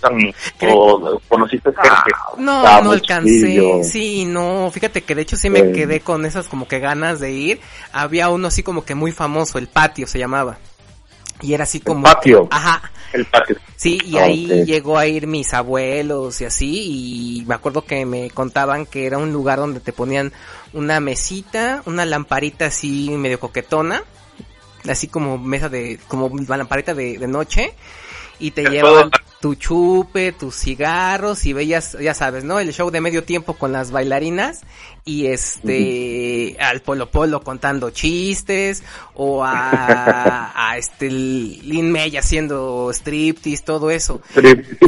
F: o conociste gente.
B: No, no alcancé.
C: chiquillo.
B: Sí, no. Fíjate que de hecho sí me
C: Sí.
B: quedé con esas como que ganas de ir. Había uno así como que muy famoso, el patio se llamaba. Y era así como...
C: Patio.
B: Ajá.
F: El patio.
B: Sí, y
C: Ah,
B: ahí llegó a ir mis abuelos y así, y me acuerdo que me contaban que era un lugar donde te ponían una mesita, una lamparita así medio coquetona, así como mesa de, como la lamparita de, de noche, y te
F: Que
B: llevaban tu chupe, tus cigarros, y veías, ya sabes, ¿no? El show de medio tiempo con las bailarinas, y este, al Polo Polo contando chistes, o a, a este Lin May haciendo striptease, todo eso.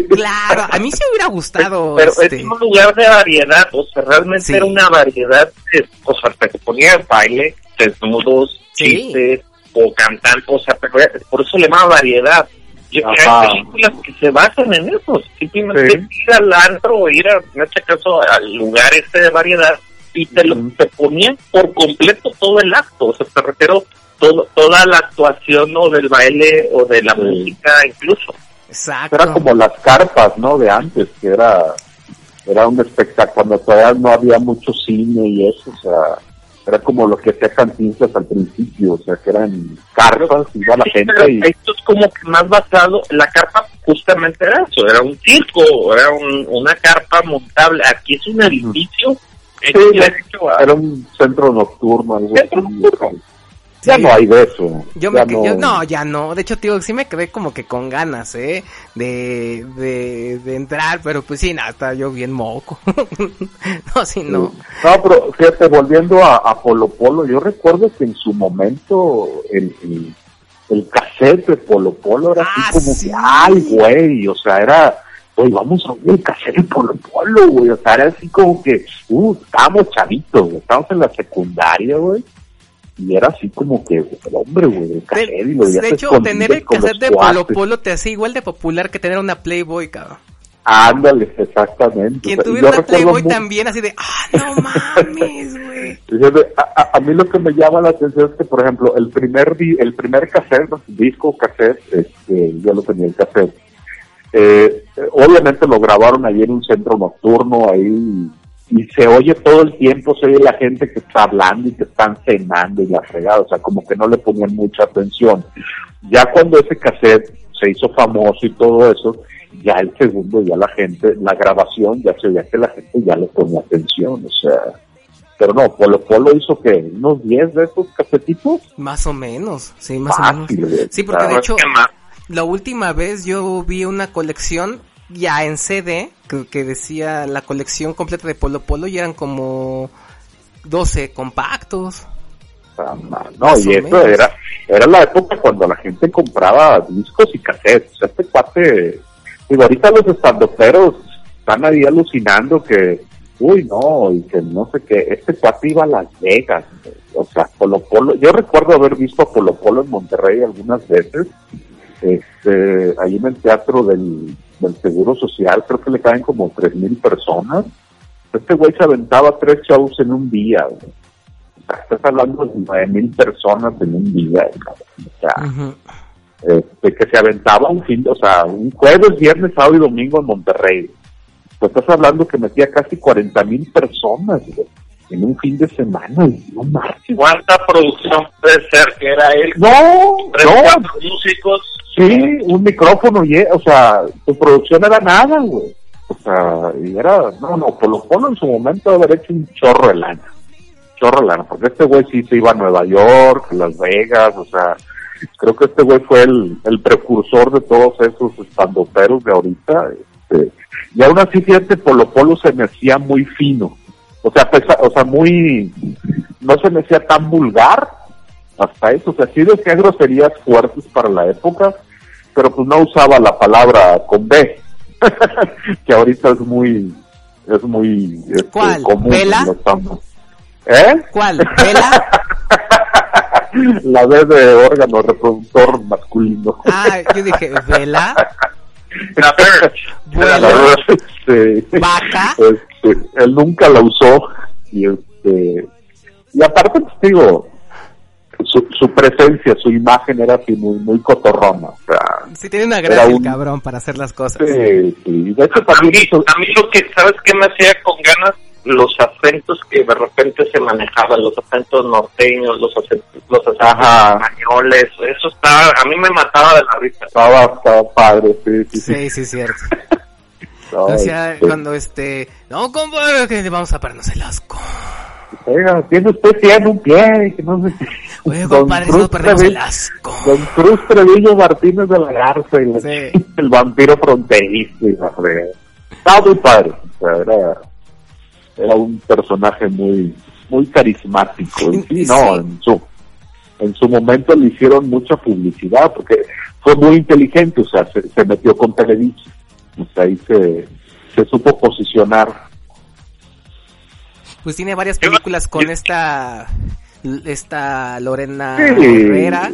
B: Claro, a mí sí me hubiera gustado.
F: Pero
B: este,
F: es un lugar de variedad, o sea, realmente
B: Sí.
F: era una variedad de, o sea, te ponía baile, desnudos,
B: Sí.
F: chistes, o cantantes, o sea, por eso le llama variedad. Yo, hay películas que se basan en eso, simplemente
C: Sí.
F: ir al antro o ir, a, en este caso, al lugar este de variedad, y te, lo, te ponían por completo todo el acto, o sea, te refiero todo, toda la actuación o del baile o de la
C: Sí.
F: música incluso.
B: exacto.
C: era como las carpas, ¿no? De antes, que era, era un espectáculo, cuando todavía no había mucho cine y eso, o sea, era como lo que hacía Cantinflas al principio, o sea, que eran carpas, iba la
F: Sí,
C: gente
F: pero
C: y...
F: esto es como que más basado, la carpa justamente era eso, era un circo, era un- una carpa montable, aquí es un edificio hecho
C: Sí,
F: y
C: ya-
F: derecho a-
C: Era un centro nocturno, algo
F: Centro
C: así.
B: Sí.
C: Ya no hay de eso.
B: Yo
C: ya
B: me, que- yo- no, ya no. De hecho, tío, sí me quedé como que con ganas, ¿eh? De, de, de entrar, pero pues sí, nada, estaba yo bien moco. no, sí, no.
C: No, pero fíjate, volviendo a, a Polo Polo, yo recuerdo que en su momento el, el, el cassette de Polo Polo era
B: Ah,
C: así como
B: sí.
C: que, ay, güey, o sea, era, güey, vamos a ver el cassette de Polo Polo, güey, o sea, era así como que, uh, estábamos chavitos, güey, estábamos en la secundaria, güey, y era así como que, hombre, güey, el cassette, y lo
B: De, de hecho, tener el cassette de Polo
C: cuates.
B: Polo te hacía igual de popular que tener una Playboy, cabrón.
C: Ándale, exactamente.
B: Quien
C: O sea,
B: tuviera una Playboy
C: mu-
B: también así de, ah, no mames, güey.
C: A, a- a mí lo que me llama la atención es que, por ejemplo, el primer el primer cassette, disco cassette, este, yo lo tenía el cassette. Eh, obviamente lo grabaron ahí en un centro nocturno, ahí, y se oye todo el tiempo, se oye la gente que está hablando y que están cenando y la fregada, o sea, como que no le ponían mucha atención. Ya cuando ese cassette se hizo famoso y todo eso, ya el segundo, ya la gente, la grabación, ya se veía que la gente ya le ponía atención, o sea, pero no, Polo Polo hizo que unos 10 de esos casetitos.
B: Más o menos, sí, más o menos. Sí, porque de hecho, la última vez yo vi una colección ya en CD que, que decía la colección completa de Polo Polo y eran como 12 compactos.
C: No, y eso era, era la época cuando la gente compraba discos y cassettes. O sea, este cuate, digo, ahorita los estandoperos están ahí alucinando que, uy, no, y que no sé qué, este cuate iba a Las Vegas. O sea, Polo Polo, yo recuerdo haber visto a Polo Polo en Monterrey algunas veces, este, ahí en el teatro del, del Seguro Social, creo que le caen como tres mil personas. Este güey se aventaba tres shows en un día, güey. O sea, estás hablando de nueve mil personas en un día, cabrón. o sea,
B: Ujú.
C: este, que se aventaba un fin, o sea, un jueves, viernes, sábado y domingo en Monterrey. Pues estás hablando que metía casi 40 mil personas güey, en un fin de semana. güey. No.
D: ¿Cuánta producción puede ser que era él?
C: No,
D: Tres,
C: no,
D: cuatro músicos.
C: Sí, un micrófono, y, o sea, tu producción era nada, güey. O sea, y era, no, no, por lo Polo en su momento haber hecho un chorro de lana. Chorro de lana, porque este güey sí se iba a Nueva York, a Las Vegas, o sea, creo que este güey fue el, el precursor de todos esos estandoperos de ahorita. Este, y aún así, fíjate, Polo Polo se me hacía muy fino. O sea, pesa- o sea, muy, no se me hacía tan vulgar hasta eso. O sea, sí decía groserías fuertes para la época, pero pues no usaba la palabra con B, que ahorita es muy, es muy este,
B: ¿Cuál?
C: común.
B: ¿Vela?
C: ¿Eh?
B: ¿Cuál? ¿Vela?
C: la B de órgano reproductor masculino.
B: Ah, yo dije, ¿vela?
D: La Birch.
B: Vuela.
C: La verdad, este,
B: ¿Vaca?
C: este, él nunca la usó y este y aparte pues digo su, su presencia su imagen era así muy muy cotorrona o sea
B: Sí, tiene una gracia
C: un-
B: cabrón para hacer las cosas.
C: sí, sí. de hecho
D: A
C: también
D: mí,
C: hizo-
D: a mí lo que, ¿sabes qué me hacía con ganas? Los acentos que de repente se manejaban, los acentos norteños, los acentos, los acentos
C: Ajá.
D: españoles, eso estaba, a mí me mataba de la risa.
C: estaba, estaba padre sí sí sí,
B: Sí, sí, cierto.
C: Estaba,
B: O sea, cuando este, no, compadre, que vamos a pararnos el asco.
C: Oiga tiene usted 100 un pie que no sé.
B: Oye, compadre,
C: Cruz
B: el asco.
C: Don Cruz Trevillo Martínez de la Garza y
B: Sí.
C: el vampiro fronterizo y la. Estaba muy padre. Era, era un personaje muy muy carismático. Y sí, no,
B: sí.
C: en su en su momento le hicieron mucha publicidad porque fue muy inteligente, o sea, se, se metió con Televisa. O sea, ahí se, se supo posicionar.
B: Pues tiene varias películas con esta, esta Lorena
C: Sí.
B: Herrera.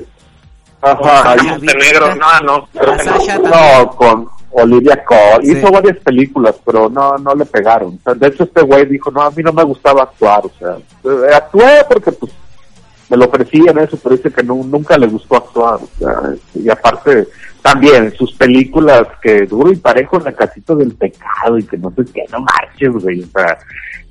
C: Ajá.
D: Montenegro, no, no, no.
B: Sasha también.
C: No, con Olivia Cole.
B: Sí.
C: Hizo varias películas, pero no no le pegaron. De hecho, este güey dijo, no, a mí no me gustaba actuar. O sea, eh, actué porque pues me lo ofrecían eso, pero dice que nu- nunca le gustó actuar. O sea, y aparte, también sus películas que duro y parejo en la casita del pecado y que no sé qué, no marches, güey. O sea,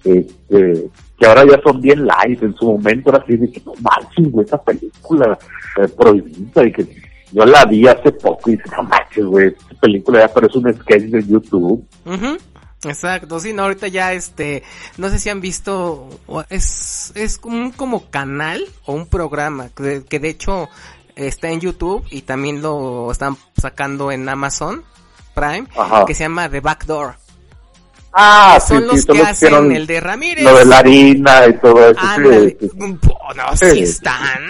C: este, que ahora ya son bien light. En su momento era así de que no marches, güey, esa película eh, prohibida y que yo la vi hace poco y dije, no manches, güey, esta película ya parece un sketch de YouTube.
B: Ujú, Exacto, sí, no, ahorita ya este, no sé si han visto, es, es como un como canal o un programa que, que de hecho está en YouTube y también lo están sacando en Amazon Prime,
C: Ajá.
B: que se llama The Back
C: Ah,
B: Son los que hacen el de Ramírez.
C: Lo de la harina y todo eso. sí,
B: Ándale.
C: sí.
B: Oh, no,
C: Sí.
B: sí están.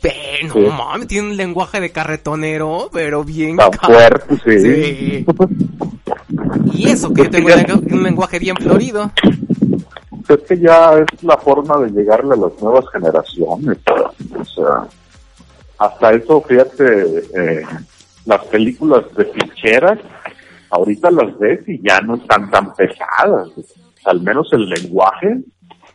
B: Pe- no
C: Sí.
B: mames, tiene un lenguaje de carretonero, pero bien
C: Tan fuerte, sí.
B: Sí. Y eso, que yo tengo un lengu- un lenguaje bien florido.
C: Es que ya es la forma de llegarle a las nuevas generaciones. O sea, hasta eso, fíjate, eh, las películas de ficheras, ahorita las ves y ya no están tan pesadas. Al menos el lenguaje.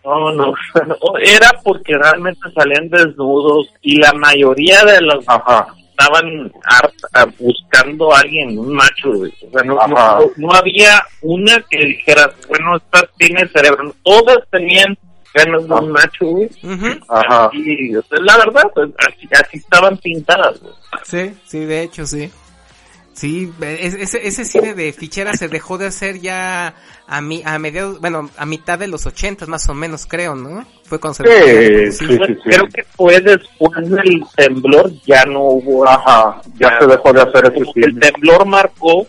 F: No, no, no, era porque realmente salían desnudos y la mayoría de los
C: Ajá.
F: estaban buscando a alguien, un macho, güey. O sea, no, no, no- había una que dijera, bueno, esta tiene cerebro. Todas tenían ganas de un macho, güey.
C: Ajá.
F: Y o sea, la verdad, pues, así, así estaban pintadas, güey.
B: Sí, sí, de hecho, sí. Sí, es- ese, ese cine de fichera se dejó de hacer ya a mi, a mediados, bueno, a mitad de los ochentas más o menos, creo, ¿no? Fue cuando se
C: Sí, sí, sí, sí.
F: Creo que fue después del temblor, ya no hubo.
C: Ajá, ya se dejó de hacer ese
F: que el
C: cine.
F: temblor marcó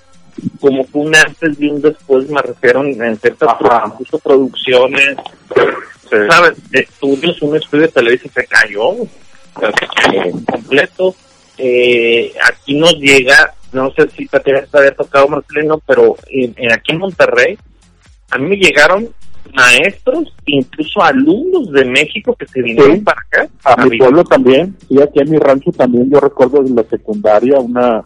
F: como que un antes y un después, me refiero en ciertas producciones,
C: Sí.
F: ¿sabes? De estudios, un estudio de televisión cayó, se cayó completo. Eh, aquí nos llega, no sé si te había tocado Marcelino, pero en, en- aquí en Monterrey, a mí me llegaron maestros, incluso alumnos de México que se vinieron
C: Sí.
F: para acá.
C: A mi pueblo también, sí, aquí en mi rancho también, yo recuerdo en la secundaria, una,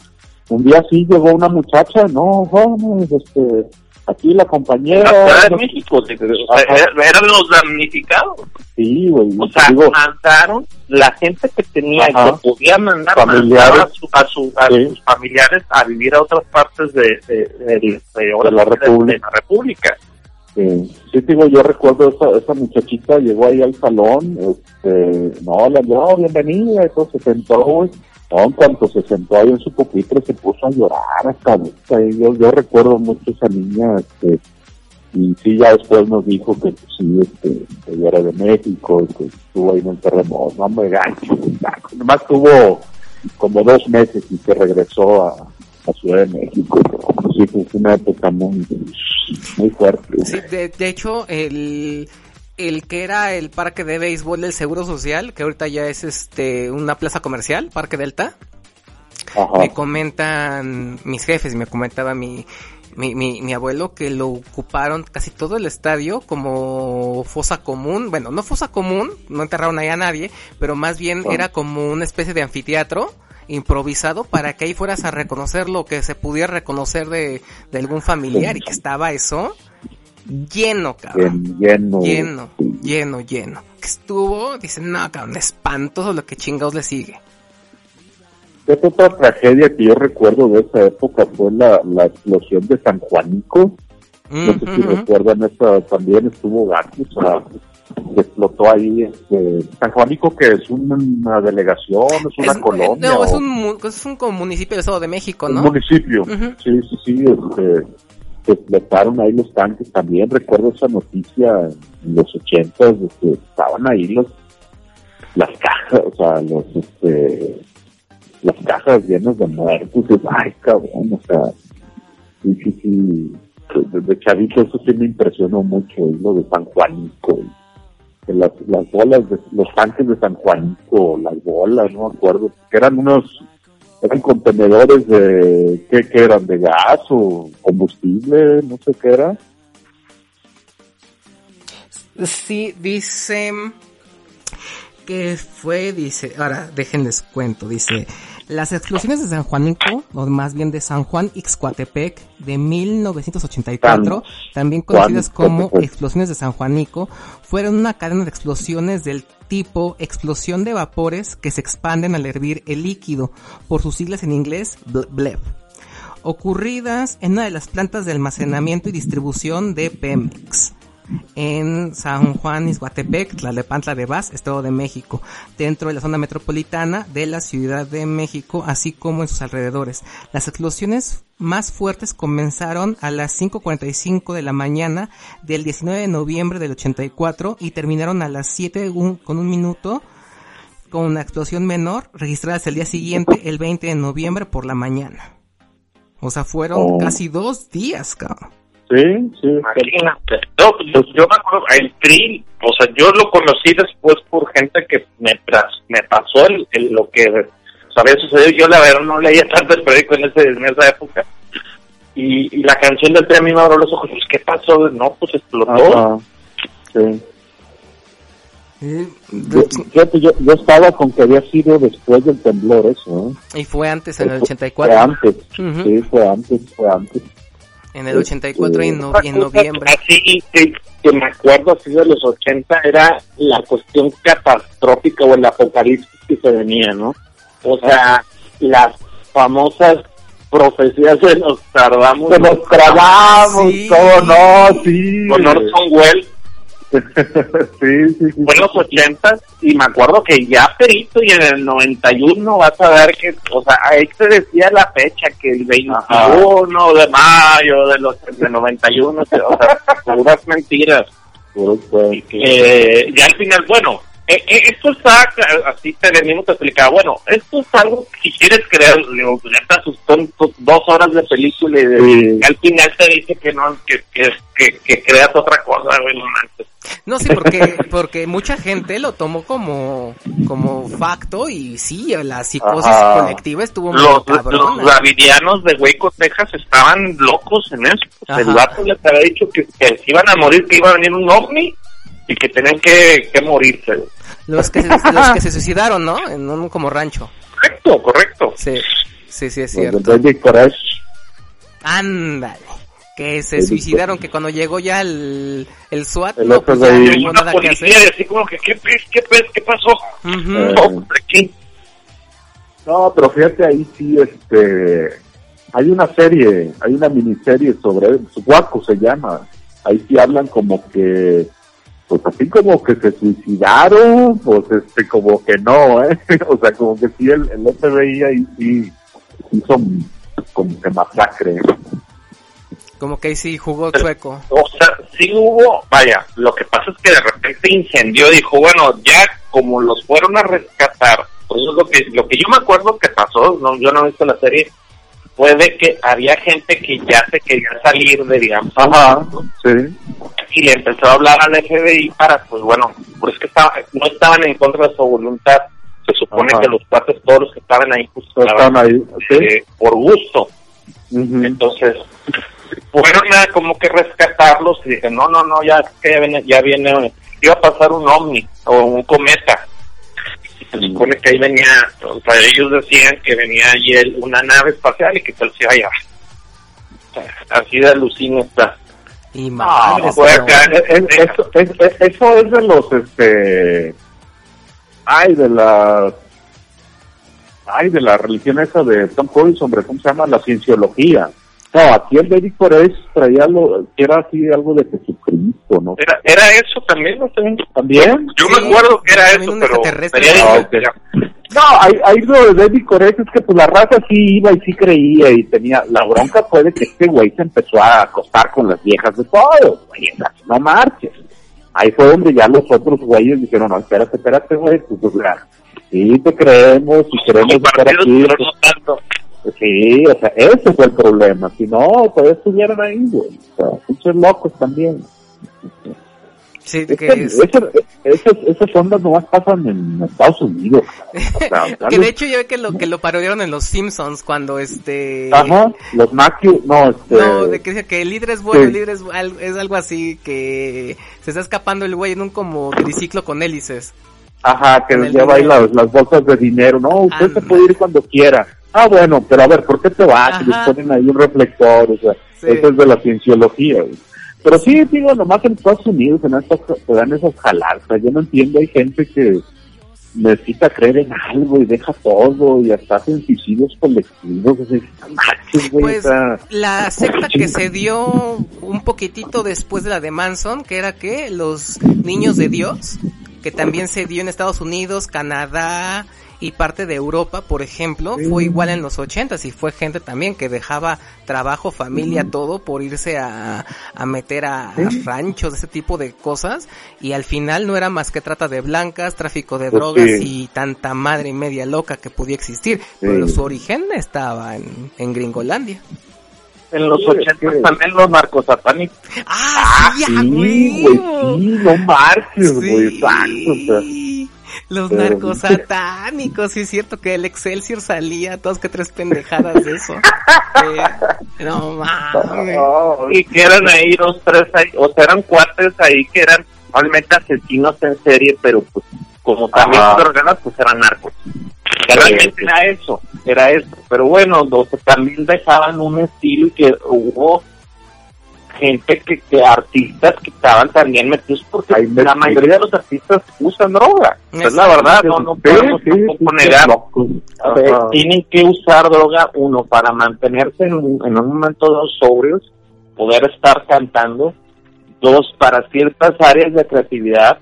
C: un día sí llegó una muchacha, no, vamos, este, aquí la
F: La
C: compañera,
F: Ciudad de México,
C: Ajá.
F: er- eran los damnificados.
C: sí, güey,
F: O sea,
C: digo,
F: mandaron la gente que tenía
C: Ajá.
F: que podía mandar a, su- a, su- a
C: Sí.
F: sus familiares a vivir a otras partes de, de, de- de-
C: De la República.
F: de la República.
C: Sí, sí, digo, yo recuerdo esa, esa muchachita llegó ahí al salón, este, no, le no, bienvenida, y todo se sentó, güey. No, en cuanto se sentó ahí en su pupitre se puso a llorar hasta yo, yo recuerdo mucho esa niña, este, y sí, ya después nos dijo que pues, sí, este, que ella era de México, que estuvo ahí en el terremoto, no me gancho, nomás tuvo como dos meses y se regresó a, a Ciudad de México, sí, fue una época muy, muy fuerte.
B: De hecho, el, el que era el parque de béisbol del Seguro Social, que ahorita ya es este una plaza comercial, Parque Delta,
C: Ajá.
B: me comentan mis jefes y me comentaba mi, mi, mi, mi abuelo que lo ocuparon casi todo el estadio como fosa común. Bueno, no fosa común, no enterraron ahí a nadie, pero más bien era como una especie de anfiteatro improvisado para que ahí fueras a reconocer lo que se pudiera reconocer de, de algún familiar y que estaba eso lleno, cabrón.
C: Lleno.
B: Lleno,
C: Sí.
B: lleno, lleno. Que estuvo, dicen, no, cabrón, espantoso lo que chingados le sigue.
C: Otra tragedia que yo recuerdo de esa época fue la, la explosión de San Juanico. No sé si
B: Ujú.
C: recuerdan, esa también estuvo gato, o sea, que explotó ahí. Este, San Juanico, que es una delegación, es una
B: Es-
C: colonia.
B: No, es un, es un como municipio del Estado de México,
C: un
B: ¿no?
C: municipio.
B: Ujú.
C: Sí, sí, sí. Este, que explotaron ahí los tanques también. Recuerdo esa noticia en los ochentas, de que estaban ahí los las cajas, o sea, los este las cajas llenas de muertos, y, ay cabrón, o sea, sí, sí, sí, de, chavito eso sí me impresionó mucho, y lo de San Juanico, las, las bolas, de, los tanques de San Juanico, las bolas, no me acuerdo, que eran unos, eran contenedores de, ¿qué, qué eran? ¿De gas o combustible? No sé qué era.
B: Sí, dice que fue, dice, ahora déjenles cuento, dice, las explosiones de San Juanico, o más bien de San Juan Ixcuatepec, de 1984, también conocidas como explosiones de San Juanico, fueron una cadena de explosiones del tipo explosión de vapores que se expanden al hervir el líquido, por sus siglas en inglés, ble- BLEP ocurridas en una de las plantas de almacenamiento y distribución de Pemex en San Juan Izhuatepec, Tlalnepantla de Vaz, Estado de México, dentro de la zona metropolitana de la Ciudad de México, así como en sus alrededores. Las explosiones más fuertes comenzaron a las 5.45 de la mañana del 19 de noviembre del 84 y terminaron a las 7 un- con un minuto con una explosión menor registrada el día siguiente, el 20 de noviembre por la mañana. O sea, fueron
C: Oh.
B: casi dos días, cabrón.
C: Sí, sí.
F: Imagínate. No, yo, yo me acuerdo, el Krill, o sea, yo lo conocí después por gente que me, tras- me pasó el, el- lo que o sea, había sucedido. Yo, la verdad, no leía tanto el periódico en, ese, en esa época. Y, y la canción del tren a mí me abrió los ojos. Pues, ¿Qué pasó? No, pues explotó.
C: Ajá. Sí.
B: Eh,
C: Yo, fíjate, yo, yo estaba con que había sido después del temblor eso, ¿eh?
B: Y fue antes, en el
C: Fue-
B: 84.
C: Fue antes, sí, fue antes, fue antes.
B: En el 84 y en, no- y en noviembre.
F: Así que, que me acuerdo así de los 80 era la cuestión catastrófica o el apocalipsis que se venía, ¿no? O sea, las famosas profecías de Nostradamus.
C: Se nos trabamos,
B: Sí.
C: ¿cómo no? Sí.
F: Con Orson Welles.
C: Sí, sí, sí.
F: Fue en los 80 y me acuerdo que ya perito y en el 91 vas a ver que, o sea, ahí se decía la fecha, que el 21 de mayo de los del 91, o sea, puras mentiras. Eh, y al final, bueno, eh, eh, esto está, así te venimos a explicar, bueno, esto es algo que si quieres creer, digo, ya te asustó dos horas de película y, de-
C: Sí.
F: y al final te dice que no, que, que, que, que creas otra cosa, güey, no manches.
B: No, sí, porque, porque mucha gente lo tomó como, como facto y sí, la psicosis
C: Ajá.
B: colectiva estuvo muy
F: Los,
B: cabrona.
F: los davidianos de Waco, Texas estaban locos en eso. Pues el vato les había dicho que, que se iban a morir, que iba a venir un ovni y que tenían que, que morirse.
B: Los que, se, los que se suicidaron, ¿no? En un como rancho.
F: Correcto, correcto.
B: Sí, sí, sí, es
C: Los de
B: cierto. Ándale. Que se suicidaron, que cuando llegó ya el, el SWAT,
C: El
B: no,
C: otro
B: pues ya
C: de ahí.
B: no hubo nada que
F: policía
B: hacer.
F: y así como que, ¿qué pez, qué pez, qué pasó?
B: Ujú.
C: Eh,
F: No, hombre, ¿qué?
C: No, pero fíjate ahí sí, este, hay una serie, hay una miniserie sobre, Guaco se llama, ahí sí hablan como que, pues así como que se suicidaron, pues este, como que no, eh, o sea, como que sí el, el FBI ahí sí hizo como que masacre.
B: Como que ahí sí jugó chueco.
F: O sea, sí hubo, vaya, lo que pasa es que de repente incendió, dijo, bueno, ya como los fueron a rescatar, pues eso es lo que, lo que yo me acuerdo que pasó, no, yo no he visto la serie, fue de que había gente que ya se quería salir de, digamos,
C: Ajá, sí,
F: y le empezó a hablar al FBI para, pues bueno, pues que estaba, no estaban en contra de su voluntad, se supone
C: Ajá.
F: que los cuates todos los que estaban ahí pues,
C: están ahí, sí,
F: eh, por gusto, entonces, fueron a como que rescatarlos y dije, no, no, no, ya, que ya viene, ya viene, iba a pasar un ovni o un cometa. Se supone que ahí venía, o sea, ellos decían que venía ahí el- una nave espacial y que tal. O sea, Así de alucina está.
B: Y madres,
F: fue
B: no.
F: acá.
C: Es- es- eso, es, es- eso es de los, este, ay, de la, ay, de la religión esa de Tom Cruise, hombre, ¿cómo se llama? La cienciología. No, aquí el David Koresh traía lo, era así algo de Jesucristo, ¿no?
F: Era, era eso también, no sé.
C: ¿También?
F: Yo
B: Sí,
F: me acuerdo que era eso, pero sería
C: Ah,
F: diferente.
C: No, ahí, ahí lo de David Koresh es que pues la raza sí iba y sí creía y tenía, la bronca fue de que este güey se empezó a acostar con las viejas de todo, güey, no marches. Ahí fue donde ya los otros güeyes dijeron, no, espérate, espérate, güey, pues, o sea, sí te creemos y queremos estar aquí.
F: pero
C: pues,
F: no tanto.
C: Sí, o sea, ese fue el problema. Si no, pues estuvieran ahí, güey. O sea, locos también.
B: Sí,
C: Es
B: que es-
C: ese- esas, esas ondas nomás pasan en Estados Unidos. O sea,
B: que de hecho yo ve que lo que lo parodiaron en los Simpsons cuando este
C: Ajá, los Matthew, no, este...
B: no de que que el líder es bueno
C: Sí.
B: el líder es, al- es algo así que se está escapando el güey en un como triciclo con hélices
C: Ajá, que lleva ahí las, las bolsas de dinero. No, usted se puede ir cuando quiera. Ah, bueno, pero a ver, ¿por qué te vas?
B: Ajá.
C: Les ponen ahí un reflector, o sea,
B: Sí.
C: eso es de la cienciología. güey. Pero sí, digo, nomás en Estados Unidos en estas, te dan esas jaladas. O sea, yo no entiendo, hay gente que necesita creer en algo y deja todo y hasta hacen suicidios colectivos. O sea, manches, güey,
B: pues la secta que se dio un poquitito después de la de Manson que era que los niños de Dios que también se dio en Estados Unidos Canadá y parte de Europa, por ejemplo, fue igual en los ochentas y fue gente también que dejaba trabajo, familia, todo por irse a, a meter a, a ranchos, ese tipo de cosas y al final no era más que trata de blancas, tráfico de
C: Pues
B: drogas
C: sí.
B: y tanta madre y media loca que podía existir, pero
C: Sí.
B: su origen estaba en, en Gringolandia.
F: En los
C: Sí,
F: 80
C: sí.
F: también los narcosatánicos.
B: Ah, sí, a
C: Sí, güey, sí, no marches, güey,
B: Sí.
C: exacto, o sea.
B: Los narcos satánicos, sí es cierto que el Excelsior salía, dos que tres pendejadas de eso. Eh, no mames.
F: Y que eran ahí dos, tres ahí, o sea, eran cuates ahí que eran realmente asesinos en serie, pero pues como también drogadas, pues eran narcos. Realmente era eso, era eso. Pero bueno, los que también dejaban un estilo y que hubo gente que, que artistas que estaban también metidos porque
C: Ahí
F: la mayoría de los artistas usan droga. Es la verdad, no, no podemos
C: sí,
F: tampoco negar. tienen que usar droga, uno, para mantenerse en un, en un momento dos sobrios, poder estar cantando, dos, para ciertas áreas de creatividad.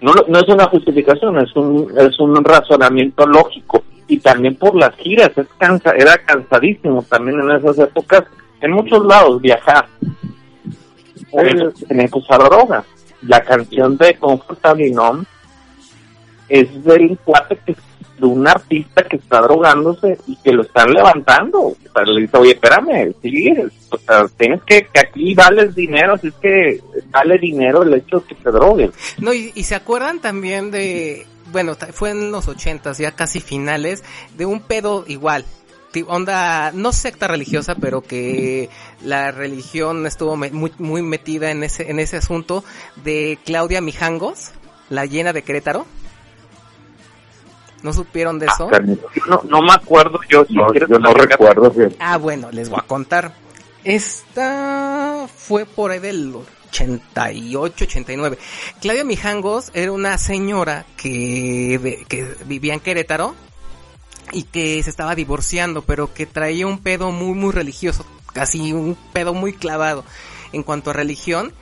F: No, lo- no es una justificación, es un, es un razonamiento lógico. Y también por las giras, es cansa, era cansadísimo también en esas épocas, en muchos lados, viajar. Eso tenían que usar droga. La canción de Comfortable Numb es del cuate que de un artista que está drogándose y que lo están levantando. O sea, le dice, oye, espérame, sí, o sea, tienes que, que aquí vales dinero, así es que vale dinero el hecho de que te droguen.
B: No, y, y se acuerdan también de, bueno, fue en los ochentas, ya casi finales, de un pedo igual. Onda, no secta religiosa, pero que la religión estuvo me- muy, muy metida en ese, en ese asunto de Claudia Mijangos, la llena de Querétaro. ¿No supieron de eso?
F: No, no me acuerdo yo, si
C: No, yo recuerdo bien.
B: Ah, bueno, les voy a contar. Esta fue por ahí del 88, 89. Claudia Mijangos era una señora que, que vivía en Querétaro y que se estaba divorciando, pero que traía un pedo muy, muy religioso, casi un pedo muy clavado en cuanto a religión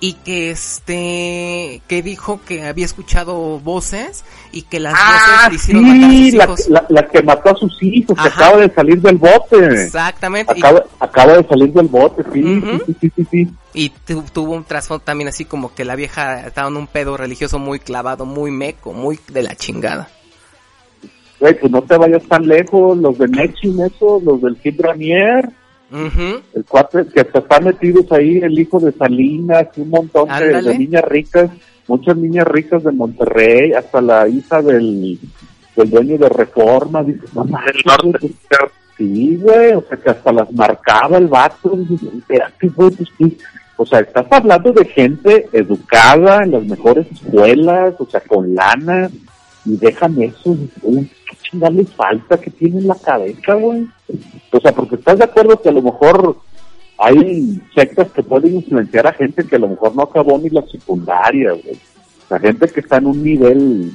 B: y que este que dijo que había escuchado voces y que las
C: Ah,
B: voces le hicieron matar a
C: sí,
B: sus
C: la,
B: hijos.
C: la, la que mató a sus hijos, que acaba de salir del bote.
B: Exactamente. y-
C: Acaba, acaba de salir del bote, sí, sí, sí, sí, sí.
B: Y tu- tuvo un trasfondo también así como que la vieja estaba en un pedo religioso muy clavado, muy meco, muy de la chingada.
C: Güey, pues no te vayas tan lejos, los de Nexin, eso, los del Kid Ranier,
B: Ujú.
C: el cuate que hasta están metidos ahí, el hijo de Salinas, un montón de, niñas ricas, muchas niñas ricas de Monterrey, hasta la hija del, del dueño de Reforma, dices, no güey, pues, Sí, güey, o sea, que hasta las marcaba el vato. espérate, güey, pues sí. O sea, estás hablando de gente educada en las mejores escuelas, o sea, con lana, y dejan eso. Uy, ¿Qué chingada les falta que tienen en la cabeza, güey? O sea, porque estás de acuerdo que a lo mejor hay sectas que pueden influenciar a gente que a lo mejor no acabó ni la secundaria, güey. La gente que está en un nivel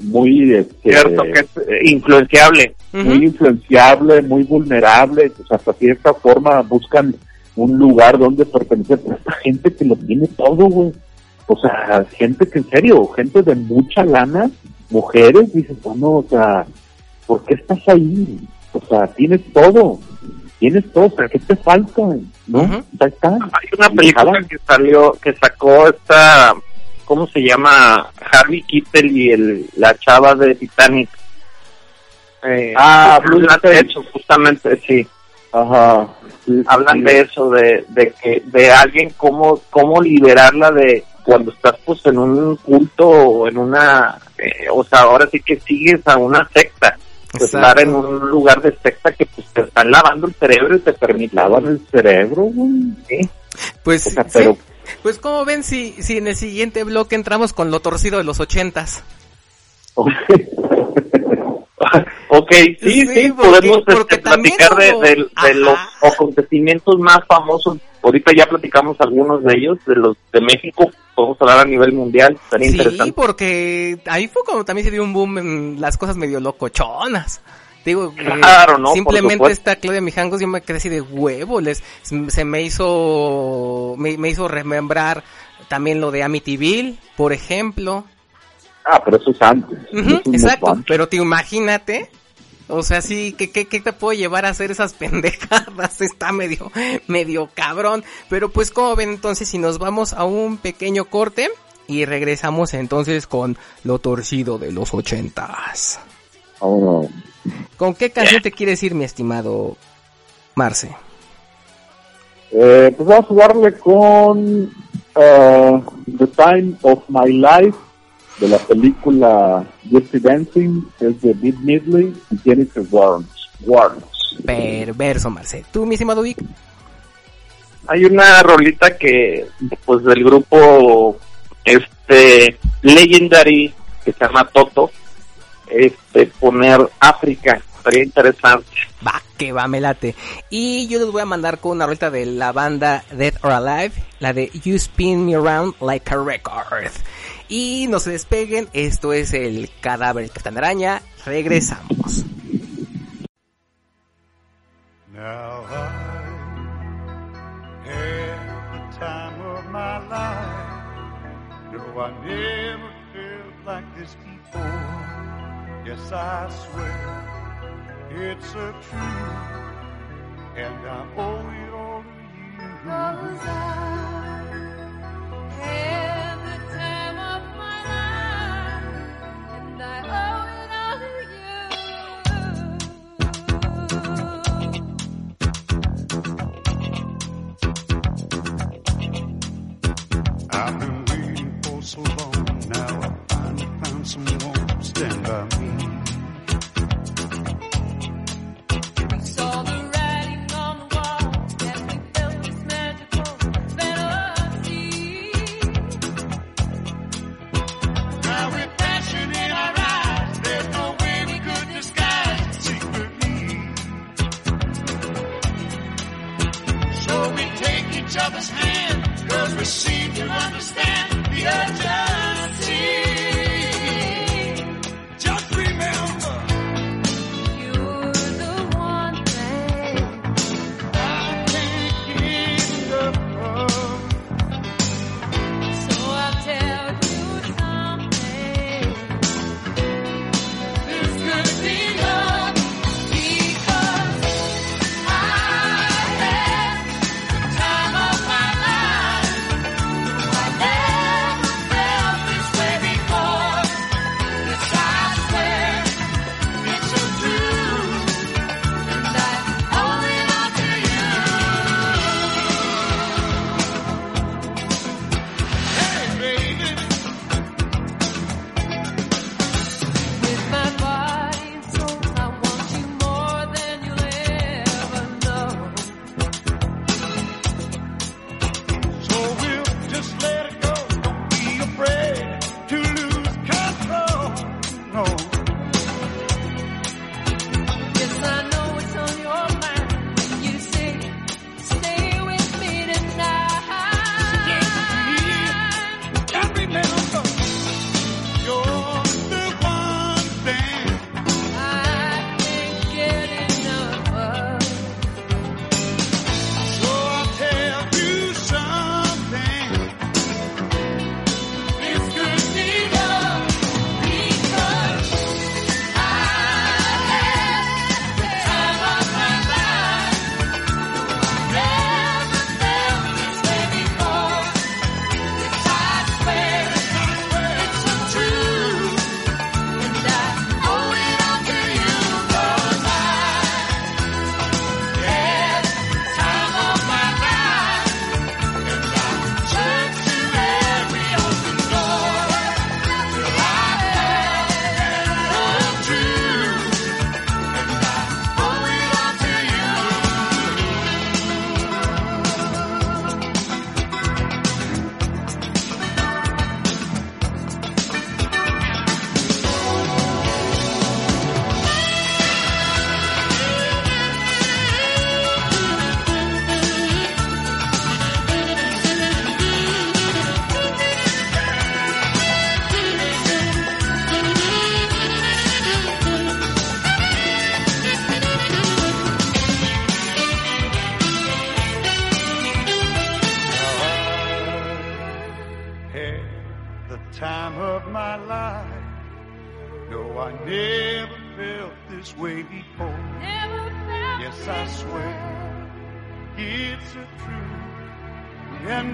C: muy... este,
F: Cierto, que es eh, influenciable.
C: muy
B: Ujú.
C: influenciable, muy vulnerable, pues hasta cierta forma buscan un lugar donde pertenecer. Pero esta gente que lo tiene todo, güey. O sea, gente que en serio, gente de mucha lana, mujeres, dices, bueno, o sea, ¿por qué estás ahí? O sea, tienes todo, tienes todo, pero ¿qué te falta? ¿No? Ahí está.
F: Hay una película que salió, que sacó esta, ¿cómo se llama? Harvey Keitel y el, la chava de Titanic. Eh,
C: Ah, Blue
F: hablan de
C: Stage.
F: eso, justamente, sí.
C: Ajá. Sí,
F: Hablan
C: sí.
F: de eso, de, de que, de alguien, cómo, cómo liberarla de cuando estás pues en un culto o en una, eh, o sea, ahora sí que sigues a una secta. Pues, estar en un lugar de secta que pues te están lavando el cerebro y te permite
C: Lavan el cerebro.
F: Sí.
B: Pues,
C: O sea,
B: sí.
C: pero
B: pues como ven si, si en el siguiente bloque entramos con lo torcido de los ochentas.
F: Ok, sí,
B: Sí,
F: sí,
B: porque-
F: podemos este,
B: porque
F: platicar de, de- los acontecimientos más famosos. Ahorita ya platicamos algunos de ellos, de los de México, podemos hablar a nivel mundial, estaría
B: Sí,
F: interesante.
B: porque ahí fue como también se dio un boom en las cosas medio locochonas. Digo, eh,
F: Claro, ¿no?
B: Simplemente esta Claudia Mijangos yo me quedé así de huevo, les, se me hizo, me, me hizo remembrar también lo de Amityville, por ejemplo.
C: Ah, pero eso es antes.
B: Exacto, pero te imagínate, o sea, sí, ¿qué, qué, te puedo llevar a hacer esas pendejadas? Está medio, medio cabrón. Pero pues como ven entonces si nos vamos a un pequeño corte y regresamos entonces con lo torcido de los ochentas.
C: Oh.
B: ¿Con qué canción te quieres ir, mi estimado Marce?
C: Eh, pues voy a jugarle con uh, The Time of My Life de la película Dirty Dancing es de Bill Midley y Jennifer Warnes. Warnes.
B: Perverso, Marce. ¿Tú, mi estimado Vic?
D: Hay una rolita que, pues, del grupo este Legendary que se llama Toto, este poner África. sería interesante.
B: Va, que va, me late. Y yo les voy a mandar con una rolita de la banda Dead or Alive, la de You Spin Me Around Like a Record. Y no se despeguen, esto es el cadáver del Capitán Araña. Regresamos.
G: Now I had the time of my life. No, I never felt like this before. Yes, I swear it's a truth, and I owe it all to you. Cause I had I've been waiting for so long. Now I finally found
H: some.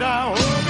H: down.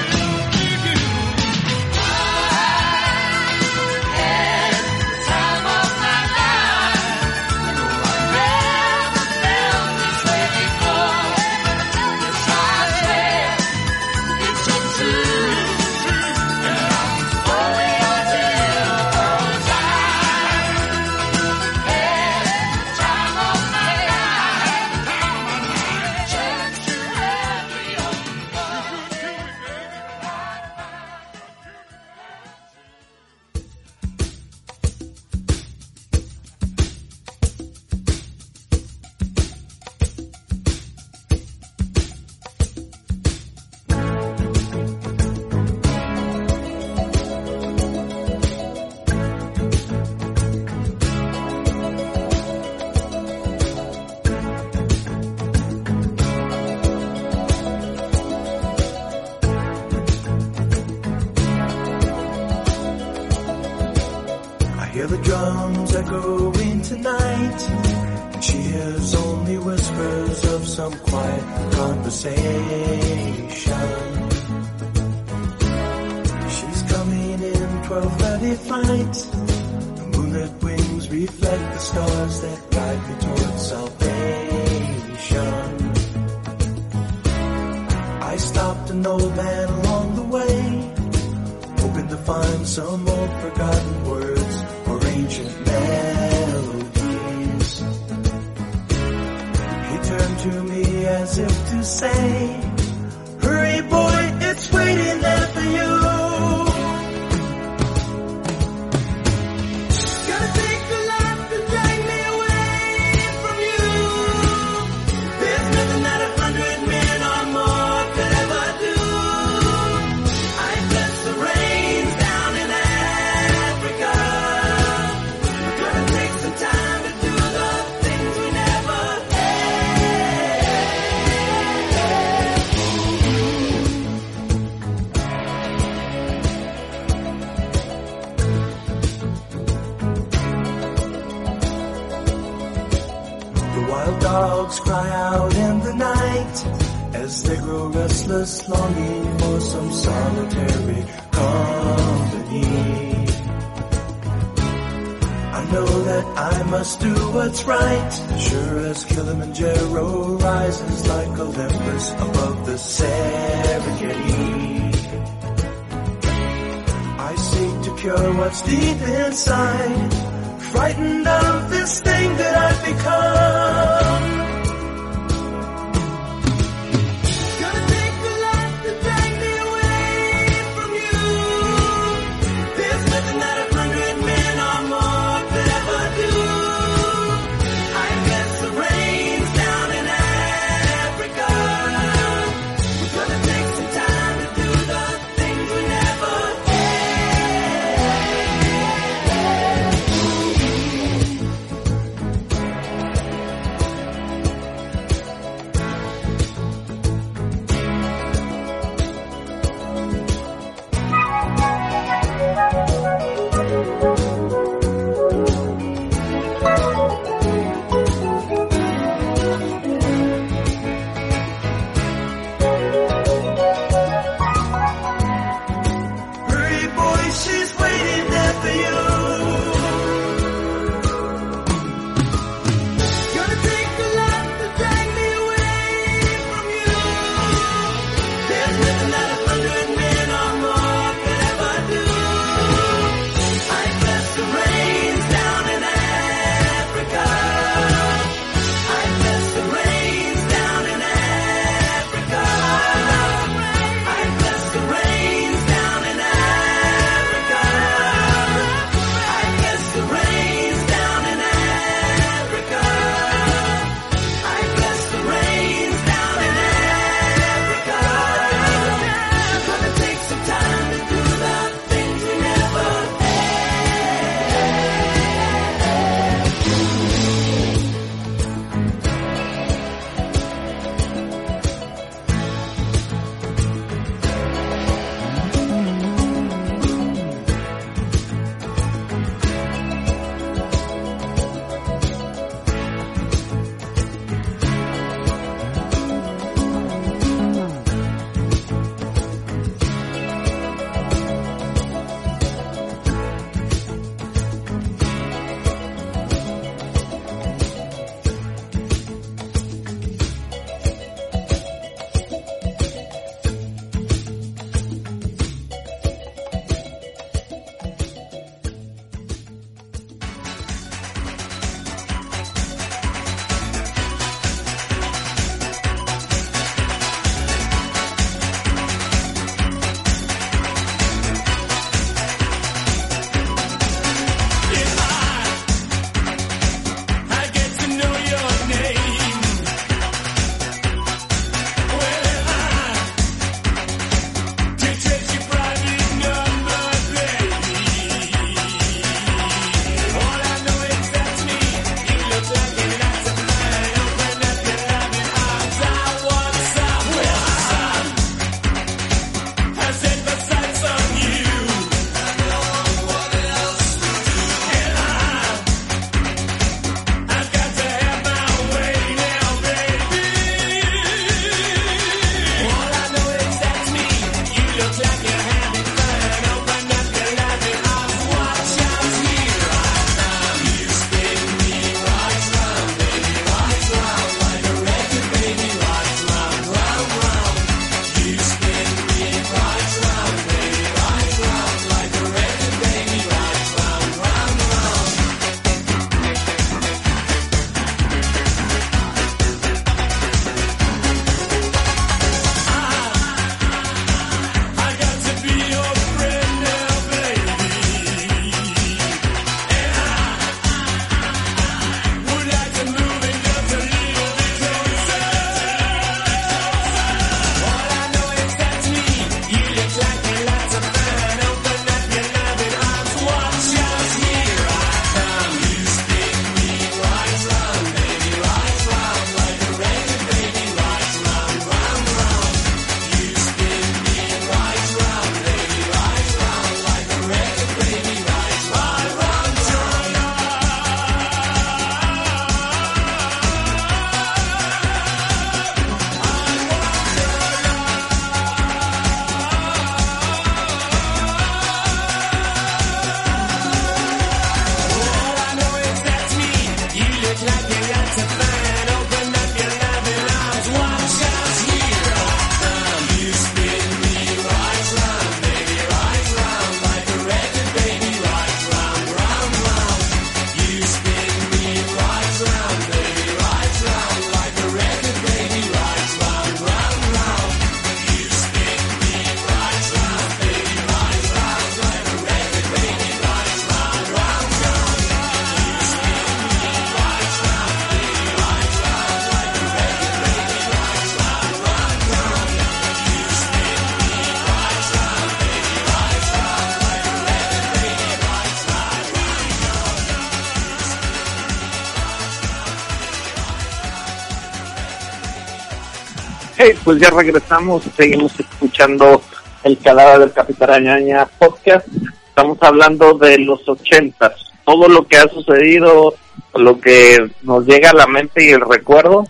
F: Pues ya regresamos, seguimos escuchando el cadáver del Capitán Araña podcast. Estamos hablando de los ochentas, todo lo que ha sucedido, lo que nos llega a la mente y el recuerdo.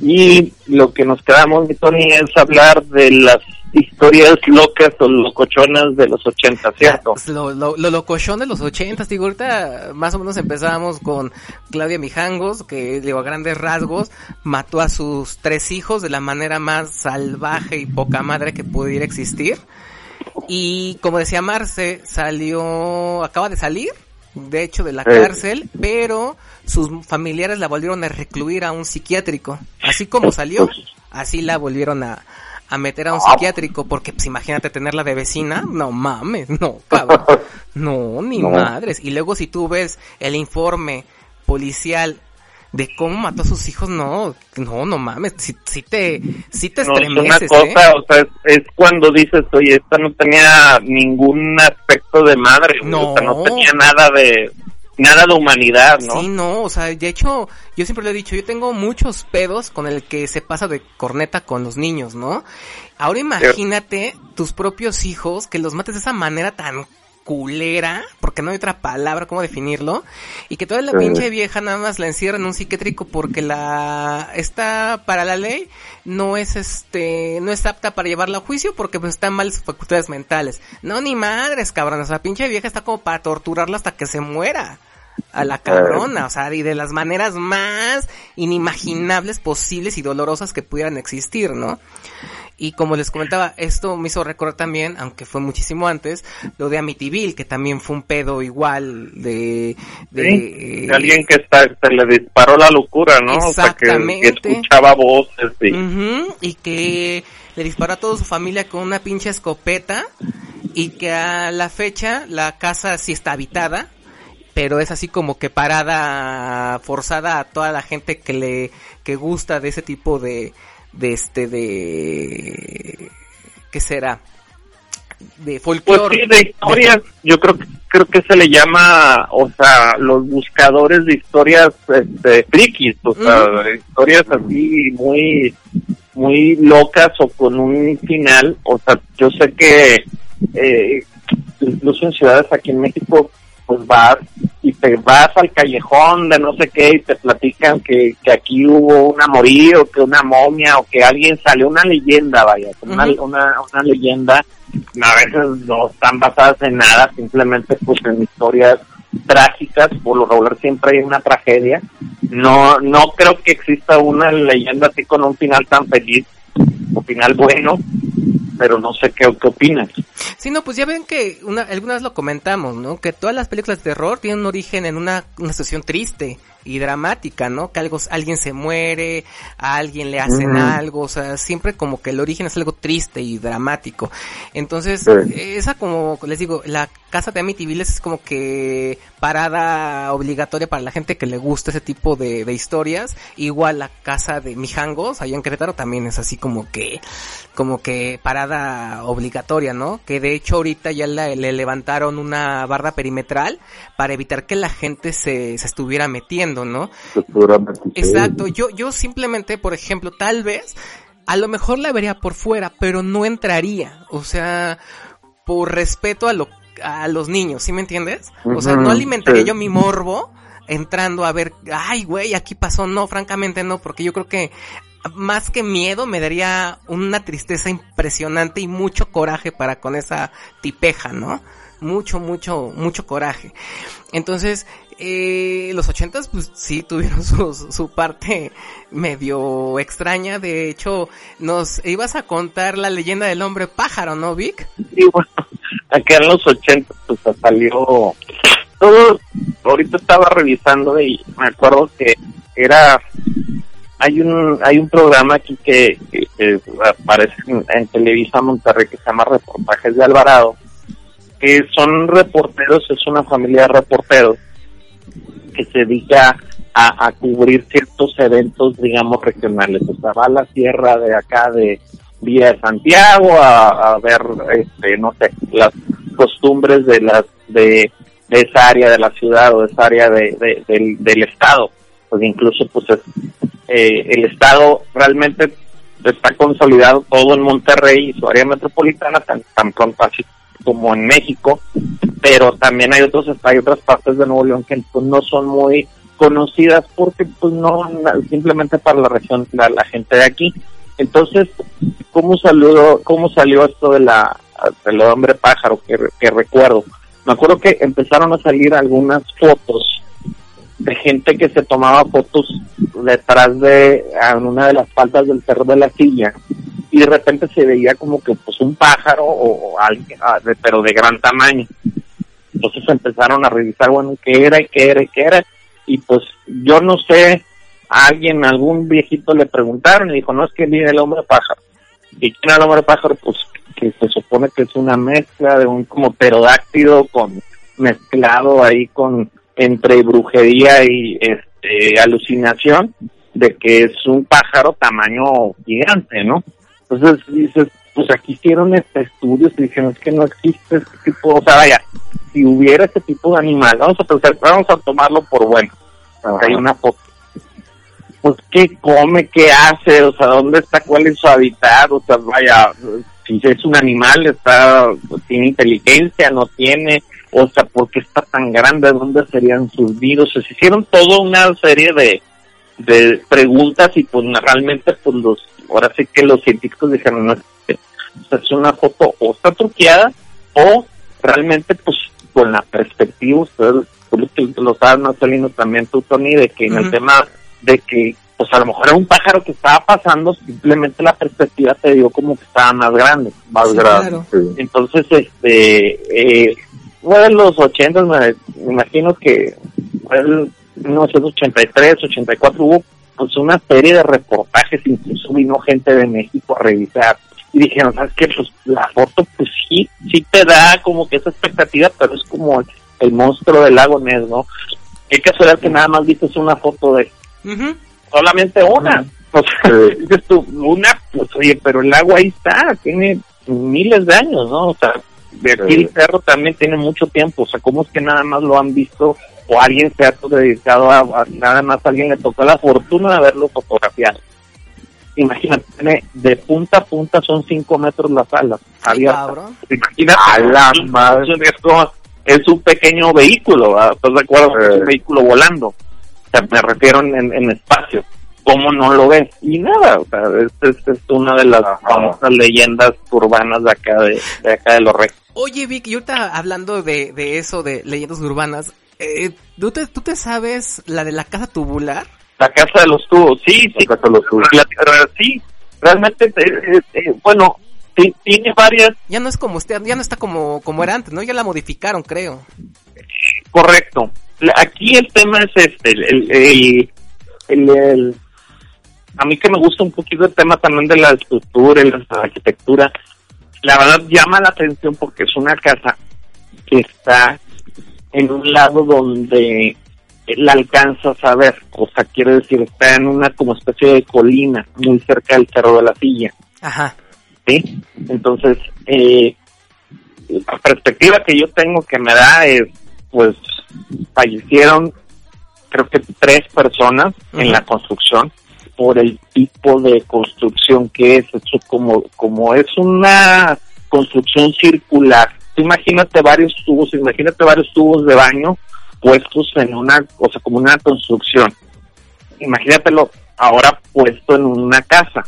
F: Y lo que nos quedamos, Tony, es hablar de las historias locas o locochonas de los ochentas, ¿cierto?
B: Pues Lo, lo, lo locochón de los ochentas, digo, ahorita más o menos empezábamos con Claudia Mijangos, que digo, a grandes rasgos mató a sus tres hijos de la manera más salvaje y poca madre que pudiera existir. Y como decía Marce, salió, acaba de salir, de hecho, de la
F: Eh.
B: cárcel, pero sus familiares la volvieron a recluir a un psiquiátrico. Así como salió, así la volvieron a, a meter a un psiquiátrico, porque pues imagínate tenerla de vecina, no mames, no, cabrón. No, ni
F: No.
B: madres. Y luego si tú ves el informe policial de cómo mató a sus hijos, no, no, no mames, si, si te, si te
F: No, es una
B: estremeces,
F: cosa,
B: ¿eh?
F: o sea, es, es cuando dices, oye, esta no tenía ningún aspecto de madre,
B: No.
F: o sea, no tenía nada de, nada de humanidad, ¿no?
B: Sí, no, o sea, de hecho, yo siempre lo he dicho, yo tengo muchos pedos con el que se pasa de corneta con los niños, ¿no? Ahora imagínate tus propios hijos que los mates de esa manera tan culera, porque no hay otra palabra cómo definirlo, y que toda la pinche vieja nada más la encierra en un psiquiátrico porque la está para la ley no es este no es apta para llevarla a juicio porque pues están mal sus facultades mentales. No ni madres, cabrón, o sea, la pinche vieja está como para torturarla hasta que se muera a la cabrona, o sea, y de las maneras más inimaginables posibles y dolorosas que pudieran existir, ¿no? Y como les comentaba, esto me hizo recordar también, aunque fue muchísimo antes, lo de Amityville, que también fue un pedo igual de... de
F: Sí, de alguien que está, se le disparó la locura, ¿no? O sea, que, escuchaba voces y
B: que le disparó a toda su familia con una pinche escopeta y que a la fecha la casa sí está habitada, pero es así como que parada forzada a toda la gente que le que gusta de ese tipo de de este de qué será de
F: Pues
B: folclore
F: sí, de historias, yo creo que creo que se le llama, o sea, los buscadores de historias este, frikis, o sea, historias así muy muy locas o con un final, o sea, yo sé que eh, incluso en ciudades aquí en México, pues vas y te vas al callejón de no sé qué y te platican que, que aquí hubo un amorío, que una momia o que alguien salió, una leyenda, vaya, una, una, una leyenda. A veces no están basadas en nada, simplemente pues en historias trágicas, por lo regular siempre hay una tragedia. No, no creo que exista una leyenda así con un final tan feliz, o final bueno, pero no sé qué, qué opinas.
B: Sí, no, pues ya ven que una, alguna vez lo comentamos, ¿no? Que todas las películas de terror tienen un origen en una, una situación triste y dramática, ¿no? Que algo, alguien se muere, a alguien le hacen algo, o sea, siempre como que el origen es algo triste y dramático. Entonces, esa como les digo, la casa de Amityville es como que parada obligatoria para la gente que le gusta ese tipo de, de historias. Igual la casa de Mijangos, allá en Querétaro, también es así como que, como que parada obligatoria, ¿no? Que de hecho ahorita ya la- le levantaron una barra perimetral para evitar que la gente se, se estuviera metiendo, ¿no? Exacto, yo, yo simplemente, por ejemplo, tal vez, a lo mejor la vería por fuera, pero no entraría, o sea, por respeto a lo, a los niños, ¿sí me entiendes? O sea, no alimentaría
F: sí.
B: yo mi morbo entrando a ver, ay, güey, aquí pasó, no, francamente no, porque yo creo que más que miedo me daría una tristeza impresionante y mucho coraje para con esa tipeja, ¿no? Mucho, mucho, mucho coraje. Entonces, eh, los ochentas, pues sí tuvieron su, su parte medio extraña. De hecho, nos ibas a contar la leyenda del hombre pájaro, ¿no, Vic?
F: Y bueno, acá en los 80 pues salió todo, ahorita estaba revisando y me acuerdo que era hay un hay un programa aquí que, aparece en Televisa Monterrey que se llama Reportajes de Alvarado que son reporteros, es una familia de reporteros que se dedica a, a cubrir ciertos eventos, digamos, regionales. O sea, va a la sierra de acá de Villa de Santiago a, ver, este, no sé, las costumbres de las de, de esa área de la ciudad o de esa área de, de- del, del estado. Pues incluso, pues, es, eh, el estado realmente está consolidado todo en Monterrey y su área metropolitana, tan, tan pronto así como en México, pero también hay otros hay otras partes de Nuevo León que pues, no son muy conocidas porque pues no simplemente para la región la, gente de aquí. Entonces cómo salió cómo salió esto de la del hombre pájaro que recuerdo me acuerdo que empezaron a salir algunas fotos de gente que se tomaba fotos detrás de en una de las faldas del cerro de la silla y de repente se veía como que pues un pájaro o, alguien ah, pero de gran tamaño. Entonces empezaron a revisar bueno qué era y qué era y qué era y pues yo no sé a alguien algún viejito le preguntaron y dijo no es que viene el hombre pájaro y quién era el hombre pájaro pues que se supone que es una mezcla de un como pterodáctilo con mezclado ahí con entre brujería y este alucinación de que es un pájaro tamaño gigante, ¿no? Entonces dices, pues aquí hicieron este estudios y dijeron es que no existe este tipo, o sea, vaya, si hubiera este tipo de animal, vamos a pensar, vamos a tomarlo por bueno, que hay una foto. Pues qué come, qué hace, o sea, dónde está, cuál es su hábitat, o sea, vaya, si es un animal, está, tiene inteligencia, no tiene, o sea, ¿por qué está tan grande? ¿Dónde serían sus nidos? Se hicieron toda una serie de, de preguntas y pues realmente pues los, ahora sí que los científicos dijeron, no, es, una foto o está truqueada o realmente pues con la perspectiva, ustedes tú lo, más saliendo también tú Tony, de que en el tema de que pues a lo mejor era un pájaro que estaba pasando, simplemente la perspectiva te dio como que estaba más grande.
C: Más
B: Sí,
C: grande.
B: claro.
F: Entonces, este, eh, fue en los 80, me, me imagino que fue en 1983, 84, hubo pues una serie de reportajes, incluso vino gente de México a revisar y dijeron, ¿sabes qué? Pues la foto, pues sí, sí te da como que esa expectativa, pero es como el monstruo del lago Ness, ¿no? Qué casualidad que nada más viste una foto de solamente una. O sea, dices tú, una, pues oye, pero el agua ahí está, tiene miles de años, ¿no? O sea, de aquí
C: Sí.
F: el cerro también tiene mucho tiempo, o sea, ¿cómo es que nada más lo han visto o alguien se ha dedicado a, a- nada más alguien le tocó la fortuna de haberlo fotografiado? Imagínate, tiene de punta a punta son cinco metros las alas abiertas.
B: Cabrón.
F: Imagínate,
C: A la
F: es-
C: madre.
F: es como- es un pequeño vehículo, ¿verdad? ¿estás de acuerdo? Es un vehículo volando. O sea, me refiero en- en espacio. ¿Cómo no lo ves? Y nada, o sea, esta es, es una de las famosas leyendas urbanas de acá de, de acá de los Rex.
B: Oye, Vic, y ahorita hablando de, de eso, de leyendas urbanas, eh, ¿tú, te, ¿tú te sabes la de la casa tubular?
F: La casa de los tubos, sí, sí.
C: La casa de los tubos.
F: La- sí, realmente, eh, eh, eh, bueno, tiene varias,
B: Ya no es como usted, ya no está como, como era antes, ¿no? Ya la modificaron, creo.
F: correcto. Aquí el tema es este, el, el, el- el- el- a mí que me gusta un poquito el tema también de la estructura y la arquitectura, la verdad llama la atención porque es una casa que está en un lado donde la alcanzas a ver, o sea, quiere decir, está en una como especie de colina muy cerca del Cerro de la Silla.
B: Ajá.
F: ¿sí? Entonces, eh, la perspectiva que yo tengo que me da es, pues, fallecieron creo que tres personas en la construcción por el tipo de construcción que es, eso como, como es una construcción circular. Imagínate varios tubos, imagínate varios tubos de baño puestos en una, o sea, como una construcción. Imagínatelo ahora puesto en una casa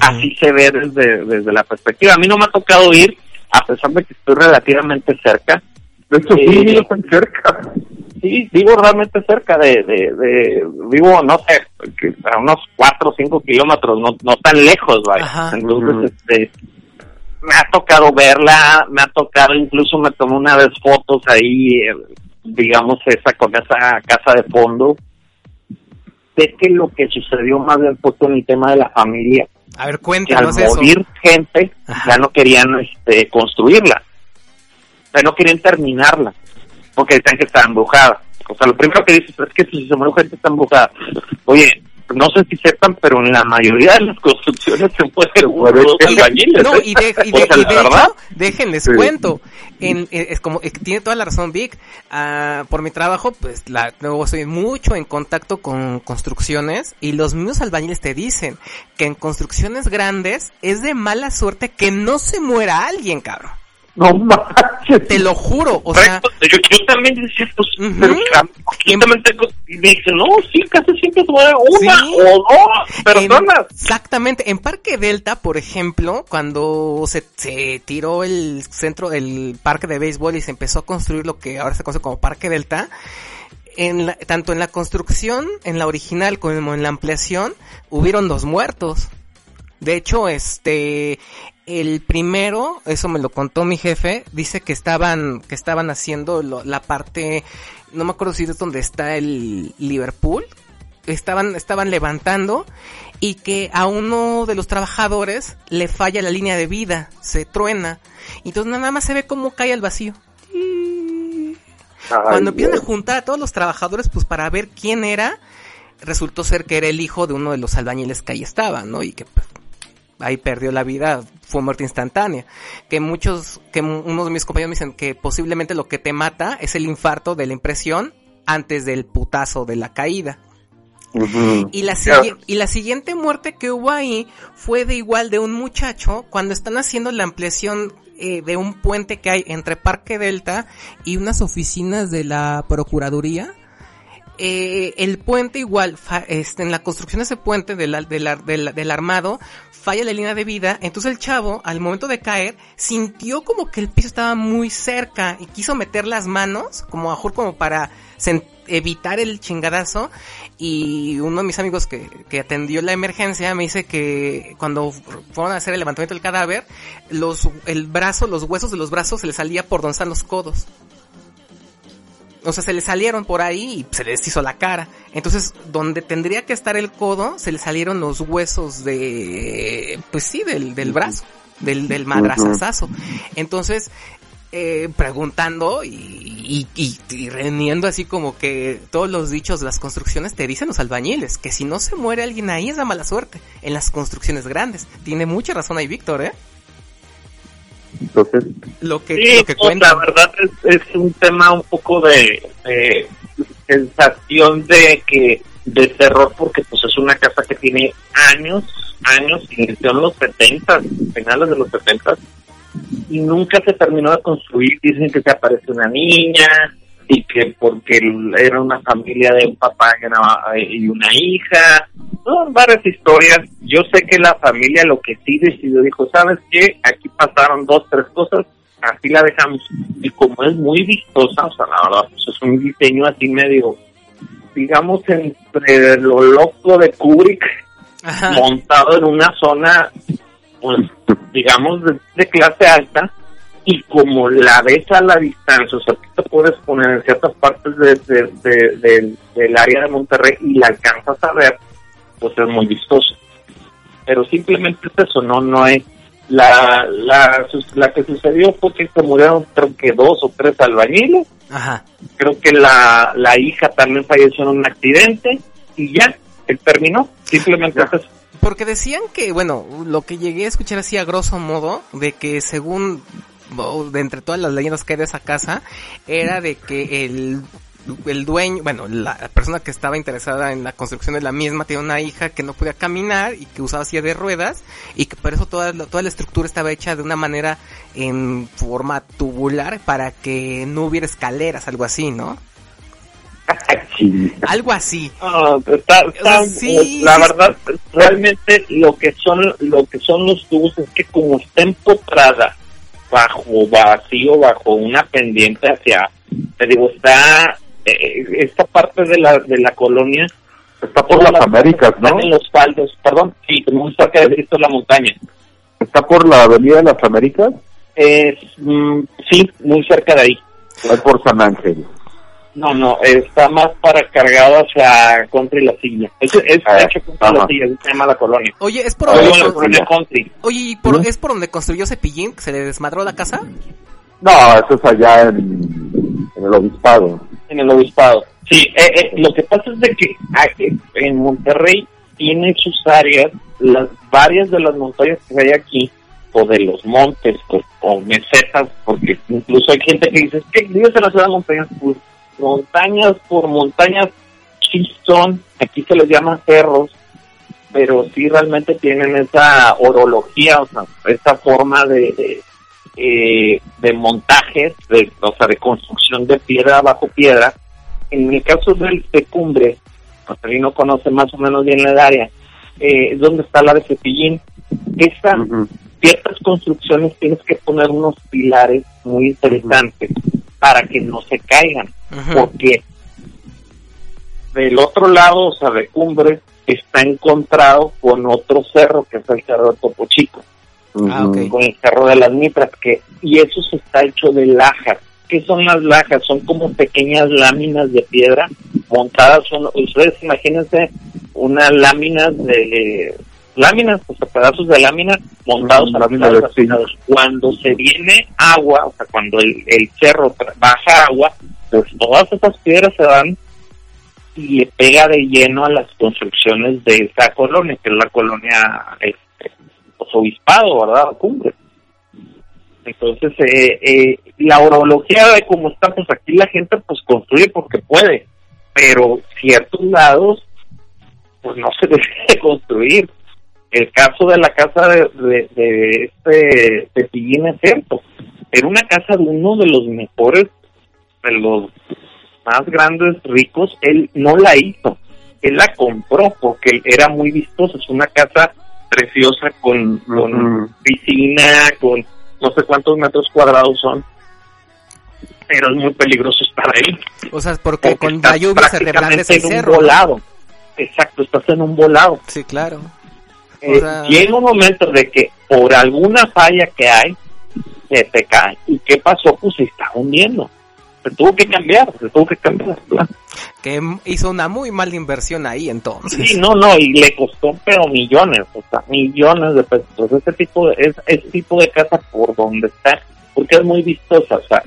F: así se ve desde, desde la perspectiva. A mí no me ha tocado ir, a pesar de que estoy relativamente cerca.
C: De hecho, sí,
F: Eh,
C: tan cerca.
F: Sí, vivo realmente cerca de, de, de- vivo, no sé, que a unos 4 o 5 kilómetros, no, no tan lejos, vaya.
B: Ajá.
F: Entonces,
C: Ujú.
F: este, me ha tocado verla, me ha tocado, incluso me tomé una vez fotos ahí, eh, digamos, esa con esa casa de fondo. Sé que lo que sucedió más bien fue con el tema de la familia
B: A ver,
F: que al
B: cuéntanos eso.
F: morir gente
B: Ajá.
F: ya no querían este, construirla, o sea, no querían terminarla, porque decían que estaba embrujada. O sea, lo primero que dices es que si se murió gente está embrujada. Oye, no sé si sepan, pero en la mayoría de las construcciones se
C: puede-
B: de-
F: albañiles.
B: no,
F: ¿eh?
B: y de, y
F: O
B: de-
F: sea,
B: y
F: la
B: de
F: verdad,
B: hecho, déjenles
C: Sí.
B: cuento. En, eh, es como, eh, tiene toda la razón Vic. Ah, por mi trabajo, pues, la, luego estoy mucho en contacto con construcciones y los mismos albañiles te dicen que en construcciones grandes es de mala suerte que no se muera alguien, cabrón.
C: No manches.
B: Te lo juro, o sea,
F: correcto. yo, yo también decía, pues, pero yo también tengo, y me dicen, no, sí, casi siempre se muere una
B: Sí.
F: o dos personas.
B: En- exactamente. En Parque Delta, por ejemplo, cuando se, se tiró el centro, el parque de béisbol y se empezó a construir lo que ahora se conoce como Parque Delta, en la- tanto en la construcción, en la original como en la ampliación, hubieron dos muertos. De hecho, este, el primero, eso me lo contó mi jefe, dice que estaban, que estaban haciendo lo- la parte, no me acuerdo si es donde está el Liverpool, estaban, estaban levantando y que a uno de los trabajadores le falla la línea de vida, se truena, y entonces nada más se ve cómo cae al vacío. Cuando empiezan a juntar a todos los trabajadores, pues para ver quién era, resultó ser que era el hijo de uno de los albañiles que ahí estaban, ¿no? Y que pues, ahí perdió la vida, fue muerte instantánea. Que muchos, que unos de mis compañeros me dicen que posiblemente lo que te mata es el infarto de la impresión antes del putazo de la caída. Y la,
F: Claro.
B: y la siguiente muerte que hubo ahí fue de igual de un muchacho cuando están haciendo la ampliación eh, de un puente que hay entre Parque Delta y unas oficinas de la Procuraduría. Eh, el puente igual, fa- este, en la construcción de ese puente del, armado, falla la línea de vida, entonces el chavo, al momento de caer, sintió como que el piso estaba muy cerca y quiso meter las manos, como a como para evitar el chingadazo, y uno de mis amigos que, que atendió la emergencia me dice que cuando fueron a hacer el levantamiento del cadáver, los, el brazo, los huesos de los brazos se le salía por donde están los codos. O sea, se le salieron por ahí y se les hizo la cara. Entonces, donde tendría que estar el codo, se le salieron los huesos de, pues sí, del, del brazo, del, del madrazazazo. Entonces, eh, preguntando y, y, y, y así como que todos los dichos de las construcciones te dicen los albañiles, que si no se muere alguien ahí es la mala suerte, en las construcciones grandes. Tiene mucha razón ahí Víctor, ¿eh?
C: Entonces,
B: Lo que,
F: Sí,
B: lo que
F: pues,
B: cuenta.
F: la verdad es, es un tema un poco de, de sensación de que de terror porque pues es una casa que tiene años, años, inició en los 70, finales de los 70 y nunca se terminó de construir. Dicen que se apareció una niña y que porque era una familia de un papá y una, y una hija. Son varias historias. Yo sé que la familia lo que sí decidió, dijo, ¿sabes qué? Aquí pasaron dos, tres cosas, así la dejamos. Y como es muy vistosa, o sea, la verdad, pues es un diseño así medio, digamos, entre lo loco de Kubrick
B: Ajá.
F: montado en una zona, pues, digamos, de, de clase alta, y como la ves a la distancia, o sea, tú te puedes poner en ciertas partes de, de- de- del- área de Monterrey y la alcanzas a ver, pues es muy vistoso. Pero simplemente es eso, no, no es. La, la, la que sucedió fue que se murieron creo que dos o tres albañiles,
B: Ajá.
F: creo que la, la hija también falleció en un accidente, y ya, él terminó, simplemente es eso.
B: Porque decían que, bueno, lo que llegué a escuchar así a grosso modo, de que según, de entre todas las leyendas que hay de esa casa, era de que el, el dueño, bueno, la persona que estaba interesada en la construcción de la misma tenía una hija que no podía caminar y que usaba silla de ruedas y que por eso toda la, toda la estructura estaba hecha de una manera en forma tubular para que no hubiera escaleras, algo así, ¿no?
C: sí.
B: Algo así.
F: Ah, está- está-
B: O sea, sí,
F: la
B: sí.
F: verdad, realmente lo que son lo que son los tubos es que como está empotrada bajo vacío, bajo una pendiente hacia, te digo, está eh, esta parte de la de la colonia
C: Está por las Américas, ¿no?
F: están en los faldos, perdón, sí, muy cerca de Cristo la montaña.
C: Está por la Avenida de las Américas,
F: Es, mm, sí, muy cerca de ahí.
C: es por San Ángel.
F: No, no, está más para cargado hacia Country La Silla. Es, es
C: Ah,
F: hecho Country La
C: ajá.
F: Silla, se llama la colonia.
B: Oye, es por
F: Luego
B: donde,
F: en la colonia Country.
B: oye, ¿y por-
C: ¿Mm?
B: ¿es por donde construyó Cepillín que se le desmadró la casa?
C: No, eso es allá en, en el Obispado.
F: en el obispado. Sí, eh, eh, lo que pasa es de que ah, en Monterrey tiene sus áreas, las varias de las montañas que hay aquí, o de los montes, o, o mesetas, porque incluso hay gente que dice, que vives en la ciudad de montañas, pues montañas por montañas sí son, aquí se les llama cerros, pero sí realmente tienen esa orología, o sea, esa forma de, de, eh, de montajes, de, o sea, de construcción de piedra bajo piedra. En el caso del de Cumbre, si no conoce más o menos bien el área, eh, es donde está la de Cepillín. Esa, ciertas construcciones tienes que poner unos pilares muy interesantes para que no se caigan, porque del otro lado, o sea, de Cumbre, está encontrado con otro cerro, que es el cerro de Topo Chico,
B: Ah,
F: con el cerro de las Mitras, que, y eso se está hecho de lajas. ¿Qué son las lajas? Son como pequeñas láminas de piedra montadas, son, ustedes imagínense unas láminas de, láminas, o sea, pedazos de lámina montados
C: Ujú,
F: a las. Cuando se viene agua, o sea, cuando el, el cerro baja agua, pues todas esas piedras se van y le pega de lleno a las construcciones de esa colonia, que es la colonia este, pues, obispado, ¿verdad? Cumbre. Entonces, eh, eh, la orología de cómo está, pues aquí la gente pues construye porque puede, pero ciertos lados pues no se debe de construir. El caso de la casa de, de, de este Cepillín es cierto. Era una casa de uno de los mejores, de los más grandes ricos. Él no la hizo, él la compró porque era muy vistosa. Es una casa preciosa con, piscina, con no sé cuántos metros cuadrados son. Pero es muy peligroso estar ahí.
B: O sea, porque con la lluvia se reblandece el
F: prácticamente en un
B: cerro. ¿no?
F: volado. Exacto, estás en un volado.
B: Sí, claro.
F: Eh,
B: sea-
F: llega un momento de que por alguna falla que hay, se te cae. ¿Y qué pasó? Pues se está hundiendo. Se tuvo que cambiar, se tuvo que cambiar. ¿verdad?
B: Que hizo una muy mala inversión ahí entonces.
F: Sí, no, no, y le costó pero millones, o sea, millones de pesos. Ese tipo de, es, ese tipo de casa por donde está, porque es muy vistosa, o sea,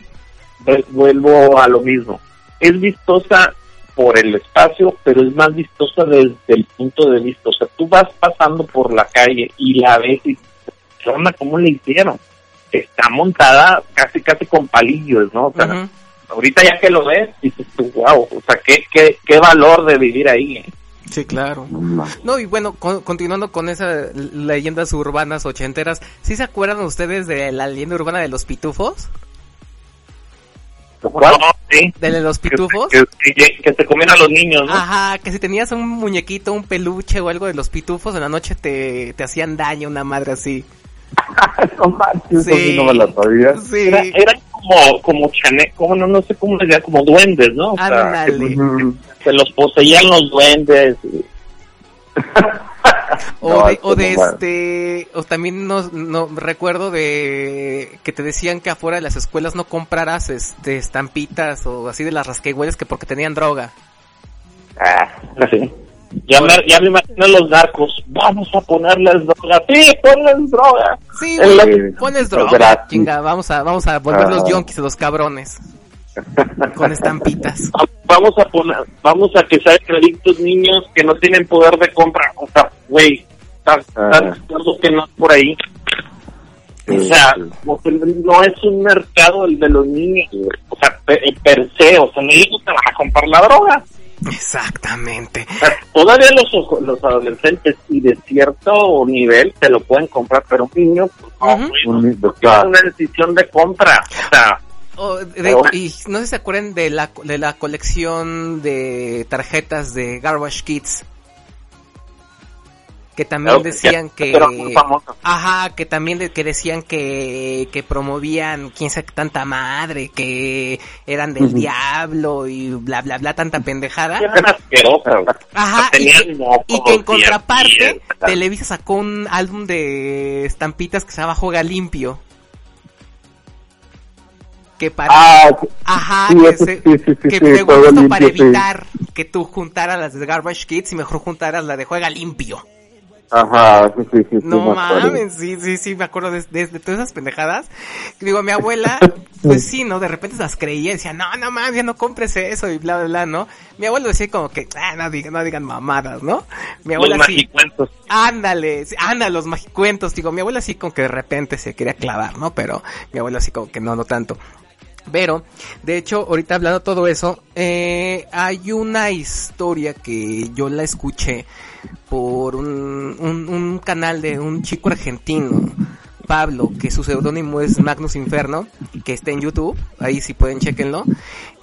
F: vu- vuelvo a lo mismo. Es vistosa por el espacio, pero es más vistosa desde el punto de vista. O sea, tú vas pasando por la calle y la ves y ¿qué onda? ¿Cómo le hicieron? Está montada casi, casi con palillos, ¿no? O sea, ahorita ya que lo ves, dices tú, wow, o sea, qué, qué, qué valor de vivir ahí, ¿eh?
B: Sí, claro. No, y bueno, con- continuando con esas leyendas urbanas ochenteras, ¿sí se acuerdan ustedes de la leyenda urbana de los pitufos?
F: ¿Cuál? Sí.
B: ¿De los
F: Que,
B: pitufos?
F: que, que- que se comen a los niños, ¿no?
B: Ajá, que si tenías un muñequito, un peluche o algo de los pitufos, en la noche te, te hacían daño, una madre así.
C: no manches, sí no me la sabía.
B: Sí,
F: Era, eran como, como chane, como no, no sé cómo les llaman, como duendes, ¿no? O sea.
C: Ujú.
F: que se los poseían los duendes.
B: O
C: No,
B: de, o de este, o también no, no recuerdo de que te decían que afuera de las escuelas no compraras este estampitas o así de las rasquehuelas que porque tenían droga.
F: Ah, así. Ya me, ya me imagino los narcos. Vamos a ponerles droga. Sí, ponles droga.
B: Sí, güey, pones droga, chinga, vamos a, vamos a volver los
C: Ah.
B: yonkis los cabrones. Con estampitas.
F: Vamos a poner, vamos a que sean adictos niños que no tienen poder de compra. O sea, güey, ¿estás
C: Ah.
F: de acuerdo que no es por ahí? O sea, como que no es un mercado el de los niños, o sea, per, per se, o sea, no ellos te van a comprar la droga.
B: Exactamente.
F: O sea, todavía los, los adolescentes y de cierto nivel te lo pueden comprar, pero un niño, pues, no, güey, es una decisión de compra. O sea,
B: O de- y no sé si se acuerdan de la, de la colección de tarjetas de Garbage Kids. Que también
F: Claro
B: decían
F: ya,
B: que... Ajá, que también de- que decían que, que promovían quién sabe qué tanta madre, que eran del diablo y bla bla bla, tanta pendejada. Ajá, y que, y que en contraparte, Televisa sacó un álbum de estampitas que se llama Juega Limpio. Que para...
C: Ah,
B: Ajá,
C: sí,
B: que, se-
C: sí,
B: que para
C: sí.
B: evitar que tú juntaras las de Garbage Kids y mejor juntaras la de Juega Limpio.
C: Ajá, sí, sí, sí.
B: No mames, sí, sí, sí, me acuerdo de, de- de todas esas pendejadas. Digo, mi abuela, pues sí, ¿no? De repente se las creía y decía, no, no mames, ya no compres eso y bla, bla, bla, ¿no? Mi abuelo decía como que, ah, no digan, no digan mamadas, ¿no? Mi
F: Los
B: abuela sí,
F: magicuentos.
B: ándale, sí, ándale, los magicuentos. Digo, mi abuela sí como que de repente se quería clavar, ¿no? Pero mi abuela sí como que no, no tanto. Pero, de hecho, ahorita hablando de todo eso, eh, hay una historia que yo la escuché por un, un, canal de un chico argentino, Pablo, que su seudónimo es Magnus Inferno, que está en YouTube, ahí si pueden chequenlo.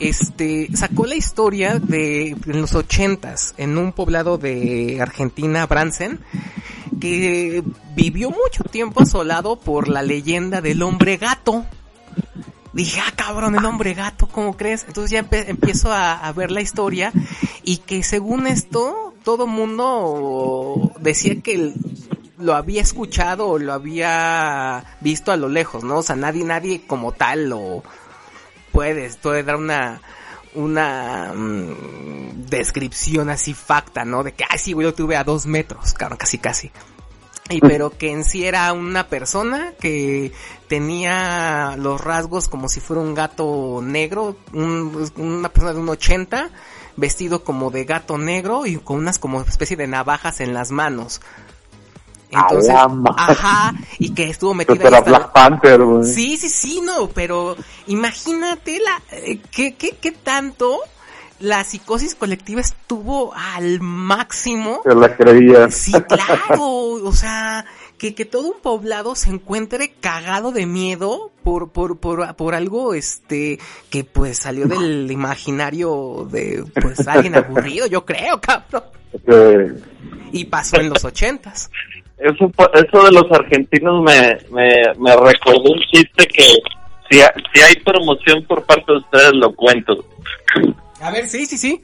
B: Este, sacó la historia de en los ochentas, en un poblado de Argentina, Bransen, que vivió mucho tiempo asolado por la leyenda del hombre gato. Dije, ah, cabrón, el hombre gato, ¿cómo crees? Entonces ya empiezo a ver la historia y que según esto, todo mundo decía que el- lo había escuchado o lo había visto a lo lejos, ¿no? O sea, nadie, nadie como tal lo puede, puede dar una, una mm, descripción así facta, ¿no? De que, ay, sí, güey, lo tuve a dos metros, cabrón, casi, casi. Y pero que en sí era una persona que tenía los rasgos como si fuera un gato negro, un- una persona de un 80, vestido como de gato negro y con unas como especie de navajas en las manos. Entonces, ajá, y que estuvo ahí
C: era
B: hasta la-
C: Black Panther, güey.
B: Sí, sí, sí, no, pero imagínate la, eh, ¿qué, qué, qué tanto la psicosis colectiva estuvo al máximo.
C: Se la creía.
B: Sí, claro, o sea, que, que todo un poblado se encuentre cagado de miedo por, por, por, por algo, este, que pues salió del imaginario de, pues, alguien aburrido, yo creo, cabrón.
C: Eh,
B: Y pasó en los ochentas.
F: Eso, eso de los argentinos me, me, me recordó un chiste que si, ha- si hay promoción por parte de ustedes lo cuento.
B: A ver, sí, sí, sí.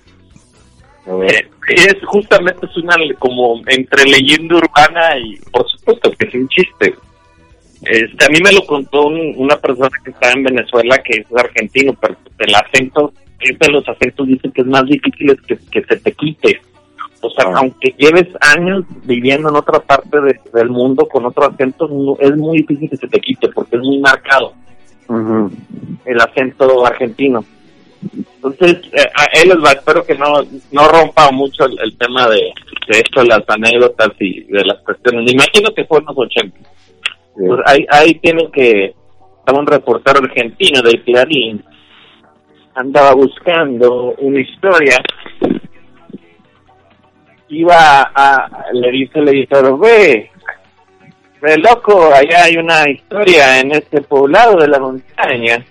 F: Eh, es justamente es una como entre leyenda urbana y por supuesto que es un chiste. Este, a mí me lo contó un- una persona que está en Venezuela que es argentino, pero el acento, es de los acentos dicen que es más difícil que, que se te quite. O sea,
C: Ah.
F: aunque lleves años viviendo en otra parte de- del mundo con otro acento, no- es muy difícil que se te quite porque es muy marcado el acento argentino. Entonces, eh, a él les va, espero que no, no rompa mucho el, el tema de, de esto, las anécdotas y de las cuestiones. Imagino que fue en los 80. Pues ahí, ahí tienen que, estaba un reportero argentino de Clarín, andaba buscando una historia, iba a, le dice el editor, ve, ve loco, allá hay una historia en este poblado de la montaña.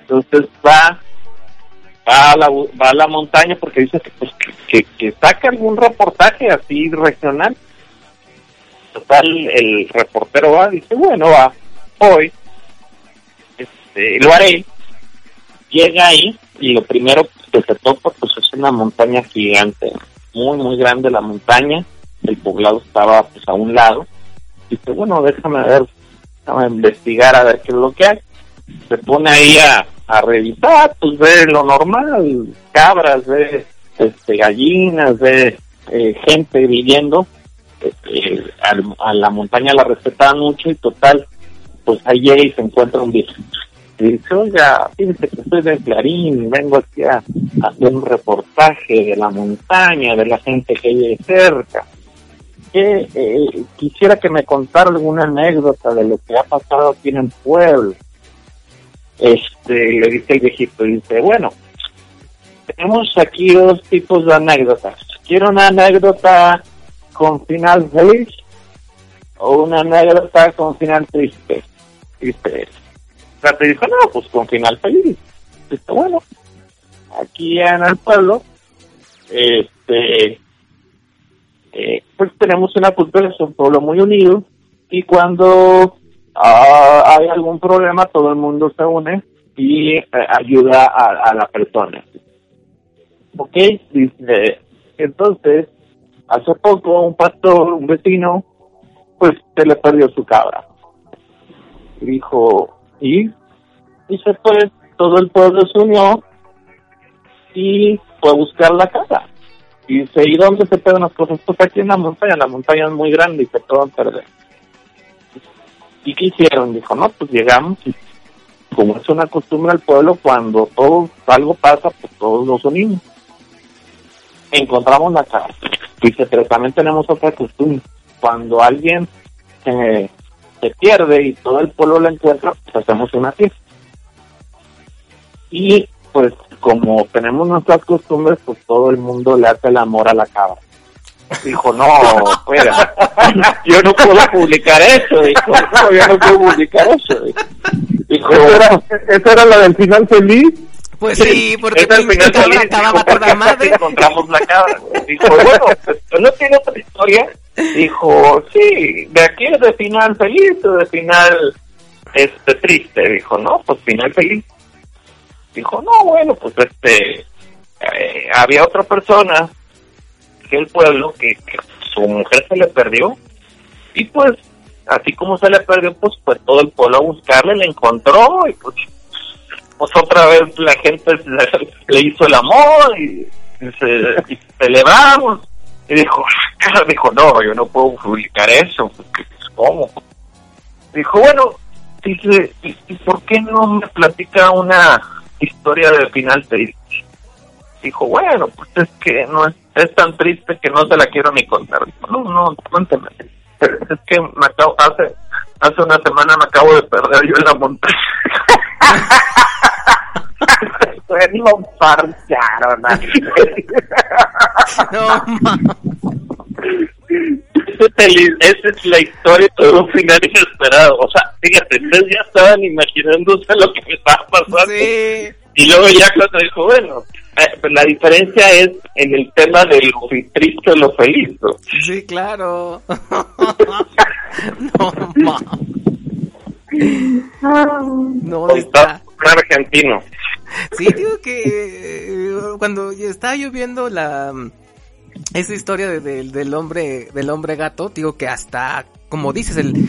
F: Entonces va, va a la, va a la montaña porque dice que, pues, que, que, saca algún reportaje así regional. Total, el reportero va, dice, bueno, va, hoy, este, lo haré. Llega ahí y lo primero que se topa pues es una montaña gigante, muy, muy grande la montaña. El poblado estaba pues a un lado. Dice, bueno, déjame ver, déjame investigar a ver qué es lo que hay. Se pone ahí a, a revisar, pues ve lo normal, cabras, ve este, gallinas, ve eh, gente viviendo. Eh, eh, a la montaña la respetaban mucho y total, pues ahí se encuentra un viejo. Y dice, oiga, fíjese que soy de Clarín, vengo aquí a, a hacer un reportaje de la montaña, de la gente que vive cerca. Que, eh, quisiera que me contara alguna anécdota de lo que ha pasado aquí en el pueblo. Este, le dice el viejito, dice, bueno, tenemos aquí dos tipos de anécdotas. Quiero una anécdota con final feliz o una anécdota con final triste. Dice, Trate dijo, no, pues con final feliz. Dice, bueno, aquí en el pueblo, este, eh, pues tenemos una cultura, es un pueblo muy unido, y cuando ah, hay algún problema, todo el mundo se une y eh, ayuda a, a la persona. ¿Ok? Dice, entonces, hace poco un pastor, un vecino, pues se le perdió su cabra. Dijo, ¿y? Dice, pues todo el pueblo se unió y fue a buscar la cabra. Dice, ¿y dónde se pierden las cosas? Pues aquí en la montaña, la montaña es muy grande y se pueden perder. ¿Y qué hicieron? Dijo, no, pues llegamos y como es una costumbre al pueblo, cuando todo algo pasa, pues todos nos unimos. Encontramos la casa. Dice, pero también tenemos otra costumbre. Cuando alguien se pierde y todo el pueblo la encuentra, pues hacemos una fiesta. Y pues como tenemos nuestras costumbres, pues todo el mundo le hace el amor a la cabra. Dijo, no, espera, yo no puedo publicar eso, dijo, no, yo no puedo publicar eso. Dijo,
C: ¿Esa era, la del final feliz?
B: Pues sí, porque
F: Esta al
B: pinche
F: final
B: cabra
F: feliz,
B: acababa
F: dijo,
B: toda
F: "Porque
B: madre.
F: encontramos la cabra. güey". Dijo, bueno, pues, ¿no tiene otra historia? Dijo, sí, de aquí es de final feliz o de final este triste. Dijo, no, pues final feliz. Dijo, no, bueno, pues este, eh, había otra persona que el pueblo que, su mujer se le perdió y pues así como se le perdió pues fue todo el pueblo a buscarle, le encontró y pues pues otra vez la gente le, hizo el amor y, y se y celebramos y dijo "Ah", dijo no yo no puedo publicar eso pues, cómo dijo bueno dice ¿y, por qué no me platica una historia de final triste dijo bueno pues es que no es, es tan triste que no se la quiero ni contar no no cuéntame es que me acabo hace hace una semana me acabo de perder yo en la montaña lo parcharon. Esa es la historia de un final inesperado. O sea, fíjate, ustedes ya estaban imaginándose lo que me estaba pasando.
B: Sí.
F: Y luego ya cuando dijo, bueno, la diferencia es en el tema de lo triste o lo feliz. ¿no?
B: Sí, claro. no, ma. No, está.
F: un argentino.
B: Sí, digo que eh, cuando estaba yo viendo la esa historia de- del- del hombre del hombre gato, digo que hasta como dices el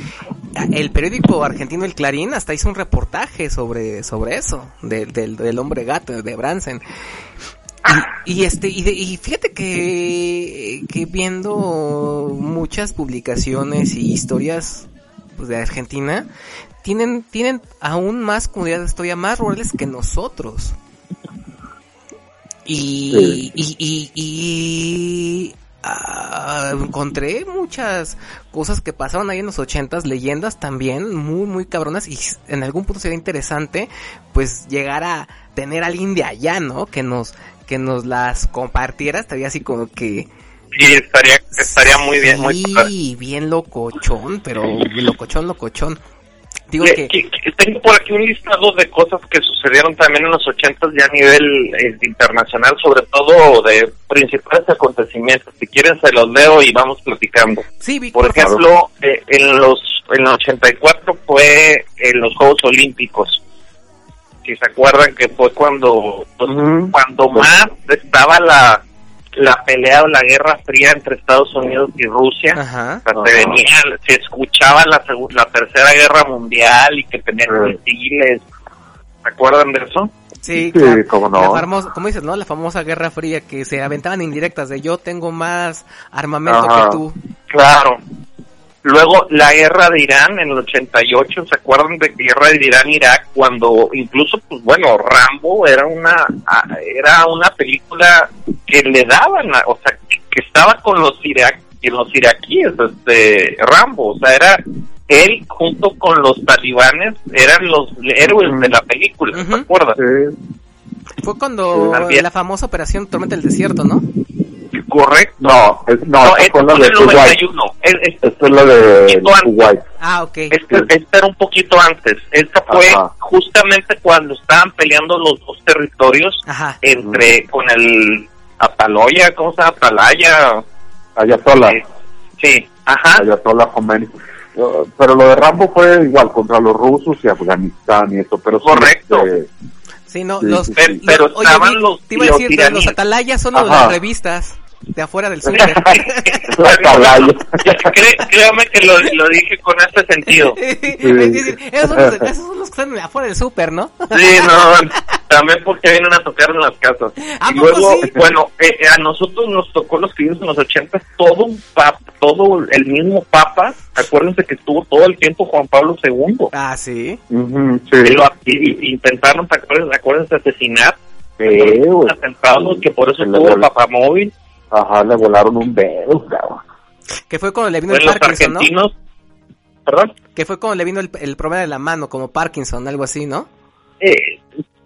B: el periódico argentino El Clarín hasta hizo un reportaje sobre sobre eso del del, del hombre gato de Bransen. Y, y este y, de- y fíjate que que viendo muchas publicaciones y historias pues, de Argentina tienen tienen aún más comunidades todavía más rurales que nosotros y y y, ah, encontré muchas cosas que pasaron ahí en los ochentas leyendas también muy muy cabronas y en algún punto sería interesante pues llegar a tener a alguien de allá no que nos que nos las compartiera estaría así como que
F: Y estaría, estaría muy bien, muy
B: sí bien locochón pero locochón locochón digo que
F: que- que tengo por aquí un listado de cosas que sucedieron también en los ochentas ya a nivel eh, internacional, sobre todo de principales acontecimientos. Si quieren se los leo y vamos platicando.
B: sí
F: Por ejemplo, eh, en los en el 84 fue en los Juegos Olímpicos. Si se acuerdan que fue cuando pues,
C: Ujú.
F: cuando más estaba la la pelea o la guerra fría entre Estados Unidos y Rusia.
B: ajá
F: O sea, se venía, se escuchaba la, tercera guerra mundial y que tenían misiles. ¿Se acuerdan de eso?
B: Sí,
C: Sí,
B: claro.
C: cómo no.
B: La famosa, como dices, ¿no? La famosa Guerra Fría que se aventaban indirectas de yo tengo más armamento
C: Ajá.
B: que tú.
F: Claro. Luego la guerra de Irán en el 88, ¿se acuerdan de guerra de Irán-Irak? Cuando incluso, pues bueno, Rambo era una era una película que le daban, a- o sea, que estaba con los irac los iraquíes, este Rambo, o sea, era él junto con los talibanes eran los héroes de la película, ¿se
B: Ujú.
F: acuerdan?
C: Sí.
B: Fue cuando
F: También.
B: la famosa operación Tormenta del Desierto, ¿no?
F: Correcto.
C: No, es, no,
F: No, esta
C: fue la de Kuwait.
F: 91. Es-
C: Esta la de. Kuwait.
B: Ah, ok.
F: Este, este era un poquito antes. Esta fue
C: Ajá.
F: justamente cuando estaban peleando los dos territorios
B: Ajá.
F: entre con el Ataloya, ¿cómo se llama? Atalaya.
C: Ayatollah.
F: eh, sí, ajá.
C: Khomeini. Uh, Pero lo de Rambo fue igual contra los rusos y Afganistán y eso, pero sí,
F: Correcto.
C: este,
B: Sí, no,
C: Sí,
B: los,
C: sí,
F: Pero,
C: sí.
B: oye,
F: estaban
B: Vic,
F: los,
B: te iba a decir, de los atalayas son los de las revistas de afuera del súper.
F: Créame que lo, lo dije con ese sentido.
B: Es decir, esos, son los, esos son los que están afuera del súper, ¿no?
F: Sí, no, también porque vienen a tocar en las casas.
B: ¿A
F: y luego,
B: sí?
F: bueno, eh, eh, a nosotros nos tocó los que vimos en los 80 todo un papa, todo el mismo papa. Acuérdense que estuvo todo el tiempo Juan Pablo II.
B: Ah, sí.
C: Ujú,
F: Y
C: sí.
F: lo- y- y intentaron, ¿te acuerdas? acuérdense, asesinar.
C: Sí.
F: Atentados, que por eso estuvo el papamóvil.
C: Ajá, le volaron un dedo, cabrón.
B: Que fue cuando le vino el Parkinson, ¿no?
F: argentinos. ¿Perdón?
B: Que fue cuando le vino el, el problema de la mano, como Parkinson, algo así, ¿no?
F: Eh,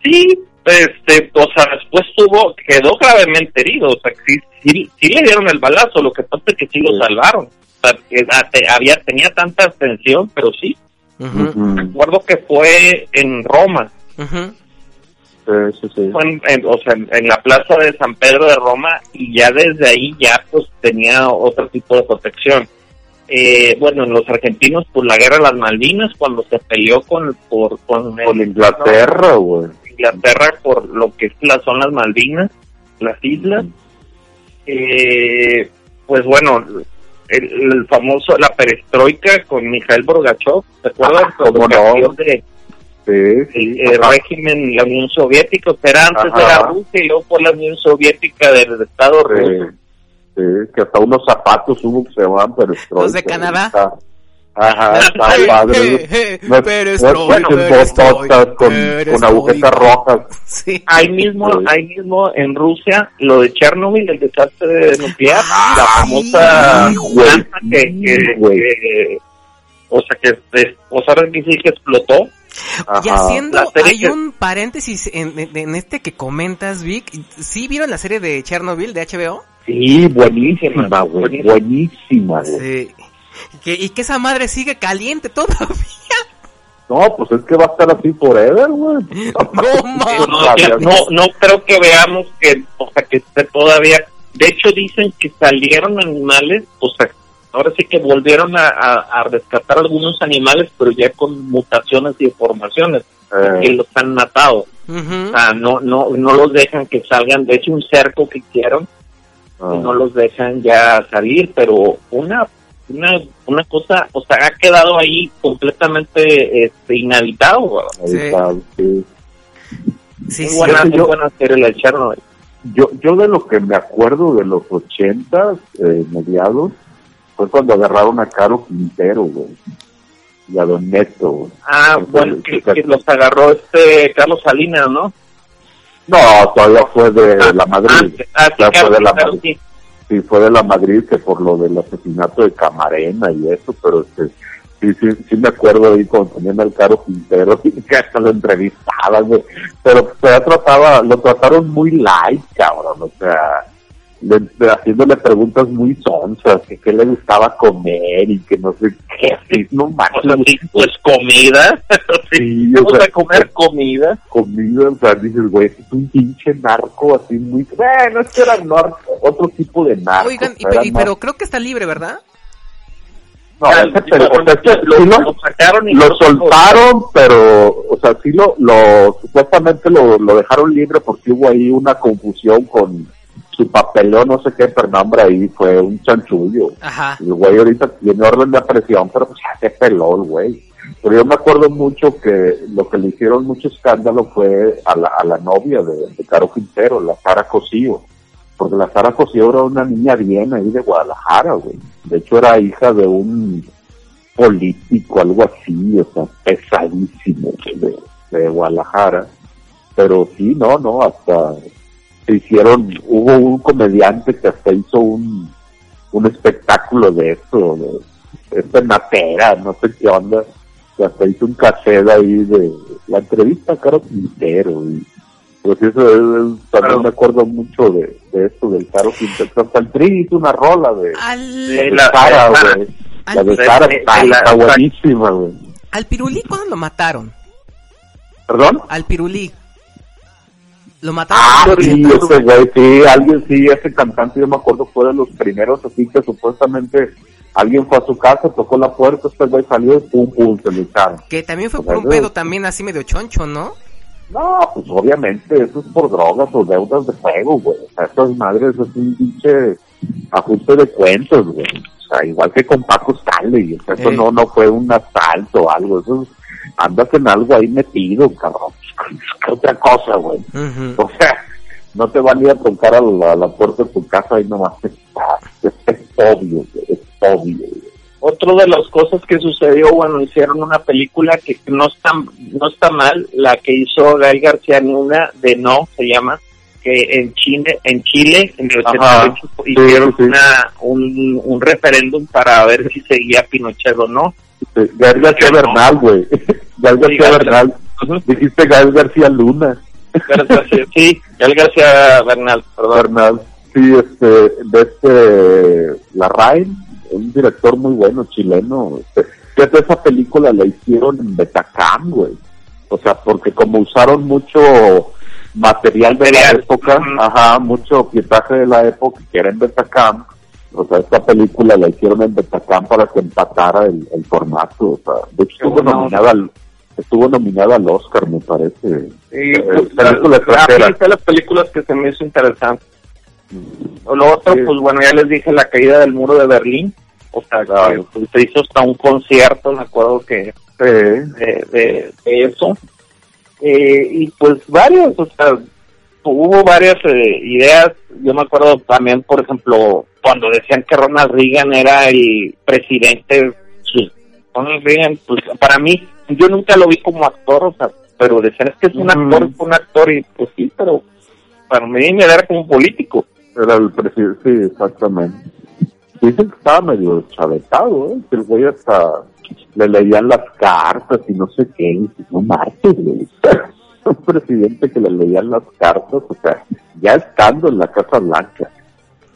F: sí, este, o sea, después tuvo, quedó gravemente herido, o sea, sí, sí, sí le dieron el balazo, lo que pasa es que sí lo
C: Sí.
F: salvaron. O sea, que a- te- había, tenía tanta tensión, pero sí.
B: Ujú,
C: Ujú.
F: Recuerdo que fue en Roma,
B: ujú.
C: Sí, sí, sí.
F: fue en, en- o sea, en, la plaza de San Pedro de Roma y ya desde ahí ya pues tenía otro tipo de protección. Eh, bueno, en los argentinos por la guerra de las Malvinas, cuando se peleó con, por, con, el-
C: Inglaterra, güey.
F: Inglaterra por lo que son las Malvinas, las islas. Eh, pues bueno, el, el famoso, la perestroika con Mikhail Gorbachev, ¿te acuerdas?
C: Ah, cómo no.
F: De
C: Sí, sí.
F: el, el régimen, la Unión Soviética, o sea, era antes
C: Ajá.
F: era Rusia y luego fue la Unión Soviética del Estado
C: Sí,
F: ruso.
C: sí, que hasta unos zapatos hubo que se llaman perestroika.
B: ¿Los de Canadá?
C: Está- Ajá, está
B: Eh,
C: padre.
B: eh, eh,
C: No es-
B: perestroika,
C: no es- es
B: perestroika,
C: con, con agujetas rojas.
B: Sí.
F: Ahí mismo,
C: Sí.
F: ahí mismo en Rusia, lo de Chernobyl, el desastre nuclear,
B: Ah,
F: la
B: sí,
F: famosa
C: güey,
F: planta que,
C: sí,
F: que-
C: güey.
F: que- o sea que, es- o sea, que sí que explotó.
B: Y haciendo, hay
F: que-
B: un paréntesis en, en- en este que comentas, Vic. ¿Sí vieron la serie de Chernobyl de HBO?
C: Sí, buenísima, güey.
F: Buenísima.
C: Güey.
B: Sí. Que, y que esa madre sigue caliente todavía.
C: No, pues es que va a estar así forever, güey.
B: No,
F: no, no creo que veamos que, o sea, que esté todavía. De hecho, dicen que salieron animales, o sea, ahora sí que volvieron a, a- a rescatar algunos animales, pero ya con mutaciones y deformaciones,
C: Eh,
F: que los han matado. O sea, no, no, no los dejan que salgan. De hecho, un cerco que hicieron,
C: ah.
F: no los dejan ya salir, pero una, una, una cosa, o sea, ha quedado ahí completamente este, inhabitado.
B: Sí.
C: sí.
B: Sí,
F: Muy
B: sí.
F: buena, muy
C: yo-
F: buena serie la de Chernobyl.
C: Yo, yo de lo que me acuerdo de los ochentas, eh, mediados, fue cuando agarraron a Caro Quintero, güey. Y a Don Neto, güey.
F: Ah,
C: Entonces,
F: bueno, que, los agarró este Carlos Salinas, ¿no?
C: No, todavía fue de la Madrid.
F: Ah, sí, claro,
C: fue de la
F: claro,
C: Madrid.
F: sí.
C: Sí, fue de la Madrid que por lo del asesinato de Camarena y eso, pero este, sí, sí, sí me acuerdo ahí cuando tenían al Caro Quintero que hasta lo entrevistaban, güey. Pero se trataba, lo trataron muy light, cabrón, o sea, le- le- haciéndole preguntas muy sonzas, que qué le gustaba comer y que no sé qué, así, no
F: O
C: manches,
F: sea, sí, pues comida.
C: Sí,
F: Vamos
C: o sea,
F: a comer comida.
C: comida, o sea, dices, güey, es un pinche narco así muy... Bueno, este era narco, otro tipo de narco.
B: Oigan, y
C: o era más-
B: pero creo que está libre, ¿verdad?
C: No,
F: Ya,
C: ese pero, o sea, es que
F: lo,
C: sí lo,
F: lo sacaron y
C: lo
F: lo-
C: soltaron, pero, o sea, sí lo, lo supuestamente lo, lo dejaron libre porque hubo ahí una confusión con su papelón, no sé qué, hombre, ahí fue un chanchullo.
B: Ajá.
C: El güey ahorita tiene orden de presión, pero pues ya se peló el güey. Pero yo me acuerdo mucho que lo que le hicieron mucho escándalo fue a la, a la novia de, de Caro Quintero, la Sara Cosío. Porque la Sara Cosío era una niña bien ahí de Guadalajara, güey. De hecho era hija de un político, algo así, o sea, pesadísimo de, de Guadalajara. Pero sí, no, no, hasta hicieron, hubo un comediante que hasta hizo un, un espectáculo de eso, de esta natera, no sé qué onda, que hasta hizo un cassette ahí de la entrevista a Caro Quintero y pues eso es, es- también
F: Claro.
C: me acuerdo mucho de, de esto del Caro Quintero, hasta el Tri hizo una rola de,
B: Al,
C: de
F: la-
C: Sara,
F: la-
C: güey.
B: al,
C: La de Sara está, buenísima, güey.
B: al pirulí, ¿cuándo lo mataron?
C: ¿Perdón?
B: Al pirulí. Lo mataron
C: Ah, sí,
B: 80s.
C: ese güey, sí, alguien sí, ese cantante, yo me acuerdo, fue de los primeros, así que supuestamente alguien fue a su casa, tocó la puerta, este güey salió y pum, pum, se lo echaron.
B: Que también fue por un pedo también así medio choncho, ¿no?
C: No, pues obviamente, eso es por drogas o deudas de fuego, güey. O sea, estas madres es un pinche ajuste de cuentos, güey. O sea, igual que con Paco Stanley, o sea, eso
B: Eh.
C: no, no fue un asalto o algo, eso es- andas en algo ahí metido, cabrón, ¿qué otra cosa, güey?
B: Ujú.
C: O sea, no te van a ir a tocar a la, a la puerta de tu casa y nomás está, es, es obvio, güey, es obvio, güey.
F: Otro de las cosas que sucedió, bueno, hicieron una película que no está, no está mal, la que hizo Gael García Luna de No, se llama, que en Chile, en Chile, en el
C: Ajá.
F: 88,
C: Sí,
F: hicieron
C: sí.
F: Una, un, un referéndum para ver si seguía Pinochet o no.
C: Gael García. Bernal, güey, Gael García Bernal. Dijiste Gael García Luna.
F: Sí, Gael García Bernal, perdón.
C: Bernal, sí, este, de este, Larraín, un director muy bueno, chileno, este, fíjate, esa película la hicieron en Betacam, güey, o sea, porque como usaron mucho material de la época, ajá, mucho pietaje de la época, que era en Betacam, o sea, esta película la hicieron en Betacam para que empatara el, el formato, o sea, de hecho estuvo nominada al, estuvo nominada al Oscar, me parece.
F: Y
C: Eh,
F: pues,
C: película
F: la- la- las películas que se me hizo interesante. Lo otro,
C: Sí.
F: pues bueno, ya les dije la caída del muro de Berlín. O sea, que, pues, se hizo hasta un concierto, me acuerdo que
C: Sí,
F: de, de, de eso. Eh, y pues varios, o sea, hubo varias eh, ideas. Yo me acuerdo también, por ejemplo, cuando decían que Ronald Reagan era el presidente, Ronald Reagan, pues para mí, yo nunca lo vi como actor, o sea, pero decían es que es un actor, es un actor, y pues sí, pero para mí me era como un político.
C: Era el presidente, sí, exactamente. Dicen que estaba medio chavetado, ¿eh? Que el güey hasta le leían las cartas y no sé qué. Y no güey. Un presidente que le leían las cartas, o sea, ya estando en la Casa Blanca.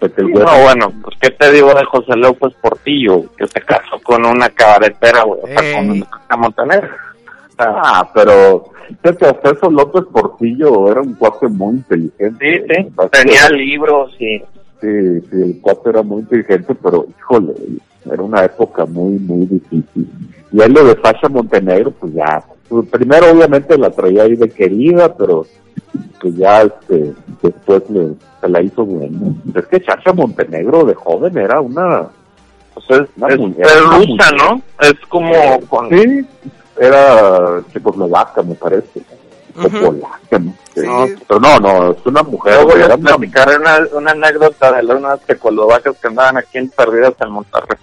C: Que
F: No, bueno, pues qué te digo de José López Portillo, que se casó con una cabaretera, güey, o sea, con una Montaner. O sea,
C: Ah, pero hasta eso López Portillo era un cuate muy inteligente.
F: sí, sí, tenía libros y...
C: Sí, sí, el cuate era muy inteligente, pero híjole, era una época muy, muy difícil. Y ahí lo de Sasha Montenegro, pues ya, primero obviamente la traía ahí de querida, pero pues ya este, después le, se la hizo buena. Es que Sasha Montenegro de joven era una...
F: Pues es,
C: Una
F: es-
C: mujer,
F: es
C: una
F: rusa,
C: mujer.
F: ¿no? Es como con...
C: Sí, era checoslovaca, me parece. O
B: Ujú.
C: polaca, ¿no? Sí. Pero no, no, es una mujer.
F: Les
C: una-
F: platicaré una, una anécdota de las unas checoslovacas que andaban aquí en perdidas en Monterrey.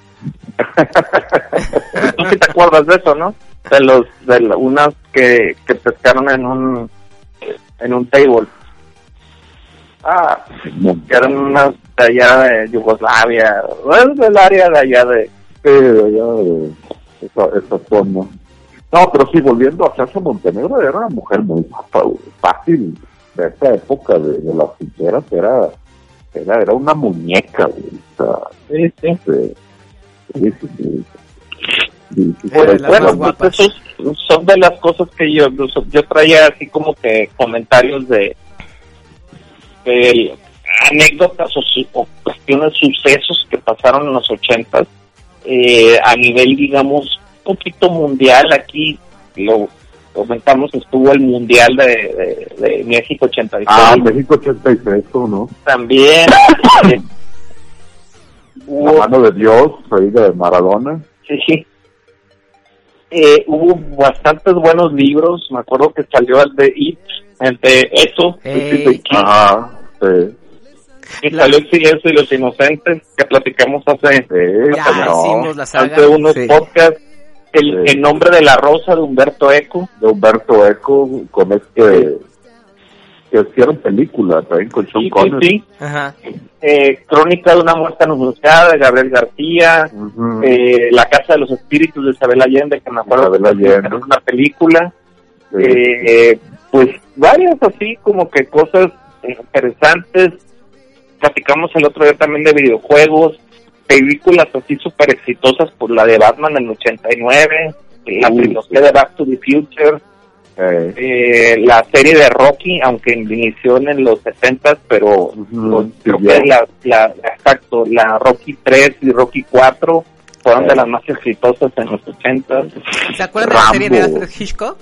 F: Tú sí te acuerdas de eso, ¿no? De los, de la- unas que, que pescaron en un, en un table. Ah, que eran unas de allá de Yugoslavia, es del área de allá de...
C: Sí, de allá de esa, esa zona. No, pero sí, volviendo a Sasha Montenegro, era una mujer muy fácil. De esa época de, de las ficheras, era, era, era una muñeca, güey. O sea,
F: Sí, sí.
C: este, sí, sí, sí. Sí, sí, sí,
F: Bueno,
C: sí,
F: pues esos son de las cosas que yo yo traía así como que comentarios de, de anécdotas o, su- o cuestiones, sucesos que pasaron en los ochentas eh, a nivel, digamos, un poquito mundial. Aquí lo comentamos, estuvo el mundial de, de, de México 86
C: Ah, México 86, ¿cómo ¿no?
F: también. eh,
C: La mano de Dios, ahí de Maradona.
F: Sí. Eh, hubo bastantes buenos libros. Me acuerdo que salió el de It, el de Eso,
B: Ey.
C: Ajá, sí.
F: y salió El Silencio y los Inocentes, que platicamos hace,
C: Sí,
B: Ya
C: cómo no.
B: hicimos la saga.
F: hace unos
B: Sí.
F: podcasts. El,
C: Sí.
F: el nombre de la rosa de Humberto Eco.
C: de Humberto Eco con este que hicieron película también con Sean
F: Sí, sí,
C: Connery.
F: sí.
B: Ajá.
F: Eh, Crónica de una muerte anunciada de Gabriel García. Eh, la Casa de los Espíritus de Isabel Allende, que me acuerdo
C: Isabel
F: que
C: Allende.
F: era una película.
C: Sí.
F: eh, pues varias así como que cosas interesantes. Platicamos el otro día también de videojuegos, películas así súper exitosas, por la de Batman en el 89, la trilogía
C: sí.
F: de Back to the Future,
C: Eh,
F: eh, la serie de Rocky, aunque inició en los 70 pero con-
C: sí,
F: creo que la, la, exacto, la Rocky 3 y Rocky 4 fueron
C: Eh.
F: de las más exitosas en los 80
B: ¿Se acuerdan de la serie de
C: Rambo.
B: Alfred Hitchcock?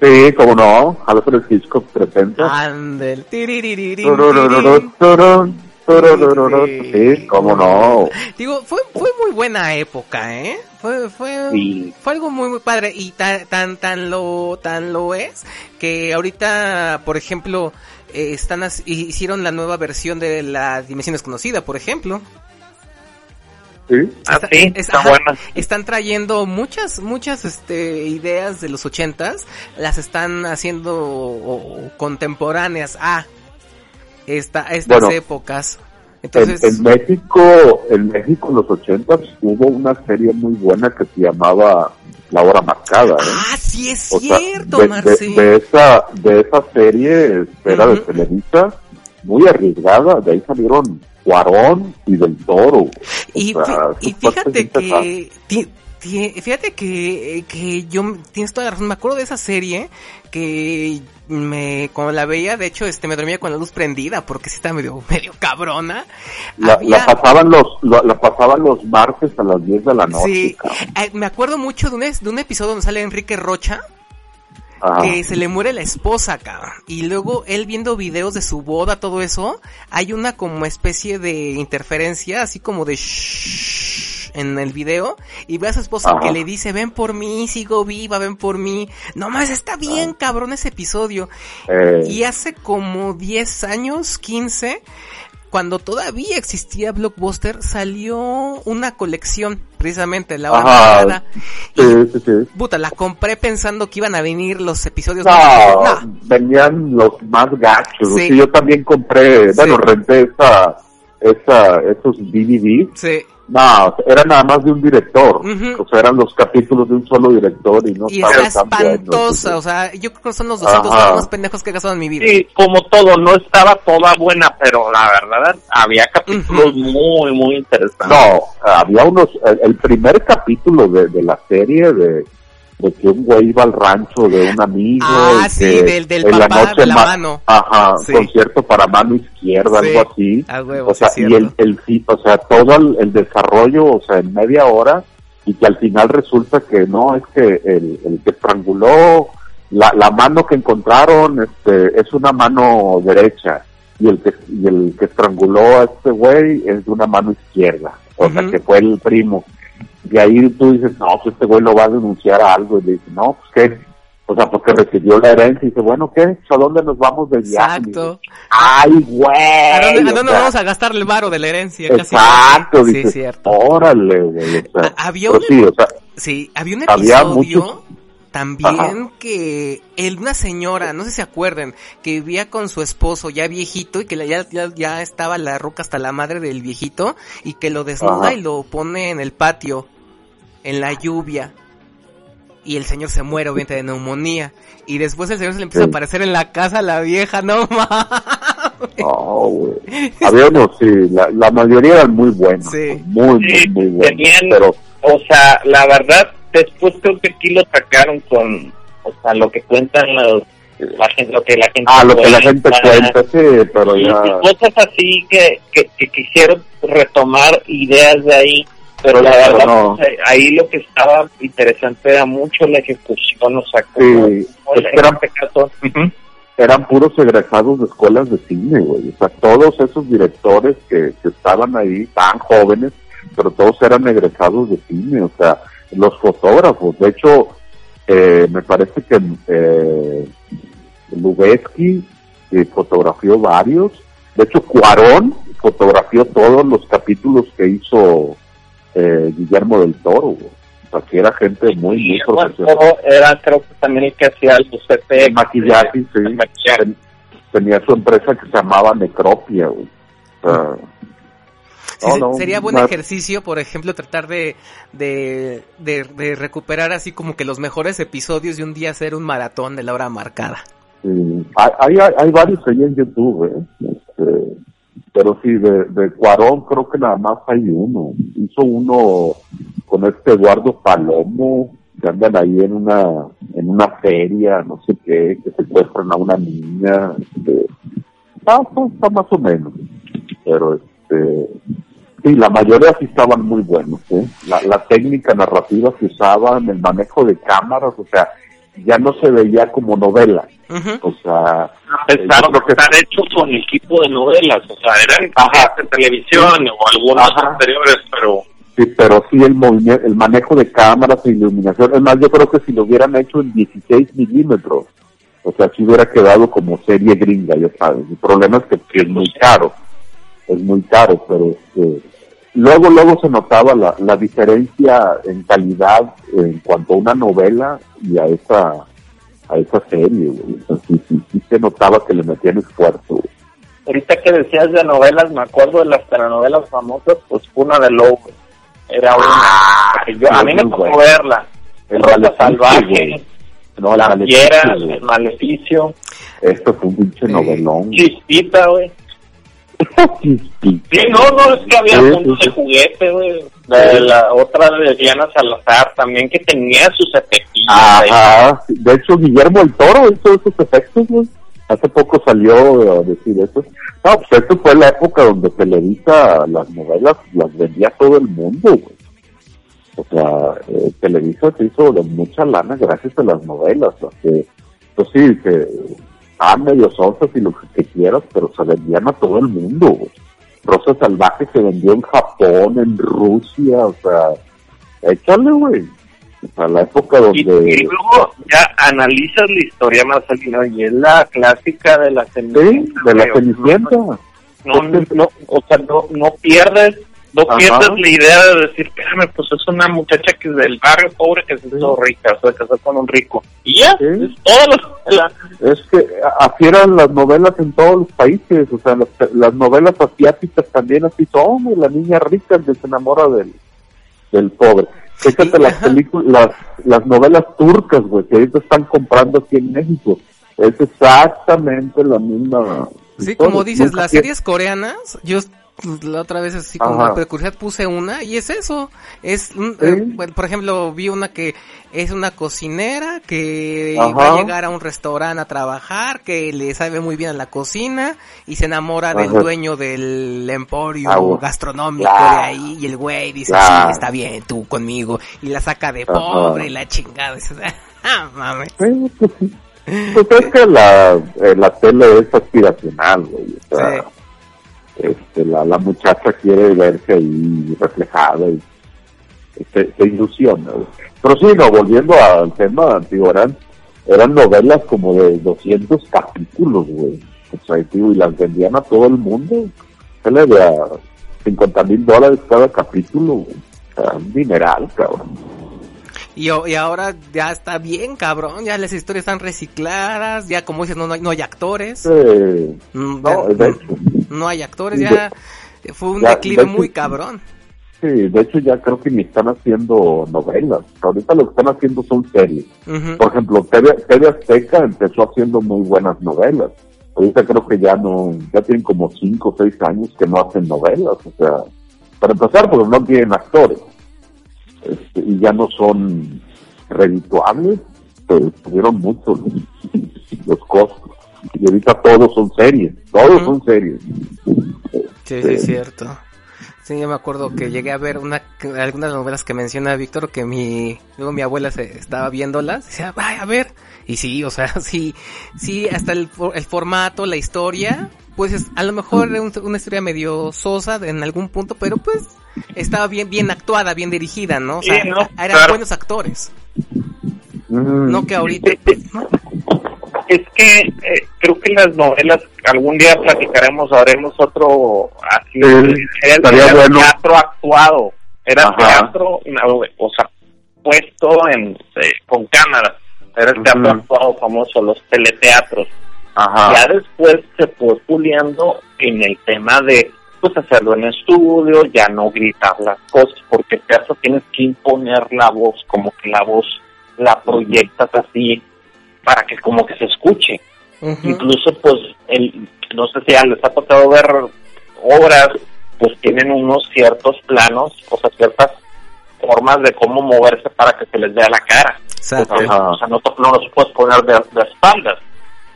C: sí, como no, Alfred Hitchcock presenta.
B: Andel.
C: Tururururu, Sí, cómo no.
B: Digo, fue, fue muy buena época, ¿eh? Fue, fue,
C: Sí.
B: fue algo muy, muy padre y tan, tan, tan lo, tan lo es que ahorita, por ejemplo, eh, están, hicieron la nueva versión de la Dimensión Desconocida, por ejemplo.
C: Sí.
F: Ah,
B: Está-
F: sí,
B: es-
F: está
B: ajá,
F: buena.
B: Están trayendo muchas, muchas este, ideas de los ochentas, las están haciendo contemporáneas a esta, estas
C: Bueno,
B: épocas.
C: En,
B: Entonces,
C: en México, en México en los ochentas hubo una serie muy buena que se llamaba La Hora Marcada. ¿eh?
B: ah, sí es
C: O sea,
B: cierto,
C: de, de-
B: Marci.
C: de esa, de esa serie, era de. Televisa, muy arriesgada, de ahí salieron Cuarón y Del Toro.
B: Y,
C: sea,
B: fíjate que, fíjate que, que yo, tienes toda la razón, me acuerdo de esa serie que me, cuando la veía, de hecho, este, me dormía con la luz prendida porque sí está medio, medio cabrona.
C: La,
B: Había-
C: la pasaban los, la, la pasaban los martes a las 10 de la noche.
B: Sí, eh, me acuerdo mucho de un, de un episodio donde sale Enrique Rocha,
C: Ajá.
B: que se le muere la esposa, cabrón. Y luego él viendo videos de su boda, todo eso, hay una como especie de interferencia, así como de shhh en el video, y ve a su esposa
C: Ajá.
B: que le dice, ven por mí, sigo viva, ven por mí. No más, está bien, cabrón, ese episodio.
C: Eh,
B: Y hace como 10 años, 15, cuando todavía existía Blockbuster, salió una colección, precisamente, la hora
C: Ajá. sí, sí, sí.
B: Puta, la compré pensando que iban a venir los episodios.
C: No,
B: No.
C: venían los más gachos.
B: Sí.
C: Yo también compré, bueno, renté esa, esa, esos DVDs.
B: Sí.
C: No, era nada más de un director.
B: Ujú.
C: O sea, eran los capítulos de un solo director y no
B: Y
C: tan buenos,
B: espantosa, o sea, yo creo que son los 200
C: Ajá.
B: dólares más pendejos que he gastado en mi vida.
F: Sí, como todo, no estaba toda buena, pero la verdad había capítulos
B: Ujú.
F: muy, muy interesantes.
C: No, había unos, el, el primer capítulo de, de la serie de, de que un güey iba al rancho de un amigo.
B: Ah,
C: y
B: sí,
C: que
B: del- del
C: en
B: papá de la
C: ma-
B: mano.
C: Ajá,
B: Sí.
C: concierto para mano izquierda,
B: Sí,
C: algo así.
B: huevo,
C: o sea,
B: sí
C: y el, el, o sea, todo el, el desarrollo, o sea, en media hora, y que al final resulta que no, es que el, el que estranguló, la, la mano que encontraron, este, es una mano derecha, y el que, y el que estranguló a este güey es de una mano izquierda, o sea, que fue el primo. Y ahí tú dices, no, pues este güey lo va a denunciar a algo, y le dice, no, pues qué, o sea, porque recibió la herencia, y dice, bueno, ¿qué? ¿A dónde nos vamos de viaje?
B: Exacto.
C: Ay, güey.
B: ¿A dónde, a dónde
C: sea,
B: vamos a gastar el varo de la herencia? Casi
C: Exacto,
B: Sí,
C: dices,
B: cierto.
C: órale, güey, o sea,
B: había un-
C: sí, o sea,
B: Sí, había un
C: Había
B: episodio
C: muchos-
B: también
C: Ajá.
B: que el, una señora, no sé si se acuerden, que vivía con su esposo ya viejito y que la- ya, ya, ya estaba la roca hasta la madre del viejito y que lo desnuda
C: Ajá.
B: y lo pone en el patio, en la lluvia. Y el señor se muere, obviamente, de neumonía. Y después el señor se le empieza
C: Sí.
B: a aparecer en la casa a la vieja, no mames.
C: no, güey. Había unos, sí, la, la mayoría eran muy buenos,
B: Sí.
C: muy, muy, muy buenos,
F: tenían-
C: pero
F: O sea, la verdad, después creo que aquí lo sacaron con, o sea, lo que cuentan los, la gente, lo que la gente
C: ah, lo que la gente cuenta, sí, pero
F: y,
C: ya,
F: y cosas así que, que, que quisieron retomar ideas de ahí, pero la verdad,
C: no.
F: pues, ahí lo que estaba interesante era mucho la ejecución, o sea,
C: Sí, es que eran-
F: este caso, ujú.
C: eran puros egresados de escuelas de cine, güey. O sea, todos esos directores que, que estaban ahí, tan jóvenes, pero todos eran egresados de cine, o sea, los fotógrafos. De hecho, eh, me parece que eh, Lubeski eh, fotografió varios. De hecho, Cuarón fotografió todos los capítulos que hizo eh, Guillermo del Toro. O sea, que era gente muy, muy profesional.
F: era creo que también el que hacía
C: El maquillaje, sí.
F: el maquillaje.
C: Ten- tenía su empresa que se llamaba Necropia, güey. O sea,
B: Sí,
C: no,
B: se-
C: no,
B: sería buen
C: no,
B: ejercicio, por ejemplo, tratar de, de, de, de recuperar así como que los mejores episodios y un día hacer un maratón de la hora marcada.
C: sí. Hay, hay, hay varios ahí en YouTube, ¿eh? Este, pero sí, de, de Cuarón creo que nada más hay uno. Hizo uno con este Eduardo Palomo, que andan ahí en una, en una feria, no sé qué, que secuestran a una niña. Este, está, está más o menos. Pero este, Sí, la mayoría sí estaban muy buenos, ¿eh? La, la técnica narrativa que usaban, el manejo de cámaras, o sea, ya no se veía como novela.
B: Ujú.
C: O sea,
D: A pesar
C: yo creo
D: de
C: que-
D: estar hecho con equipo de novelas, o sea, eran
C: Ajá.
D: de televisión o algunos
C: Ajá.
D: anteriores, pero
C: Sí, pero sí el movimiento, el manejo de cámaras e iluminación. Es más, yo creo que si lo hubieran hecho en 16 milímetros, o sea, si hubiera quedado como serie gringa, ya sabes. El problema es que, que es muy caro, es muy caro, pero este, luego, luego se notaba la, la diferencia en calidad en cuanto a una novela y a esa, a esa serie, güey. Sea, sí, sí, sí se notaba que le metían esfuerzo, güey.
F: Ahorita que decías de novelas, me acuerdo de las telenovelas famosas, pues una de Lobo. Era una. que yo, a mí me tocó
C: buena.
F: verla.
C: El
F: Rosa Salvaje,
C: güey. No,
F: La Fiera. El Maleficio,
C: Esto fue un pinche novelón.
F: Chispita, güey. Sí, no, no, es que había puntos de juguete, güey. De la otra de Diana Salazar también, que tenía sus.
C: Ajá. De hecho, Guillermo el Toro hizo esos efectos, güey. Hace poco salió a decir eso. No, pues esto fue la época donde Televisa las novelas las vendía todo el mundo, güey. O sea, eh, Televisa se hizo de mucha lana gracias a las novelas. o sea, que, pues sí, que ah, medio sonsas y lo que, quieras, pero se vendían a todo el mundo, güey. Rosa Salvaje se vendió en Japón, en Rusia, o sea, échale, güey. O sea, la época donde...
F: y luego ya analizas la historia, Marcelino, y es la clásica de la
C: Sí,
F: Cenicienta.
C: de la. Cenicienta.
F: No, no, no, o sea, no, no pierdes, no
C: Ajá.
F: pierdes la idea de decir, espérame, pues es una muchacha que es del barrio pobre que se hizo rica, o sea, casó con un rico. Y ya,
C: Sí.
F: es toda la, la-
C: Es que así eran las novelas en todos los países, o sea, las, las novelas asiáticas también así son, güey, la niña rica que se enamora del, del pobre. Fíjate
B: Y-
C: las películas, las, las novelas turcas, güey, que ahorita están comprando aquí en México. Es exactamente la misma.
B: Sí,
C: historia.
B: como dices,
C: Nunca
B: las series coreanas, yo la otra vez así como
C: Ajá.
B: de curiosidad puse una y es eso, es, un-
C: Sí.
B: eh, bueno, por ejemplo, vi una que es una cocinera que va a llegar a un restaurante a trabajar, que le sabe muy bien a la cocina y se enamora del dueño del emporio
C: Ah, bueno.
B: gastronómico
C: Claro.
B: de ahí y el güey dice,
C: Claro.
B: sí, está bien, tú conmigo y la saca de pobre y la chingada, ah, mames.
C: Sí, pues sí. Pues es que la, eh, la tele es aspiracional, güey. O sea, este, la, la muchacha quiere verse ahí reflejada y se, se ilusiona. Pero sí, no, volviendo al tema, digo, eran, eran novelas como de 200 capítulos, güey. O sea, digo, y las vendían a todo el mundo. Se le de a 50 mil dólares cada capítulo, güey. O sea, un dineral, cabrón.
B: Y, y ahora ya está bien, cabrón. Ya las historias están recicladas. Ya, como dices, no, no hay, no hay actores. Mm,
C: no,
B: ya-
C: de hecho.
B: No hay actores. Ya fue un
C: ya,
B: declive
C: de hecho,
B: muy cabrón.
C: Sí, de hecho ya creo que ni están haciendo novelas. Ahorita lo que están haciendo son series.
B: Ujú.
C: Por ejemplo, TV, TV Azteca empezó haciendo muy buenas novelas. Ahorita creo que ya no, ya tienen como cinco o seis años que no hacen novelas. O sea, para empezar, porque no tienen actores. Este, y ya no son redituables, pero tuvieron mucho los, los costos. Y ahorita todos son series, todos son series.
B: Sí, sí, es cierto. Sí, yo me acuerdo que llegué a ver una, algunas novelas que menciona Víctor, que mi, luego mi abuela se estaba viéndolas, y decía, vaya a ver. Y sí, o sea, sí, sí, hasta el, el formato, la historia, pues es- a lo mejor era un- una historia medio sosa en algún punto, pero pues estaba bien, bien actuada, bien dirigida, ¿no? O sea,
F: Sí, ¿no?
B: eran
F: Claro.
B: buenos actores.
C: Mm.
B: No que ahorita, ¿no?
F: Es que eh, creo que las novelas, algún día platicaremos, haremos otro así.
C: Sí,
F: era era
C: bueno.
F: teatro actuado. Era
C: Ajá.
F: teatro, o sea, puesto en eh, con cámaras. Era el teatro actuado famoso, los teleteatros.
C: Ajá.
F: Ya después se fue puliendo en el tema de pues hacerlo en estudio, ya no gritar las cosas, porque te hace tienes que imponer la voz, como que la voz la proyectas así para que como que se escuche. Incluso pues el no sé si ya les ha tocado ver obras, pues tienen unos ciertos planos, o sea, ciertas formas de cómo moverse para que se les vea la cara.
C: Ajá.
F: o sea, no, no los puedes poner de, de espaldas.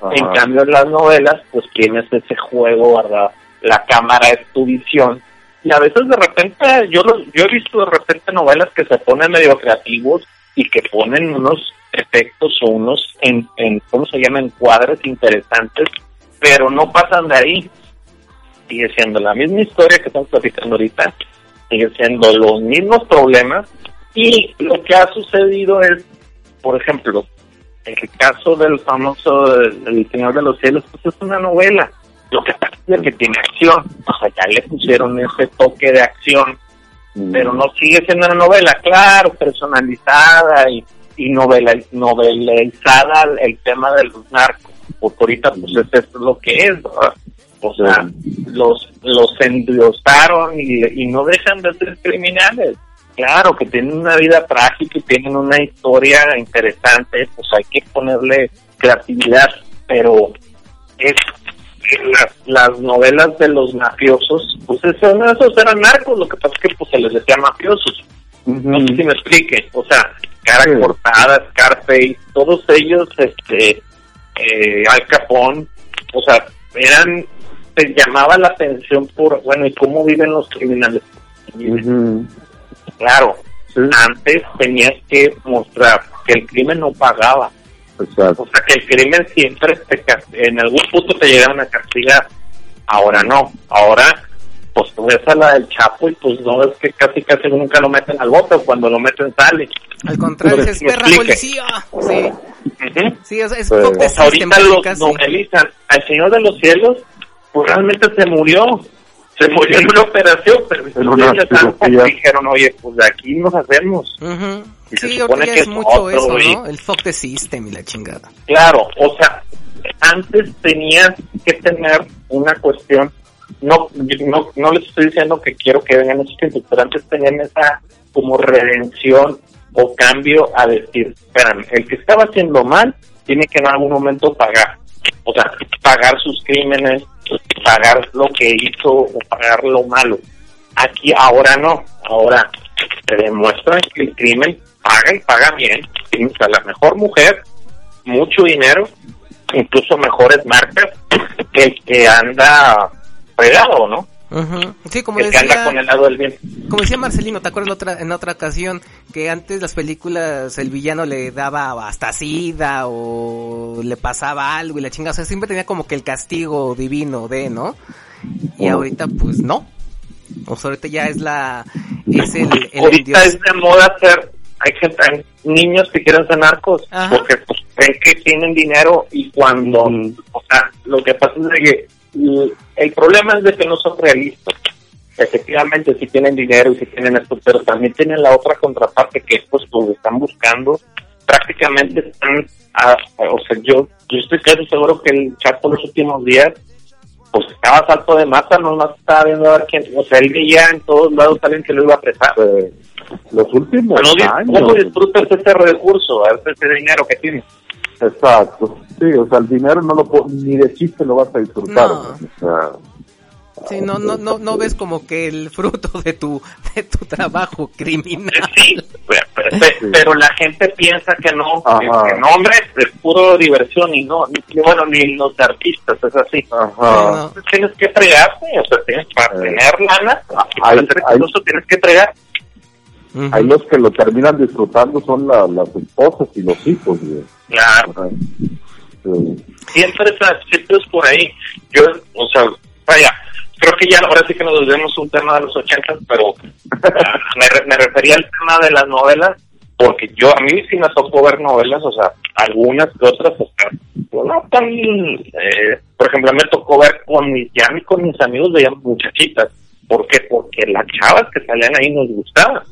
C: Ajá.
F: En cambio, en las novelas, pues tienes ese juego, ¿verdad? La cámara es tu visión. Y a veces de repente, yo los, yo he visto de repente novelas que se ponen medio creativos y que ponen unos efectos o unos, en, en, ¿cómo se llama?, encuadres interesantes, pero no pasan de ahí. Sigue siendo la misma historia que estamos platicando ahorita, sigue siendo los mismos problemas, y lo que ha sucedido es, por ejemplo, el caso del famoso el Señor de los Cielos, pues es una novela. Lo que pasa es que tiene acción. O sea, ya le pusieron ese toque de acción, pero no sigue siendo una novela, claro, personalizada y, y novela, novelizada el tema de los narcos. Porque ahorita, pues, eso es lo que es, ¿verdad? O sea, los, los endiosaron y, y no dejan de ser criminales claro que tienen una vida trágica y tienen una historia interesante, pues hay que ponerle creatividad, pero es las, las novelas de los mafiosos, pues esos, esos eran narcos, lo que pasa es que pues se les decía mafiosos. No sé si me explique, o sea, cara
C: Sí.
F: cortada, Scarface, todos ellos, este, eh, Al Capone, o sea, eran, te llamaba la atención por, bueno, ¿y cómo viven los criminales? Claro,
C: Sí,
F: antes tenías que mostrar que el crimen no pagaba.
C: exacto.
F: O sea, que el crimen siempre te, en algún punto te llegaban a castigar. Ahora no. Ahora, pues tú ves a la del Chapo y pues no ves que casi casi nunca lo meten al bote cuando lo meten sale.
B: Al contrario,
F: Pero
B: es
F: que me
B: perra policía. Sí,
F: Ujú.
B: sí, es, es
C: Pues,
F: Pues ahorita lo novelizan. Al Señor de los Cielos, pues realmente se murió. Se murió en una operación, pero
C: En una
F: dijeron, oye, pues de aquí nos hacemos. Y se
B: Sí,
F: supone
B: ahorita ya
F: que
B: es
F: es
B: mucho
F: otro,
B: eso. ¿no? El fuck the system y la chingada.
F: Claro, o sea, antes tenías que tener una cuestión, no, no, no les estoy diciendo que quiero que vengan esos tiempos, pero antes tenían esa como redención o cambio a decir, espérame, el que estaba haciendo mal tiene que en algún momento pagar. O sea, pagar sus crímenes, pagar lo que hizo o pagar lo malo. Aquí ahora no, ahora te demuestran que el crimen paga y paga bien. Tienes a la mejor mujer, mucho dinero, incluso mejores marcas que el que anda fregado, ¿no?
B: Sí, como
F: el que anda con
B: decía,
F: el lado del bien.
B: como decía Marcelino, ¿te acuerdas la otra, en otra ocasión que antes las películas el villano le daba hasta sida o le pasaba algo y la chingada? O sea, siempre tenía como que el castigo divino de, ¿no? Y ahorita pues no. O sea, ahorita ya es la... Es el... el
F: Ahorita
B: endios-
F: es de moda ser, hay gente, hay niños que quieren ser narcos,
B: Ajá.
F: porque pues, creen que tienen dinero y cuando, o sea, lo que pasa es que el problema es de que no son realistas. Efectivamente, sí tienen dinero y sí tienen esto, pero también tienen la otra contraparte que es pues están buscando. Prácticamente están, a- o sea, yo, yo estoy casi seguro que el Chapo los últimos días pues estaba salto de mata, nomás estaba viendo a ver quién, o sea, él veía en todos lados alguien que lo iba a apresar.
C: Eh, los últimos años.
F: ¿cómo disfrutas ese recurso, ese dinero que tienes?
C: Exacto. Sí, o sea, el dinero no lo ni de chiste lo vas a disfrutar.
B: No.
C: O sea,
B: Sí, no, no, no, no ves como que el fruto de tu, de tu trabajo criminal.
F: Sí, pero, pero- pero la gente piensa que no, que,
C: Ajá.
F: que no, hombre, es puro diversión y no, ni, bueno, ni los artistas es así.
C: ajá.
B: no.
F: Entonces tienes que fregarte, o sea, tienes para tener lana, para tienes que fregar.
B: Ujú.
C: Ahí los que lo terminan disfrutando son la- las esposas y los hijos. güey.
F: Claro.
C: Ajá. Sí.
F: siempre siempre es por ahí. Yo, o sea, vaya, creo que ya ahora sí que nos desviamos un tema de los ochentas, pero me, me refería al tema de las novelas, porque yo, a mí sí me tocó ver novelas, o sea, algunas que otras, o sea, no tan, eh, por ejemplo, me tocó ver con mis, ya con mis amigos veían muchachitas. ¿Por qué? Porque las chavas que salían ahí nos gustaban.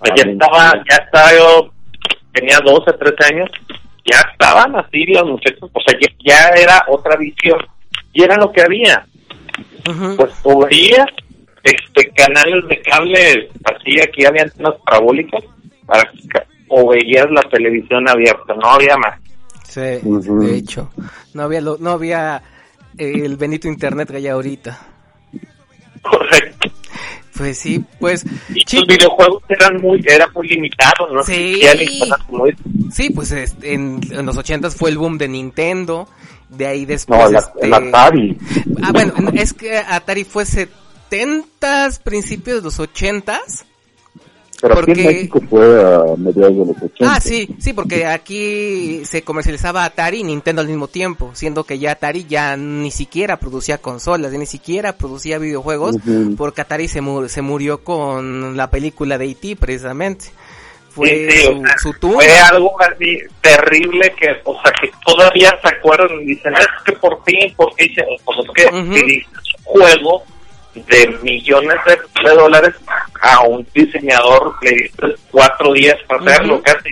C: Ah,
F: ya estaba, ya estaba yo, tenía 12, 13 años, ya estaban así los muchachos, o sea, ya, ya era otra visión, y era lo que había, pues o veías este canales de cable, así aquí había antenas parabólicas, para, o veías la televisión abierta, no había más.
B: Sí, de hecho. No había, lo, no había el benito internet que hay ahorita.
F: Correcto.
B: Pues sí, pues...
F: Y los videojuegos eran muy, eran muy limitados, ¿no?
B: Sí.
F: Como
B: Sí, pues este, en, en los ochentas fue el boom de Nintendo. De ahí después...
C: No, el,
B: este...
C: el Atari.
B: Ah, bueno, es que Atari fue setentas, principios de los ochentas.
C: Pero aquí
B: Porque-
C: en México fue a mediados de los 80.
B: Ah, sí, sí, porque aquí se comercializaba Atari y Nintendo al mismo tiempo, siendo que ya Atari ya ni siquiera producía consolas, ya ni siquiera producía videojuegos,
C: Ujú.
B: porque Atari se, mu- se murió con la película de E.T. precisamente. Fue
F: Sí, sí,
B: su,
F: o sea,
B: su tumba.
F: Fue algo así terrible que, o sea, que todavía se acuerdan y dicen, es que por fin, porque dicen, pues es que dirige un juego de millones de, de dólares a un diseñador le cuatro días para hacerlo
B: Ujú.
F: casi.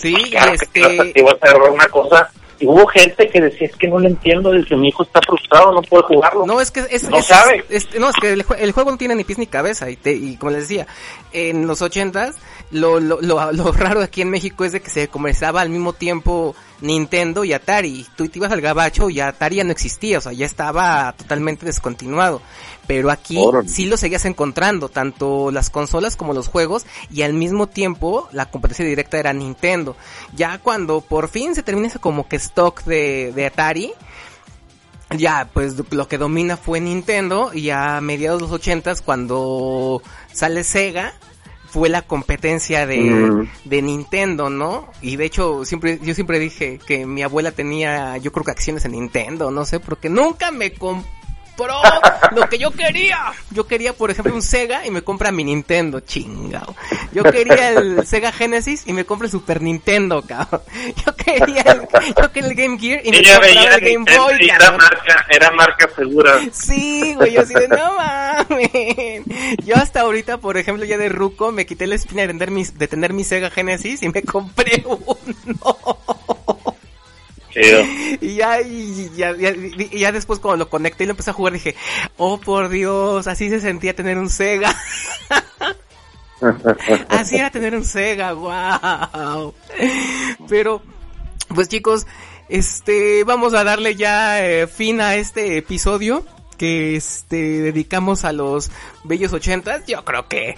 B: Sí, y
F: Claro, que ibas a-
B: este...
F: ibas a agarrar una cosa. Y hubo gente que decía, es que no lo entiendo, dice, mi hijo está frustrado, no puede jugarlo.
B: No, es que es,
F: No
B: es-
F: sabe.
B: es- no, es que el, el juego no tiene ni pies ni cabeza. Y, te- y como les decía, en los ochentas, lo, lo, lo, lo raro aquí en México es de que se comerciaba al mismo tiempo Nintendo y Atari. Tú te ibas al gabacho y Atari ya no existía, o sea, ya estaba totalmente descontinuado. Pero aquí
C: Órale.
B: sí lo seguías encontrando, tanto las consolas como los juegos, y al mismo tiempo la competencia directa era Nintendo. Ya cuando por fin se termina ese como que stock de, de Atari, ya pues lo que domina fue Nintendo y a mediados de los ochentas cuando sale Sega fue la competencia de,
C: Mm.
B: de Nintendo, ¿no? Y de hecho siempre yo siempre dije que mi abuela tenía yo creo que acciones en Nintendo, no sé, porque nunca me compró lo que yo quería. Yo quería, por ejemplo, un Sega y me compra mi Nintendo, chingao. Yo quería el Sega Genesis y me compra el Super Nintendo, cabrón. Yo quería el, yo quería el Game Gear y me
F: Ella
B: compraba el Game
F: Nintendo
B: Boy,
F: era marca, era marca segura.
B: Sí, güey, yo así de no mames. Yo hasta ahorita, por ejemplo, ya de Ruco, me quité la espina de tener mi, de tener mi Sega Genesis y me compré uno. Y ya, y ya, ya, y ya después cuando lo conecté y lo empecé a jugar dije, oh por Dios, así se sentía tener un Sega. Así era tener un Sega, wow. Pero, pues chicos, este, vamos a darle ya eh, fin a este episodio que este dedicamos a los bellos ochentas. Yo creo que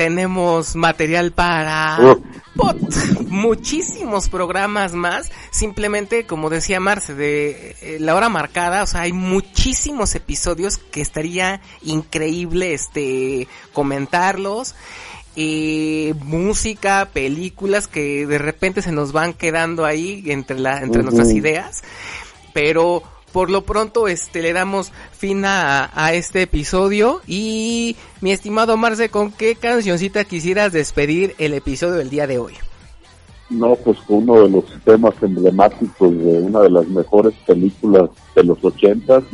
B: tenemos material para
C: Uh.
B: pot- muchísimos programas más. Simplemente, como decía Marce, de eh, la hora marcada, o sea, hay muchísimos episodios que estaría increíble este comentarlos. Eh, música, películas que de repente se nos van quedando ahí entre la, entre nuestras ideas. Pero por lo pronto este le damos fin a, a este episodio y mi estimado Marce, ¿con qué cancioncita quisieras despedir el episodio del día de hoy?
C: No, pues uno de los temas emblemáticos de una de las mejores películas de los ochentas.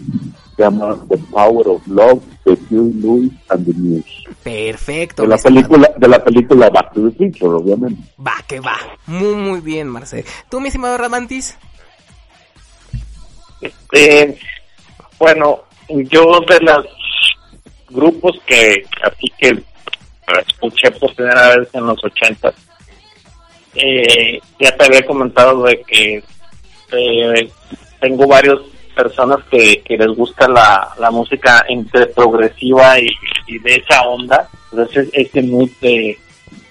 C: Se llama The Power of Love de Huey Lewis and the News.
B: Perfecto.
C: De la película, de la película Back to the Future, obviamente.
B: Va, que va. Muy, muy bien, Marce. ¿Tú, mi estimado Ramantis?
F: Este, bueno, yo de los grupos que así que escuché por primera vez en los ochentas, eh, ya te había comentado de que eh, tengo varias personas que, que les gusta la, la música entre progresiva y, y de esa onda, entonces ese mood de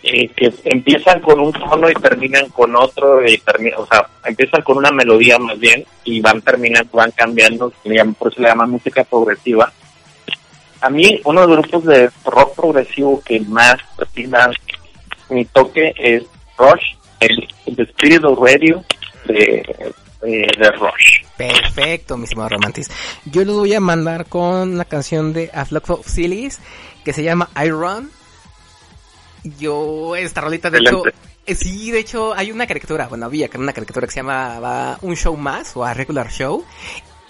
F: eh, que empiezan con un tono y terminan con otro, y termi- o sea, empiezan con una melodía más bien y van terminando, van cambiando, por eso le llaman música progresiva. A mí, uno de los grupos de rock progresivo que más así mi toque es Rush, el, el Spirit of Radio de, de, de Rush.
B: Perfecto, mi estimado Ramantis. Yo les voy a mandar con una canción de A Flock of Sillies que se llama I Run. Yo, esta rolita, de hecho, eh, sí, de hecho, hay una caricatura, bueno, había una caricatura que se llamaba Un Show Más o A Regular Show,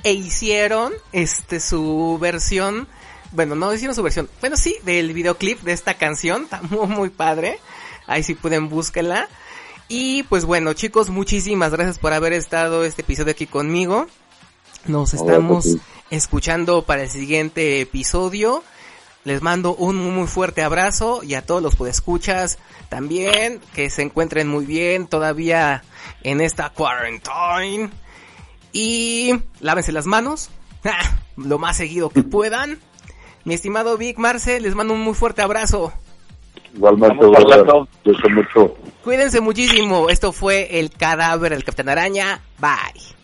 B: e hicieron, este, su versión, bueno, no hicieron su versión, bueno, sí, del videoclip de esta canción, está muy, muy padre, ahí sí pueden búsquenla. Y pues bueno, chicos, muchísimas gracias por haber estado este episodio aquí conmigo. Nos estamos escuchando para el siguiente episodio. Les mando un muy, muy fuerte abrazo y a todos los podescuchas también, que se encuentren muy bien todavía en esta quarantine. Y lávense las manos, lo más seguido que puedan. Mi estimado Vic Marce, les mando un muy fuerte abrazo.
C: Igualmente.
B: Cuídense muchísimo. Esto fue el cadáver del Capitán Araña. Bye.